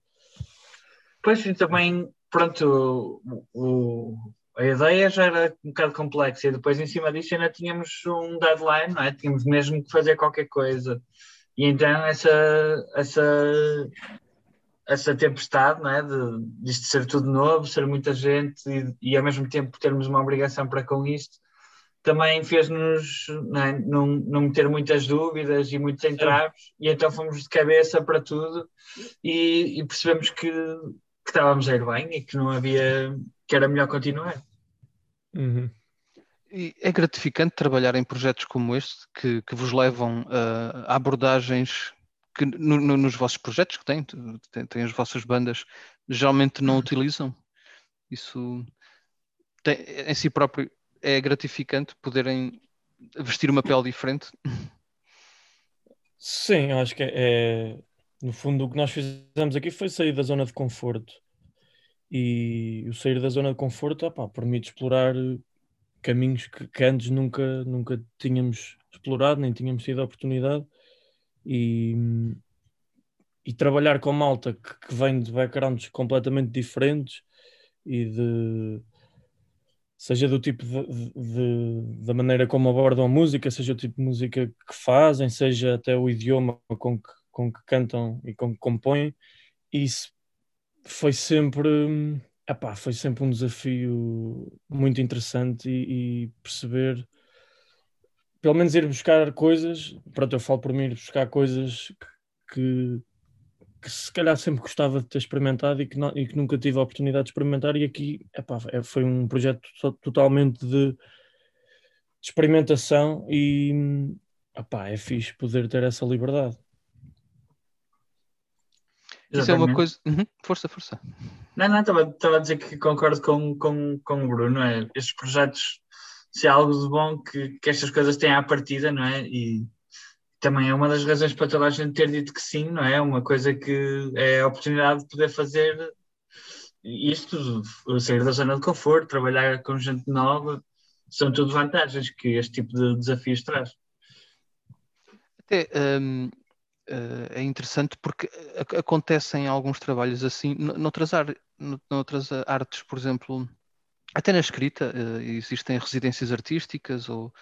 Pois e também, pronto, o, o, a ideia já era um bocado complexa e depois em cima disso ainda tínhamos um deadline, não é? Tínhamos mesmo que fazer qualquer coisa. E então essa, essa essa tempestade, não é? De, de isto ser tudo novo, ser muita gente e, e, ao mesmo tempo termos uma obrigação para com isto, também fez-nos não, é? não, não meter muitas dúvidas e muitos entraves, e então fomos de cabeça para tudo e, e percebemos que, que, estávamos a ir bem e que não havia, que era melhor continuar. Uhum. E é gratificante trabalhar em projetos como este que, que vos levam a abordagens que no, no, nos vossos projetos que têm, têm, têm, as vossas bandas, geralmente não utilizam. Isso tem, em si próprio é gratificante poderem vestir uma pele diferente. Sim, eu acho que é, é, no fundo o que nós fizemos aqui foi sair da zona de conforto. E o sair da zona de conforto opa, permite explorar caminhos que, que antes nunca, nunca tínhamos explorado, nem tínhamos tido a oportunidade e, e trabalhar com malta que, que vem de backgrounds completamente diferentes e de seja do tipo de, de, da maneira como abordam a música, seja o tipo de música que fazem, seja até o idioma com que, com que cantam e com que compõem, isso foi sempre epá, foi sempre um desafio muito interessante e, e perceber pelo menos ir buscar coisas, pronto, eu falo por mim, ir buscar coisas que, que se calhar sempre gostava de ter experimentado e que, não, e que nunca tive a oportunidade de experimentar, e aqui epá, é, foi um projeto totalmente de, de experimentação e epá, é fixe poder ter essa liberdade. Isso é uma coisa. Uhum. Força, força. Não, não, estava a dizer que concordo com, com, com o Bruno. É? Estes projetos se há algo de bom que, que estas coisas têm à partida, não é? E também é uma das razões para toda a gente ter dito que sim, não é? Uma coisa que é a oportunidade de poder fazer isto, sair da zona de conforto, trabalhar com gente nova, são tudo vantagens que este tipo de desafios traz. Até um, uh, é interessante porque acontecem alguns trabalhos assim, noutras, ar, noutras artes, por exemplo, até na escrita, uh, existem residências artísticas ou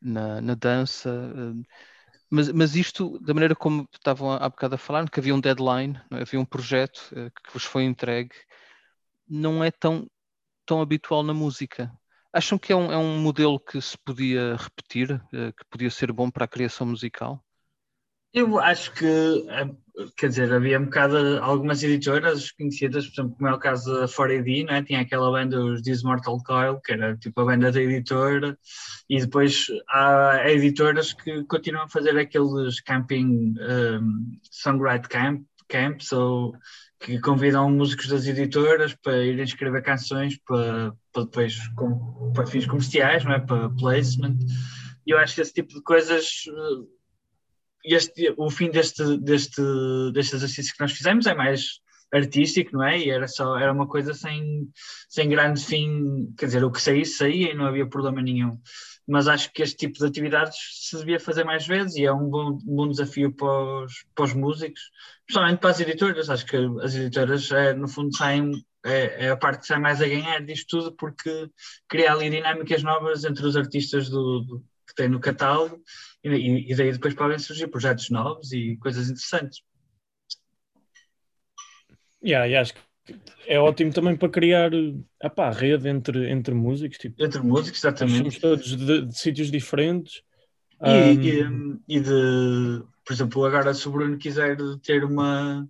na, na dança. Uh, mas, mas, isto, da maneira como estavam há bocado a falar, que havia um deadline, é? havia um projeto que vos foi entregue, não é tão, tão habitual na música. Acham que é um, é um modelo que se podia repetir, que podia ser bom para a criação musical? Eu acho que, eh, quer dizer, havia um bocado algumas editoras conhecidas, por exemplo, como é o caso da 4AD, né? tinha aquela banda, os This Mortal Coil, que era tipo a banda da editora, e depois há editoras que continuam a fazer aqueles camping, um, songwrite camp, camps, ou que convidam músicos das editoras para irem escrever canções para, para depois com, para fins comerciais, não é? para placement. E eu acho que esse tipo de coisas eh, este, o fim deste, deste, deste exercício que nós fizemos é mais artístico, não é? E era só era uma coisa sem, sem grande fim, quer dizer, o que saísse, saía e não havia problema nenhum. Mas acho que este tipo de atividades se devia fazer mais vezes e é um bom, bom desafio para os, para os músicos, principalmente para as editoras. Acho que as editoras, é, no fundo, saem, é, é, a parte que sai mais a ganhar disto tudo, porque cria ali dinâmicas novas entre os artistas do, do que têm no catálogo e, e daí depois podem surgir projetos novos e coisas interessantes. Yeah, e acho que é ótimo também para criar epá, rede entre, entre músicos. Tipo, entre músicos, exatamente. Somos todos de, de sítios diferentes. E, um... e, e, de, por exemplo, agora se o Bruno quiser ter uma,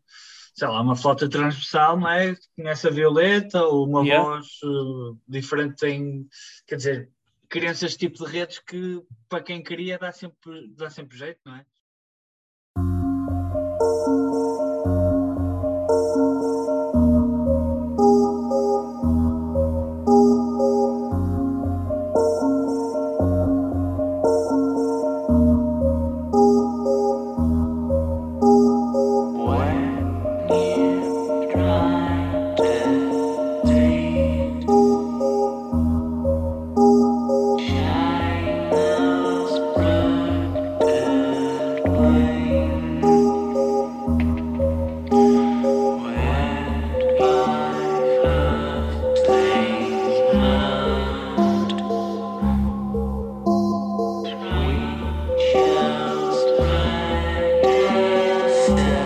sei lá, uma flauta transversal, não é? Conhece a violeta ou uma yeah. voz uh, diferente tem, quer dizer, este tipo de redes que, para quem queria, dá sempre, dá sempre jeito, não é? Yeah.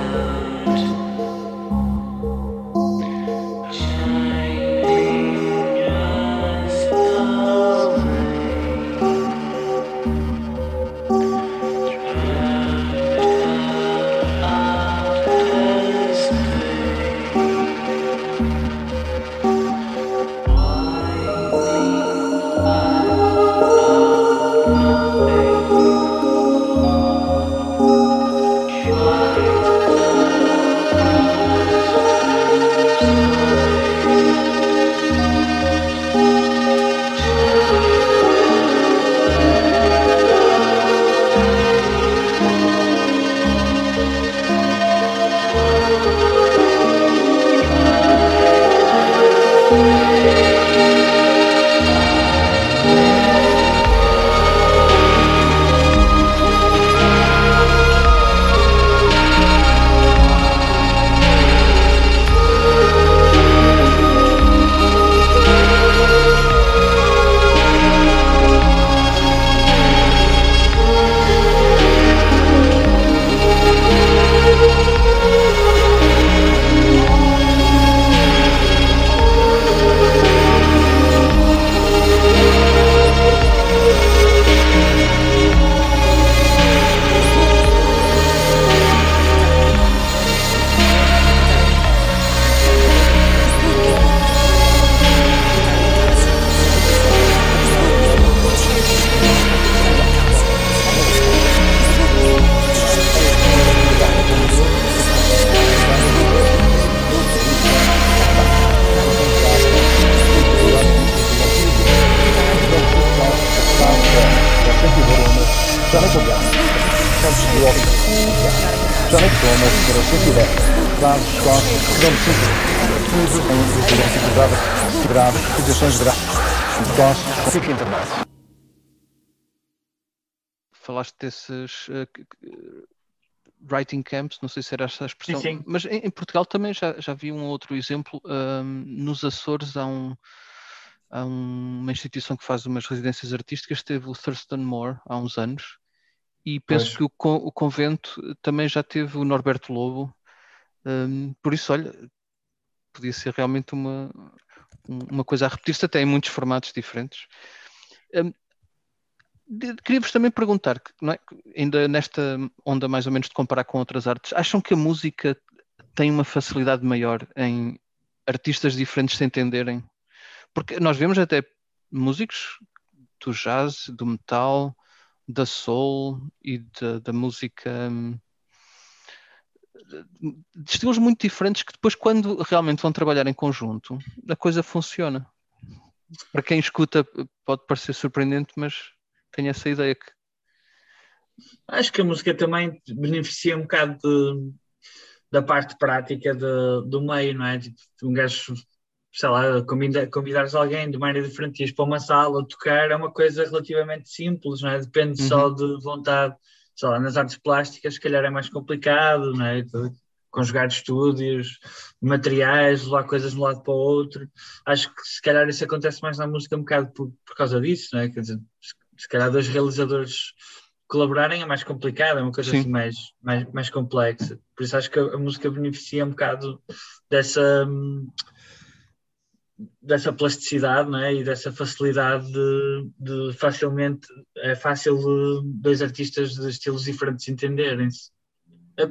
Desses uh, writing camps, não sei se era essa a expressão, Sim, sim. mas em, em Portugal também já, já vi um outro exemplo. um, nos Açores há, um, há um- uma instituição que faz umas residências artísticas, teve o Thurston Moore há uns anos, e penso Pois. que o, o convento também já teve o Norberto Lobo. um, por isso, olha, podia ser realmente uma, um- uma coisa a repetir-se até em muitos formatos diferentes. Um, de- Queria-vos também perguntar, é, ainda nesta onda mais ou menos de comparar com outras artes, acham que a música tem uma facilidade maior em artistas diferentes se entenderem? Porque nós vemos até músicos do jazz, do metal, da soul e da, da música hum, de estilos muito diferentes que depois quando realmente vão trabalhar em conjunto a coisa funciona. Para quem escuta pode parecer surpreendente, mas tenho essa ideia que Acho que a música também beneficia um bocado de- da parte prática de- do meio, não é? Tipo, um gajo, sei lá, convida, convidares alguém de uma área diferente, ires para uma sala tocar, é uma coisa relativamente simples, não é? Depende Uhum. só de vontade. Sei lá, nas artes plásticas, se calhar é mais complicado, não é? Conjugar estúdios, materiais, levar coisas de um lado para o outro. Acho que se calhar isso acontece mais na música um bocado por, por causa disso, não é? Quer dizer, se, calhar dois realizadores colaborarem é mais complicado, é uma coisa Sim. assim mais, mais, mais complexa. Por isso acho que a, a música beneficia um bocado dessa, hum, dessa plasticidade não é? e dessa facilidade de, de facilmente, é fácil de dois artistas de estilos diferentes entenderem-se.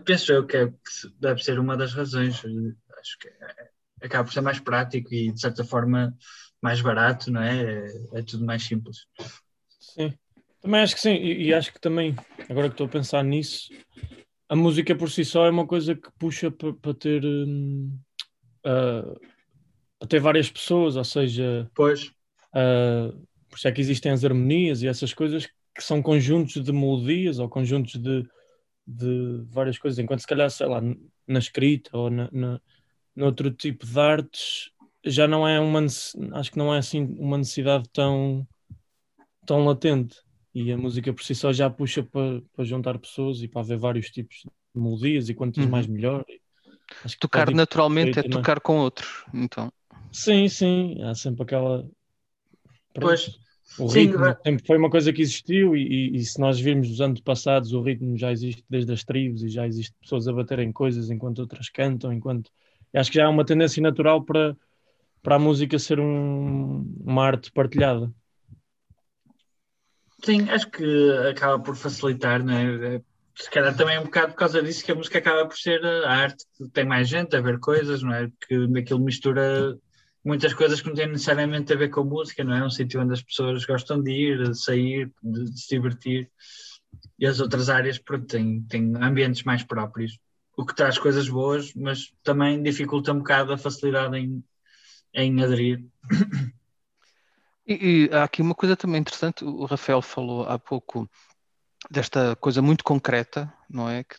Penso eu que, é, que deve ser uma das razões. Acho que é- acaba por ser mais prático e de certa forma mais barato, não é? É, é tudo mais simples. Sim, também acho que sim, e, e acho que também, agora que estou a pensar nisso, a música por si só é uma coisa que puxa para ter hum, para ter várias pessoas, ou seja, Pois, ah, por isso é que existem as harmonias e essas coisas que são conjuntos de melodias ou conjuntos de, de várias coisas, enquanto se calhar, sei lá, na escrita ou na, na, noutro tipo de artes já não é uma acho que não é assim uma necessidade tão tão latente e a música por si só já puxa para, para juntar pessoas e para haver vários tipos de melodias e quantas Uhum. mais melhor Acho que tocar pode- naturalmente é também. tocar com outros. Então, sim, sim, há sempre aquela Pronto. pois. O Sim, ritmo é- sempre foi uma coisa que existiu e, e- e se nós virmos os anos passados, o ritmo já existe desde as tribos e já existe pessoas a baterem coisas enquanto outras cantam, enquanto e acho que já há uma tendência natural para, para a música ser um- uma arte partilhada. Sim, acho que acaba por facilitar, não é? É, Se calhar também é um bocado por causa disso que a música acaba por ser a arte que tem mais gente a ver coisas, não é? Porque aquilo mistura muitas coisas que não têm necessariamente a ver com música, não? É um sítio onde as pessoas gostam de ir, de sair, de, de se divertir. E as outras áreas, pronto, têm, têm ambientes mais próprios, o que traz coisas boas, mas também dificulta um bocado a facilidade em, em aderir. E, e há aqui uma coisa também interessante, o Rafael falou há pouco desta coisa muito concreta, não é? Que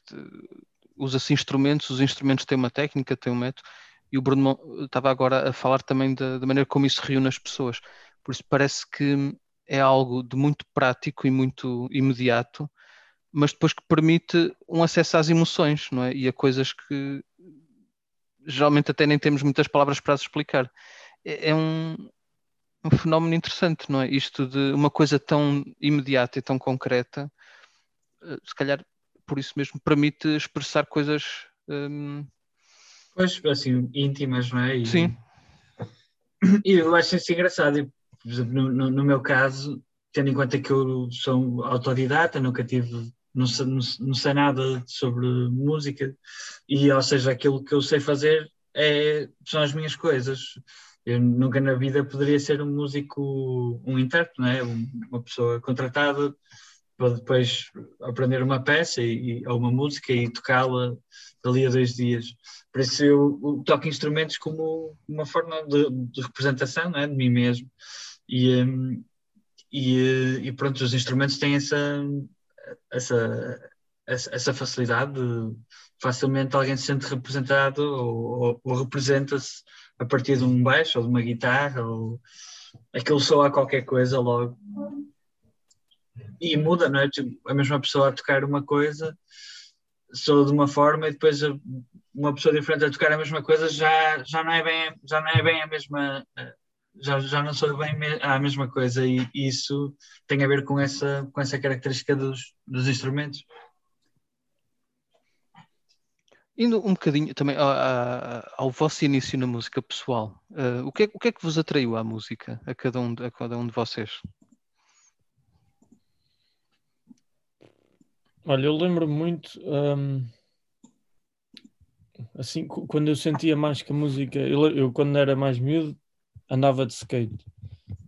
usa-se instrumentos, os instrumentos têm uma técnica, têm um método, e o Bruno estava agora a falar também da, da maneira como isso reúne as pessoas. Por isso parece que é algo de muito prático e muito imediato, mas depois que permite um acesso às emoções, não é? E a coisas que geralmente até nem temos muitas palavras para explicar. É, é um, um fenómeno interessante, não é? Isto de uma coisa tão imediata e tão concreta, eh, se calhar por isso mesmo permite expressar coisas. hum, Pois, assim, íntimas, não é? E- sim, E eu acho isso engraçado. E, por exemplo, no, no- no meu caso, tendo em conta que eu sou autodidata, nunca tive, não sei, não, não sei nada sobre música, e ou seja, aquilo que eu sei fazer é, são as minhas coisas. Eu nunca na vida poderia ser um músico, um intérprete, não é? Um- Uma pessoa contratada para depois aprender uma peça e, e- ou uma música e tocá-la dali a dois dias. Por isso eu, toco instrumentos como uma forma de, de representação não é? de mim mesmo. E, hum, e, e pronto, os instrumentos têm essa, essa, essa, facilidade de, facilmente alguém se sente representado ou, ou, ou representa-se a partir de um baixo ou de uma guitarra ou aquilo soa qualquer coisa logo e muda, não é? Tipo, a mesma pessoa a tocar uma coisa soa de uma forma e depois uma pessoa diferente a tocar a mesma coisa já, já, não, é bem, já não é bem a mesma já, já não soa bem a mesma coisa e, e isso tem a ver com essa, com essa característica dos, dos instrumentos. Indo um bocadinho também ao, ao vosso início na música pessoal, uh, o, que é, o que é que vos atraiu à música, a cada um, a cada um de vocês? Olha, eu lembro muito, um, assim, quando eu sentia mais que a música, eu, eu quando era mais miúdo, andava de skate.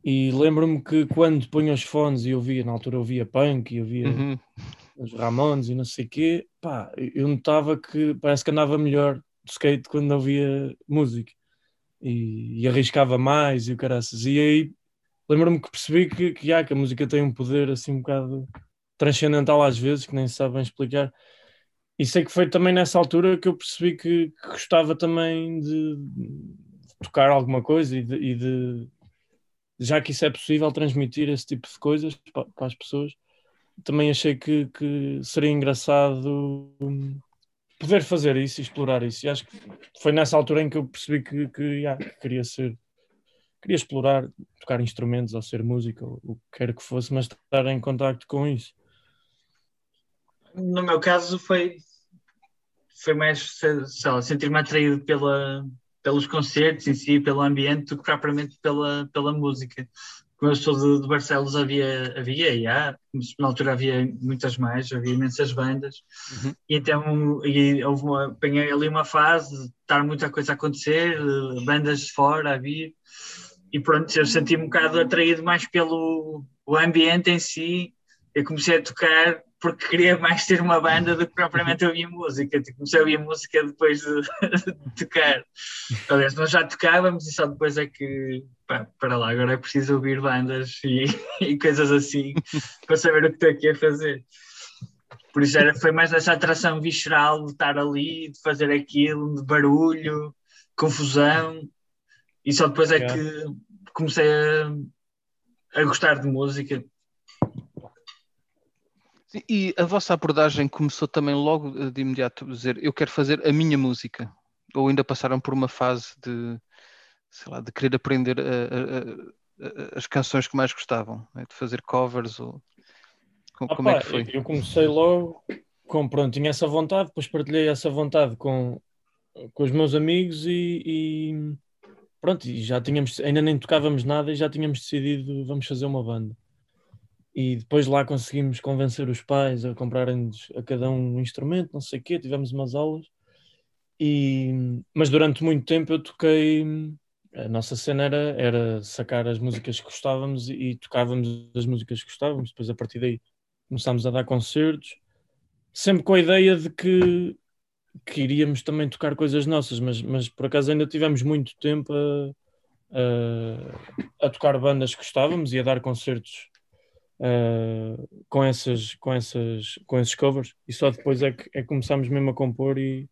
E lembro-me que quando punha os fones e eu via, na altura eu via punk e eu via uhum os Ramones e não sei o quê, pá, eu notava que parece que andava melhor de skate quando ouvia música e, e arriscava mais e o caraças. E aí lembro-me que percebi que, que, que a música tem um poder assim um bocado transcendental às vezes, que nem se sabem explicar. E sei que foi também nessa altura que eu percebi que, que gostava também de, de, tocar alguma coisa e de, e de, já que isso é possível, transmitir esse tipo de coisas para as pessoas também achei que, que seria engraçado poder fazer isso e explorar isso. E acho que foi nessa altura em que eu percebi que, que, yeah, que queria ser, queria explorar, tocar instrumentos ou ser músico, ou o que quer que fosse, mas estar em contacto com isso. No meu caso foi, foi mais, sentir-me atraído pela, pelos concertos em si, pelo ambiente, do que propriamente pela, pela música como eu sou de, de, Barcelos, havia, havia, e há, na altura havia muitas mais, havia imensas bandas, uhum. e então e houve uma, apanhei ali uma fase de estar muita coisa a acontecer, bandas de fora a vir, e pronto, eu senti um bocado atraído mais pelo o ambiente em si, eu comecei a tocar porque queria mais ter uma banda do que propriamente ouvir música. Tipo, comecei a ouvir música depois de, de tocar. Aliás, nós já tocávamos e só depois é que, pá, para lá, agora é preciso ouvir bandas e, e coisas assim para saber o que estou aqui a fazer. Por isso era, foi mais essa atração visceral de estar ali, de fazer aquilo, de barulho, confusão. E só depois é que comecei a, a gostar de música e a vossa abordagem começou também logo de imediato a dizer eu quero fazer a minha música? Ou ainda passaram por uma fase de, sei lá, de querer aprender a, a, a, as canções que mais gostavam, né? de fazer covers ou como, como é que foi? Eu comecei logo com, pronto, tinha essa vontade, depois partilhei essa vontade com, com os meus amigos e, e pronto, e já tínhamos, ainda nem tocávamos nada e já tínhamos decidido vamos fazer uma banda e depois lá conseguimos convencer os pais a comprarem-nos a cada um um instrumento, não sei o quê, tivemos umas aulas. E, mas durante muito tempo eu toquei. A nossa cena era, era sacar as músicas que gostávamos e, e tocávamos as músicas que gostávamos. Depois, a partir daí, começámos a dar concertos, sempre com a ideia de que, que iríamos também tocar coisas nossas, mas, mas por acaso ainda tivemos muito tempo a, a, a tocar bandas que gostávamos e a dar concertos uh, com, essas, com, essas, com esses covers e só depois é que, é que começámos mesmo a compor e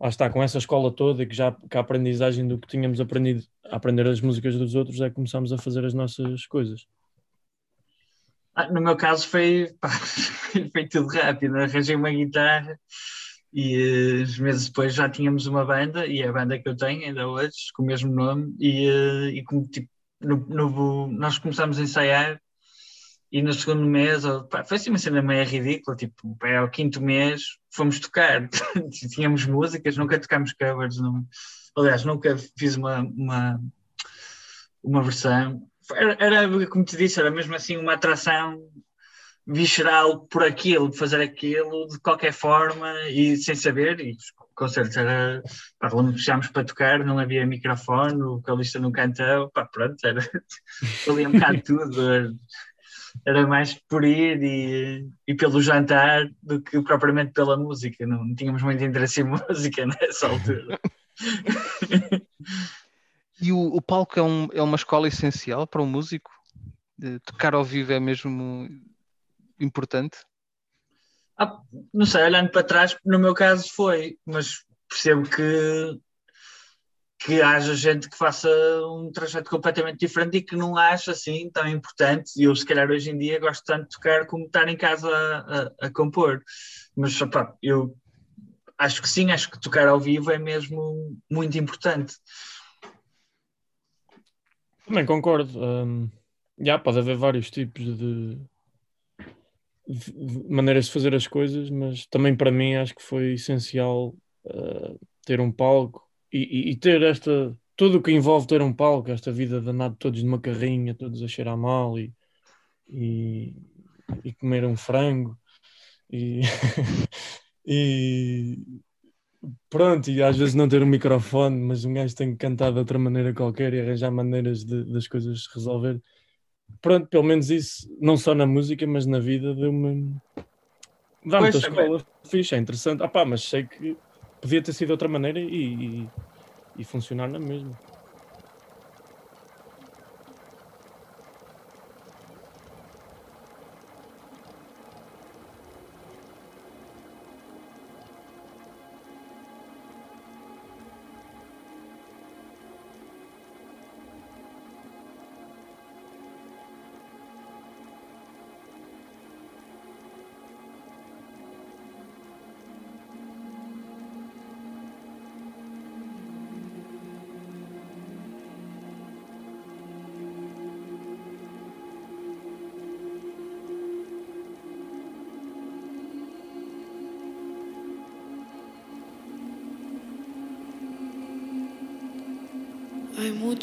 lá está, com essa escola toda que já com a aprendizagem do que tínhamos aprendido a aprender as músicas dos outros é que começámos a fazer as nossas coisas. Ah, no meu caso foi, pá, foi tudo rápido, arranjei uma guitarra e uh, meses depois já tínhamos uma banda e é a banda que eu tenho ainda hoje, com o mesmo nome e, uh, e tipo no, no, nós começámos a ensaiar e no segundo mês, pá, foi assim uma cena meio ridícula, tipo, pá, ao quinto mês fomos tocar, tínhamos músicas, nunca tocámos covers, não, aliás, nunca fiz uma, uma, uma versão. Era, era, como te disse, era mesmo assim uma atração visceral por aquilo, fazer aquilo de qualquer forma e sem saber, e com certeza pá, puxámos para tocar, não havia microfone, o vocalista não cantou, pá, pronto, era ali um bocado tudo, era mais por ir e, e pelo jantar do que propriamente pela música. Não, não tínhamos muito interesse em música nessa altura. e o, o palco é, um, é uma escola essencial para um músico? Tocar ao vivo é mesmo importante? Ah, não sei, olhando para trás, no meu caso foi, mas percebo que que haja gente que faça um trajeto completamente diferente e que não acha assim tão importante. E eu, se calhar, hoje em dia gosto tanto de tocar como estar em casa a, a, a compor. Mas, opa, eu acho que sim, acho que tocar ao vivo é mesmo muito importante. Também concordo. Um, pode haver vários tipos de, de, maneiras de fazer as coisas, mas também para mim acho que foi essencial uh, ter um palco e, e, ter esta tudo o que envolve ter um palco, esta vida danada todos numa carrinha, todos a cheirar mal e, e, e comer um frango e, e pronto, e às vezes não ter um microfone, mas um gajo tem que cantar de outra maneira qualquer e arranjar maneiras de, das coisas se resolver. Pronto, pelo menos isso, não só na música, mas na vida deu-me. Dá muita escola, fixe, é interessante. Ah pá, mas sei que podia ter sido de outra maneira e, e, e funcionar na mesma.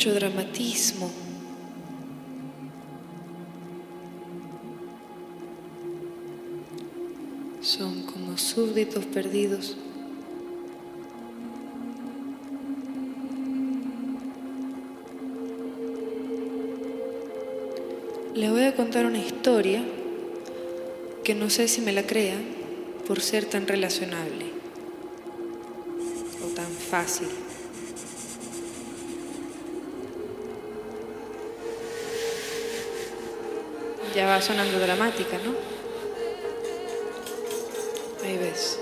Mucho dramatismo. Son como súbditos perdidos. Le voy a contar una historia que no sé si me la crea por ser tan relacionable o tan fácil. Ya va sonando dramática, ¿no? Ahí ves.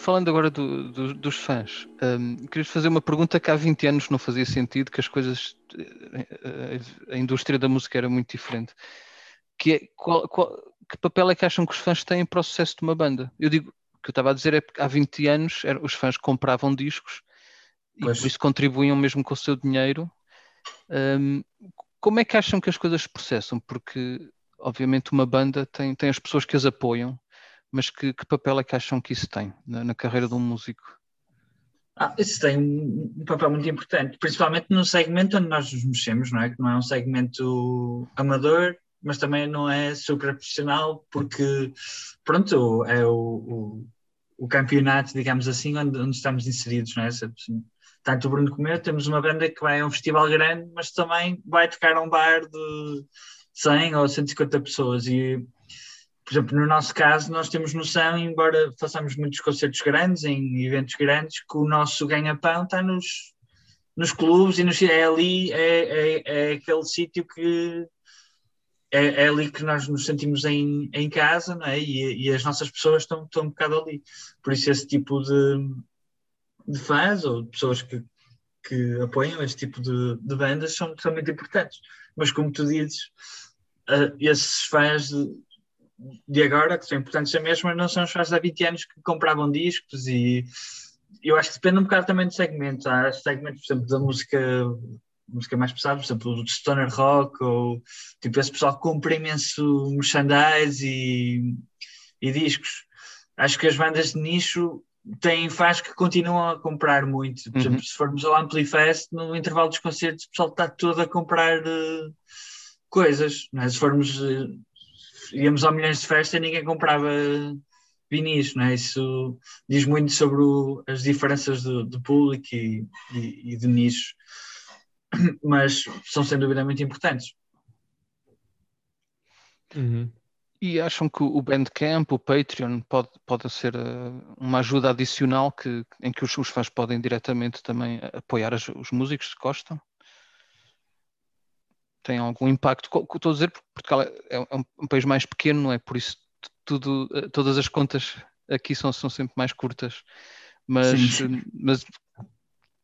Falando agora do, do, dos fãs, um, queria fazer uma pergunta que há 20 anos não fazia sentido, que as coisas, eh, a indústria da música era muito diferente. Que, é, qual, qual, que papel é que acham que os fãs têm para o sucesso de uma banda? Eu digo, o que eu estava a dizer é que há 20 anos era, os fãs compravam discos e pois. por isso contribuíam mesmo com o seu dinheiro. Um, como é que acham que as coisas se processam? Porque, obviamente, uma banda tem, tem as pessoas que as apoiam, mas que, que papel é que acham que isso tem na, na carreira de um músico? Ah, isso tem um papel muito importante, principalmente no segmento onde nós nos mexemos, não é? Que não é um segmento amador, mas também não é super profissional, porque, pronto, é o, o, o campeonato, digamos assim, onde, onde, estamos inseridos, não é? Tanto o Bruno como eu temos uma banda que vai a um festival grande, mas também vai tocar a um bar de 100 ou 150 pessoas e por exemplo, no nosso caso, nós temos noção, embora façamos muitos concertos grandes, em eventos grandes, que o nosso ganha-pão está nos, nos clubes e nos, é ali, é, é, é aquele sítio que é, é, ali que nós nos sentimos em, em casa, não é? E, e, as nossas pessoas estão, estão um bocado ali. Por isso, esse tipo de, de fãs ou de pessoas que, que apoiam esse tipo de, de bandas são, são muito importantes. Mas, como tu dizes, uh, esses fãs. De, de agora, que são importantes a mesma, não são os fãs de há 20 anos que compravam discos e eu acho que depende um bocado também do segmento. Há segmentos, por exemplo, da música, música mais pesada, por exemplo, do stoner rock, ou tipo, esse pessoal que compra imenso merchandise e, e discos. Acho que as bandas de nicho têm fãs que continuam a comprar muito. Por uhum. exemplo, se formos ao Amplifest, no intervalo dos concertos, o pessoal está todo a comprar uh, coisas. É? Se formos uh, íamos a milhões de festa e ninguém comprava vinis, não é? Isso diz muito sobre o, as diferenças de, de público e, e, e, de nicho, mas são sem dúvida muito importantes. Uhum. E acham que o Bandcamp, o Patreon, pode, pode ser uh, uma ajuda adicional que, em que os, os fãs podem diretamente também apoiar as, os músicos que gostam? Tem algum impacto. Estou a dizer porque Portugal é, é um país mais pequeno, não é? Por isso tudo, eh, todas as contas aqui são, são sempre mais curtas. Mas, sim, mas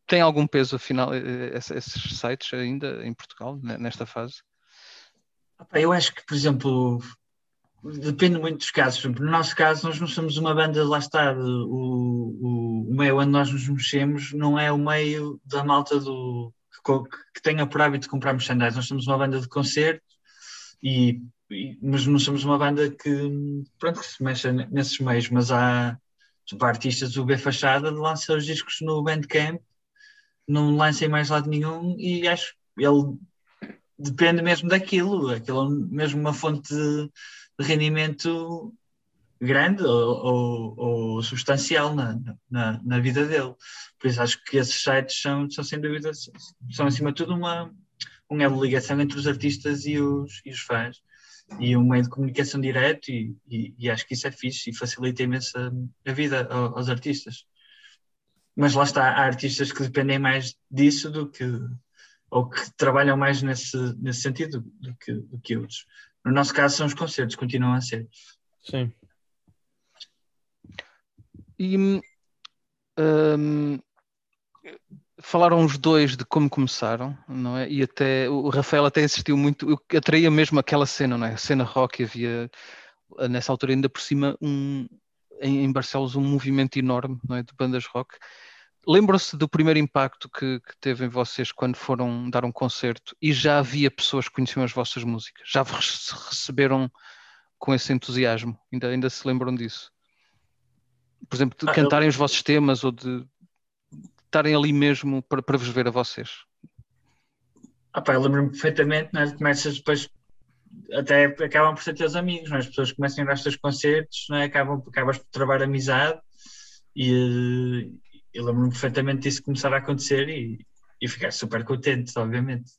tem algum peso, afinal, eh, eh, esses sites ainda em Portugal, nesta fase? Eu acho que, por exemplo, depende muito dos casos. No nosso caso, nós não somos uma banda, lá está, o, o, o meio onde nós nos mexemos não é o meio da malta do, que tenha por hábito comprar merchandise. Nós somos uma banda de concerto e, e, mas não somos uma banda que, pronto, que se mexa nesses meios, mas há tipo, artistas do B Fachada lança os discos no Bandcamp, não lança em mais lado nenhum e acho que ele depende mesmo daquilo, aquilo é mesmo uma fonte de rendimento grande ou, ou, ou substancial na, na, na, vida dele. Por isso acho que esses sites são, são sem dúvida, são acima de tudo uma, um elo ligação entre os artistas e os, e os fãs e um meio de comunicação direto e, e, e, acho que isso é fixe e facilita imenso a, a vida aos, artistas. Mas lá está, há artistas que dependem mais disso do que ou que trabalham mais nesse, nesse sentido do que, do que outros. No nosso caso são os concertos, continuam a ser. Sim. E um, falaram os dois de como começaram, não é? E até o Rafael até insistiu muito, atraía mesmo aquela cena, não é? A cena rock havia nessa altura ainda por cima um em, Barcelos um movimento enorme, não é? De bandas rock. Lembram-se do primeiro impacto que, que, teve em vocês quando foram dar um concerto e já havia pessoas que conheciam as vossas músicas? Já receberam com esse entusiasmo? Ainda, ainda se lembram disso? Por exemplo, de ah, cantarem eu... os vossos temas ou de estarem ali mesmo para, para vos ver a vocês? Ah, pá, eu lembro-me perfeitamente, né? começas depois, até acabam por ser teus amigos, né? as pessoas começam a ir aos teus concertos, né? acabam, acabas por trabalhar amizade e eu lembro-me perfeitamente disso começar a acontecer e, e ficar super contente, obviamente.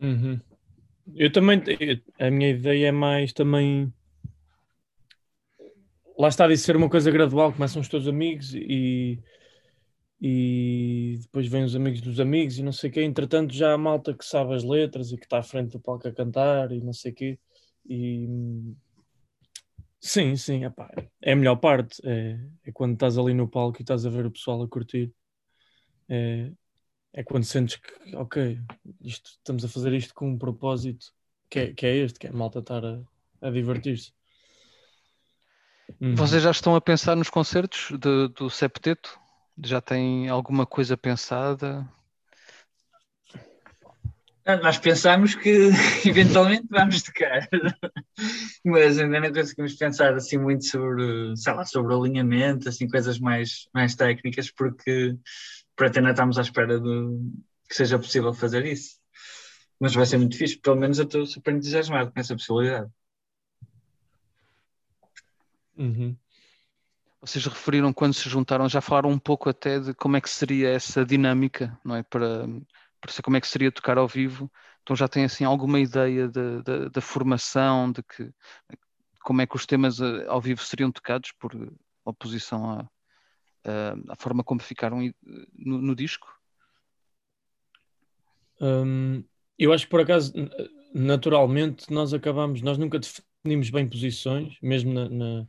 Uhum. Eu também, a minha ideia é mais também lá está de ser uma coisa gradual, começam os teus amigos e, e depois vêm os amigos dos amigos e não sei o quê. Entretanto, já há malta que sabe as letras e que está à frente do palco a cantar e não sei o quê. E Sim, sim, epá, é a melhor parte. É, é, quando estás ali no palco e estás a ver o pessoal a curtir. É, é quando sentes que, ok, isto, estamos a fazer isto com um propósito que é, que é este, que é a malta estar a, a divertir-se. Uhum. Vocês já estão a pensar nos concertos de, do Septeto? Já têm alguma coisa pensada? Nós pensamos que eventualmente vamos tocar, mas ainda não conseguimos pensar assim muito sobre, sei lá, sobre alinhamento, assim, coisas mais, mais técnicas, porque para ainda estamos à espera de que seja possível fazer isso. Mas vai ser muito difícil, pelo menos eu estou super entusiasmado com essa possibilidade. Uhum. Vocês referiram quando se juntaram, já falaram um pouco até de como é que seria essa dinâmica, não é? Para para saber como é que seria tocar ao vivo. Então já tem assim alguma ideia da formação, de que como é que os temas eh, ao vivo seriam tocados por oposição à, à forma como ficaram no, no disco? Hum, eu acho que por acaso, naturalmente, nós acabamos, nós nunca definimos bem posições, mesmo na, na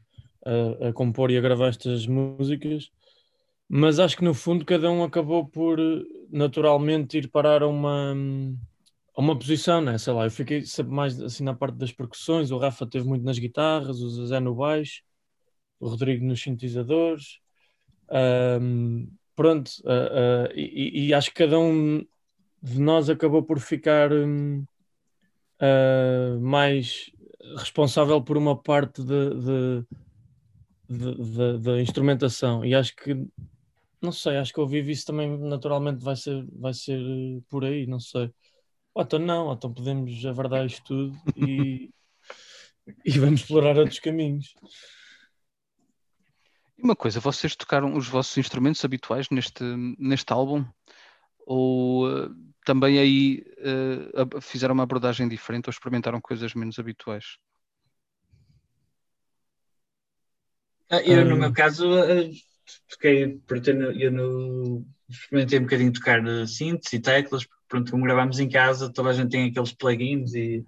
a, a, compor e a gravar estas músicas, mas acho que no fundo cada um acabou por naturalmente ir parar a uma, a uma posição, né? sei lá, eu fiquei sempre mais assim na parte das percussões, o Rafa teve muito nas guitarras, o Zé no baixo, o Rodrigo nos sintetizadores, um, pronto, uh, uh, e, e, acho que cada um de nós acabou por ficar um, uh, mais responsável por uma parte de, de, de, instrumentação e acho que não sei, acho que ao vivo isso também naturalmente vai ser, vai ser eh, por aí, não sei. Ou então não, ou então podemos avardar isto tudo e, e vamos explorar outros caminhos. E uma coisa, vocês tocaram os vossos instrumentos habituais neste, neste álbum? Ou uh, também aí uh, fizeram uma abordagem diferente ou experimentaram coisas menos habituais? Ah, eu, no meu caso, toquei, pronto, eu no, experimentei um bocadinho tocar synths e teclas, pronto, como gravámos em casa, toda a gente tem aqueles plugins e,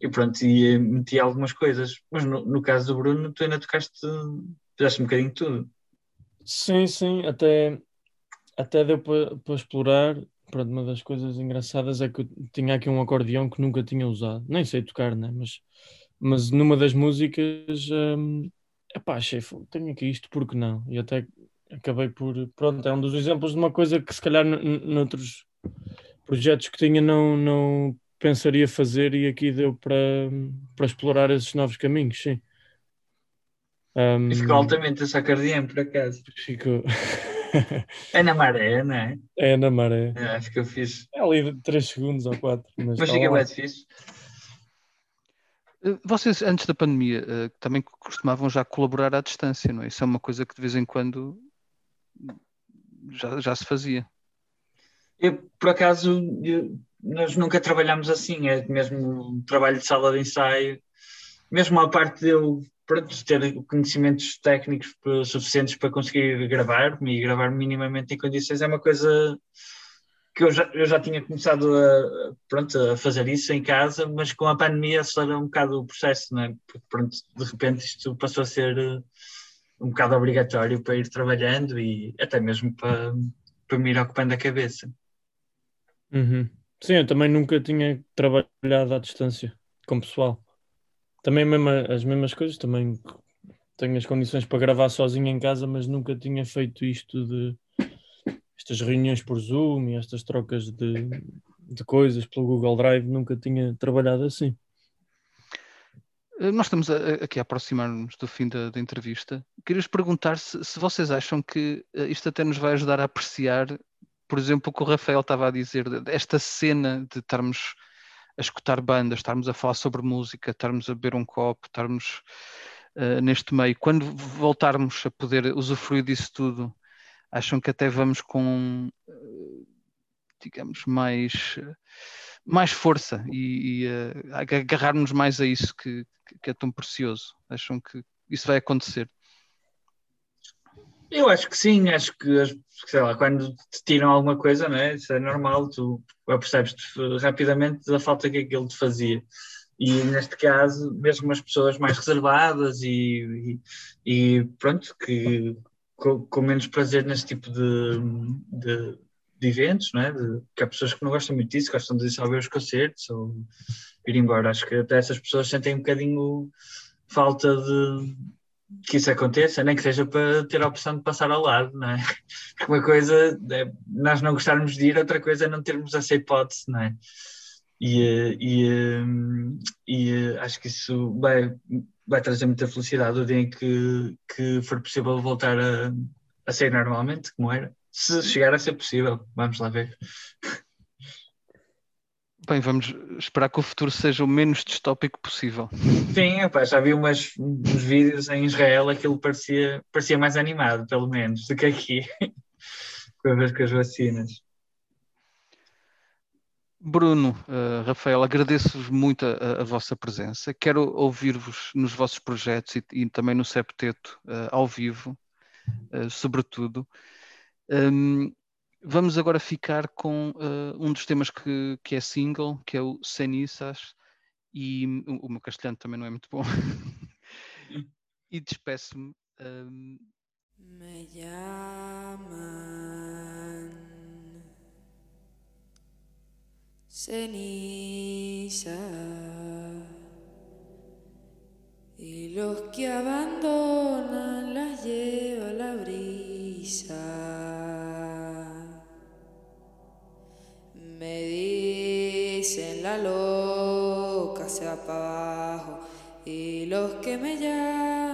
e pronto, e meti algumas coisas. Mas no, no caso do Bruno, tu ainda tocaste, fizeste um bocadinho de tudo. Sim, sim, até, até deu para, para explorar. Pronto, uma das coisas engraçadas é que eu tinha aqui um acordeão que nunca tinha usado, nem sei tocar, né? mas, mas numa das músicas hum, epá, chefe, tenho aqui isto, porque não? E até acabei por. Pronto, é um dos exemplos de uma coisa que se calhar noutros projetos que tinha não, não pensaria fazer e aqui deu para, para explorar esses novos caminhos, sim. Um, e ficou altamente a sacardiano, por acaso. Ficou. é na maré, não é? É na maré. É, acho que eu fiz. É ali 3 segundos ou 4. Mas, mas fica bem fixe. Eh, vocês, antes da pandemia, eh, também costumavam já colaborar à distância, não é? Isso é uma coisa que de vez em quando já, já se fazia. Eu, por acaso, eu, nós nunca trabalhamos assim, é mesmo trabalho de sala de ensaio, mesmo a parte de eu pronto, ter conhecimentos técnicos suficientes para conseguir gravar e gravar minimamente em condições, é uma coisa que eu já, eu já tinha começado a, pronto, a fazer isso em casa, mas com a pandemia acelerou um bocado o processo, não é? Porque, pronto, de repente isto passou a ser eh, um bocado obrigatório para ir trabalhando e até mesmo para, para me ir ocupando a cabeça. Uhum. Sim, eu também nunca tinha trabalhado à distância com pessoal. Também as mesmas coisas, também tenho as condições para gravar sozinho em casa, mas nunca tinha feito isto de estas reuniões por Zoom e estas trocas de, de coisas pelo Google Drive, nunca tinha trabalhado assim. Eh, nós estamos aqui a aproximar-nos do fim da, da entrevista. Querias perguntar se, se, vocês acham que eh, isto até nos vai ajudar a apreciar, por exemplo, o que o Rafael estava a dizer, esta cena de estarmos a escutar bandas, estarmos a falar sobre música, estarmos a beber um copo, estarmos uh, neste meio. Quando voltarmos a poder usufruir disso tudo, acham que até vamos com, eh, digamos, mais, mais força e, e uh, agarrar-nos mais a isso que, que é tão precioso. Acham que isso vai acontecer? Eu acho que sim, acho que, sei lá, quando te tiram alguma coisa, não é? Isso é normal, tu apercebes-te rapidamente da falta que aquilo te fazia. e neste caso, mesmo as pessoas mais reservadas e, e, e pronto, que com, com, menos prazer nesse tipo de, de, de eventos, não é? De, que há pessoas que não gostam muito disso, gostam de só ver os concertos ou ir embora. Acho que até essas pessoas sentem um bocadinho falta de que isso aconteça, nem que seja para ter a opção de passar ao lado, não é? Uma coisa é nós não gostarmos de ir, outra coisa é não termos essa hipótese, não é? E, e, e acho que isso vai, vai trazer muita felicidade o dia em que, que for possível voltar a, a ser normalmente, como era. Se chegar a ser possível, vamos lá ver. Bem, vamos esperar que o futuro seja o menos distópico possível. Sim, opa, já vi umas, uns vídeos em Israel, aquilo parecia, parecia mais animado, pelo menos, do que aqui, com as vacinas. Bruno, uh, Rafael, agradeço-vos muito a, a, vossa presença. Quero ouvir-vos nos vossos projetos e, e também no Septeto uh, ao vivo, uh, sobretudo. Um, vamos agora ficar com um dos temas que, que é single, que é o Cenizas, e o, o meu castelhano também não é muito bom. e despeço-me. Um... Me ceniza y los que abandonan las lleva la brisa. Me dicen la loca para abajo y los que me llaman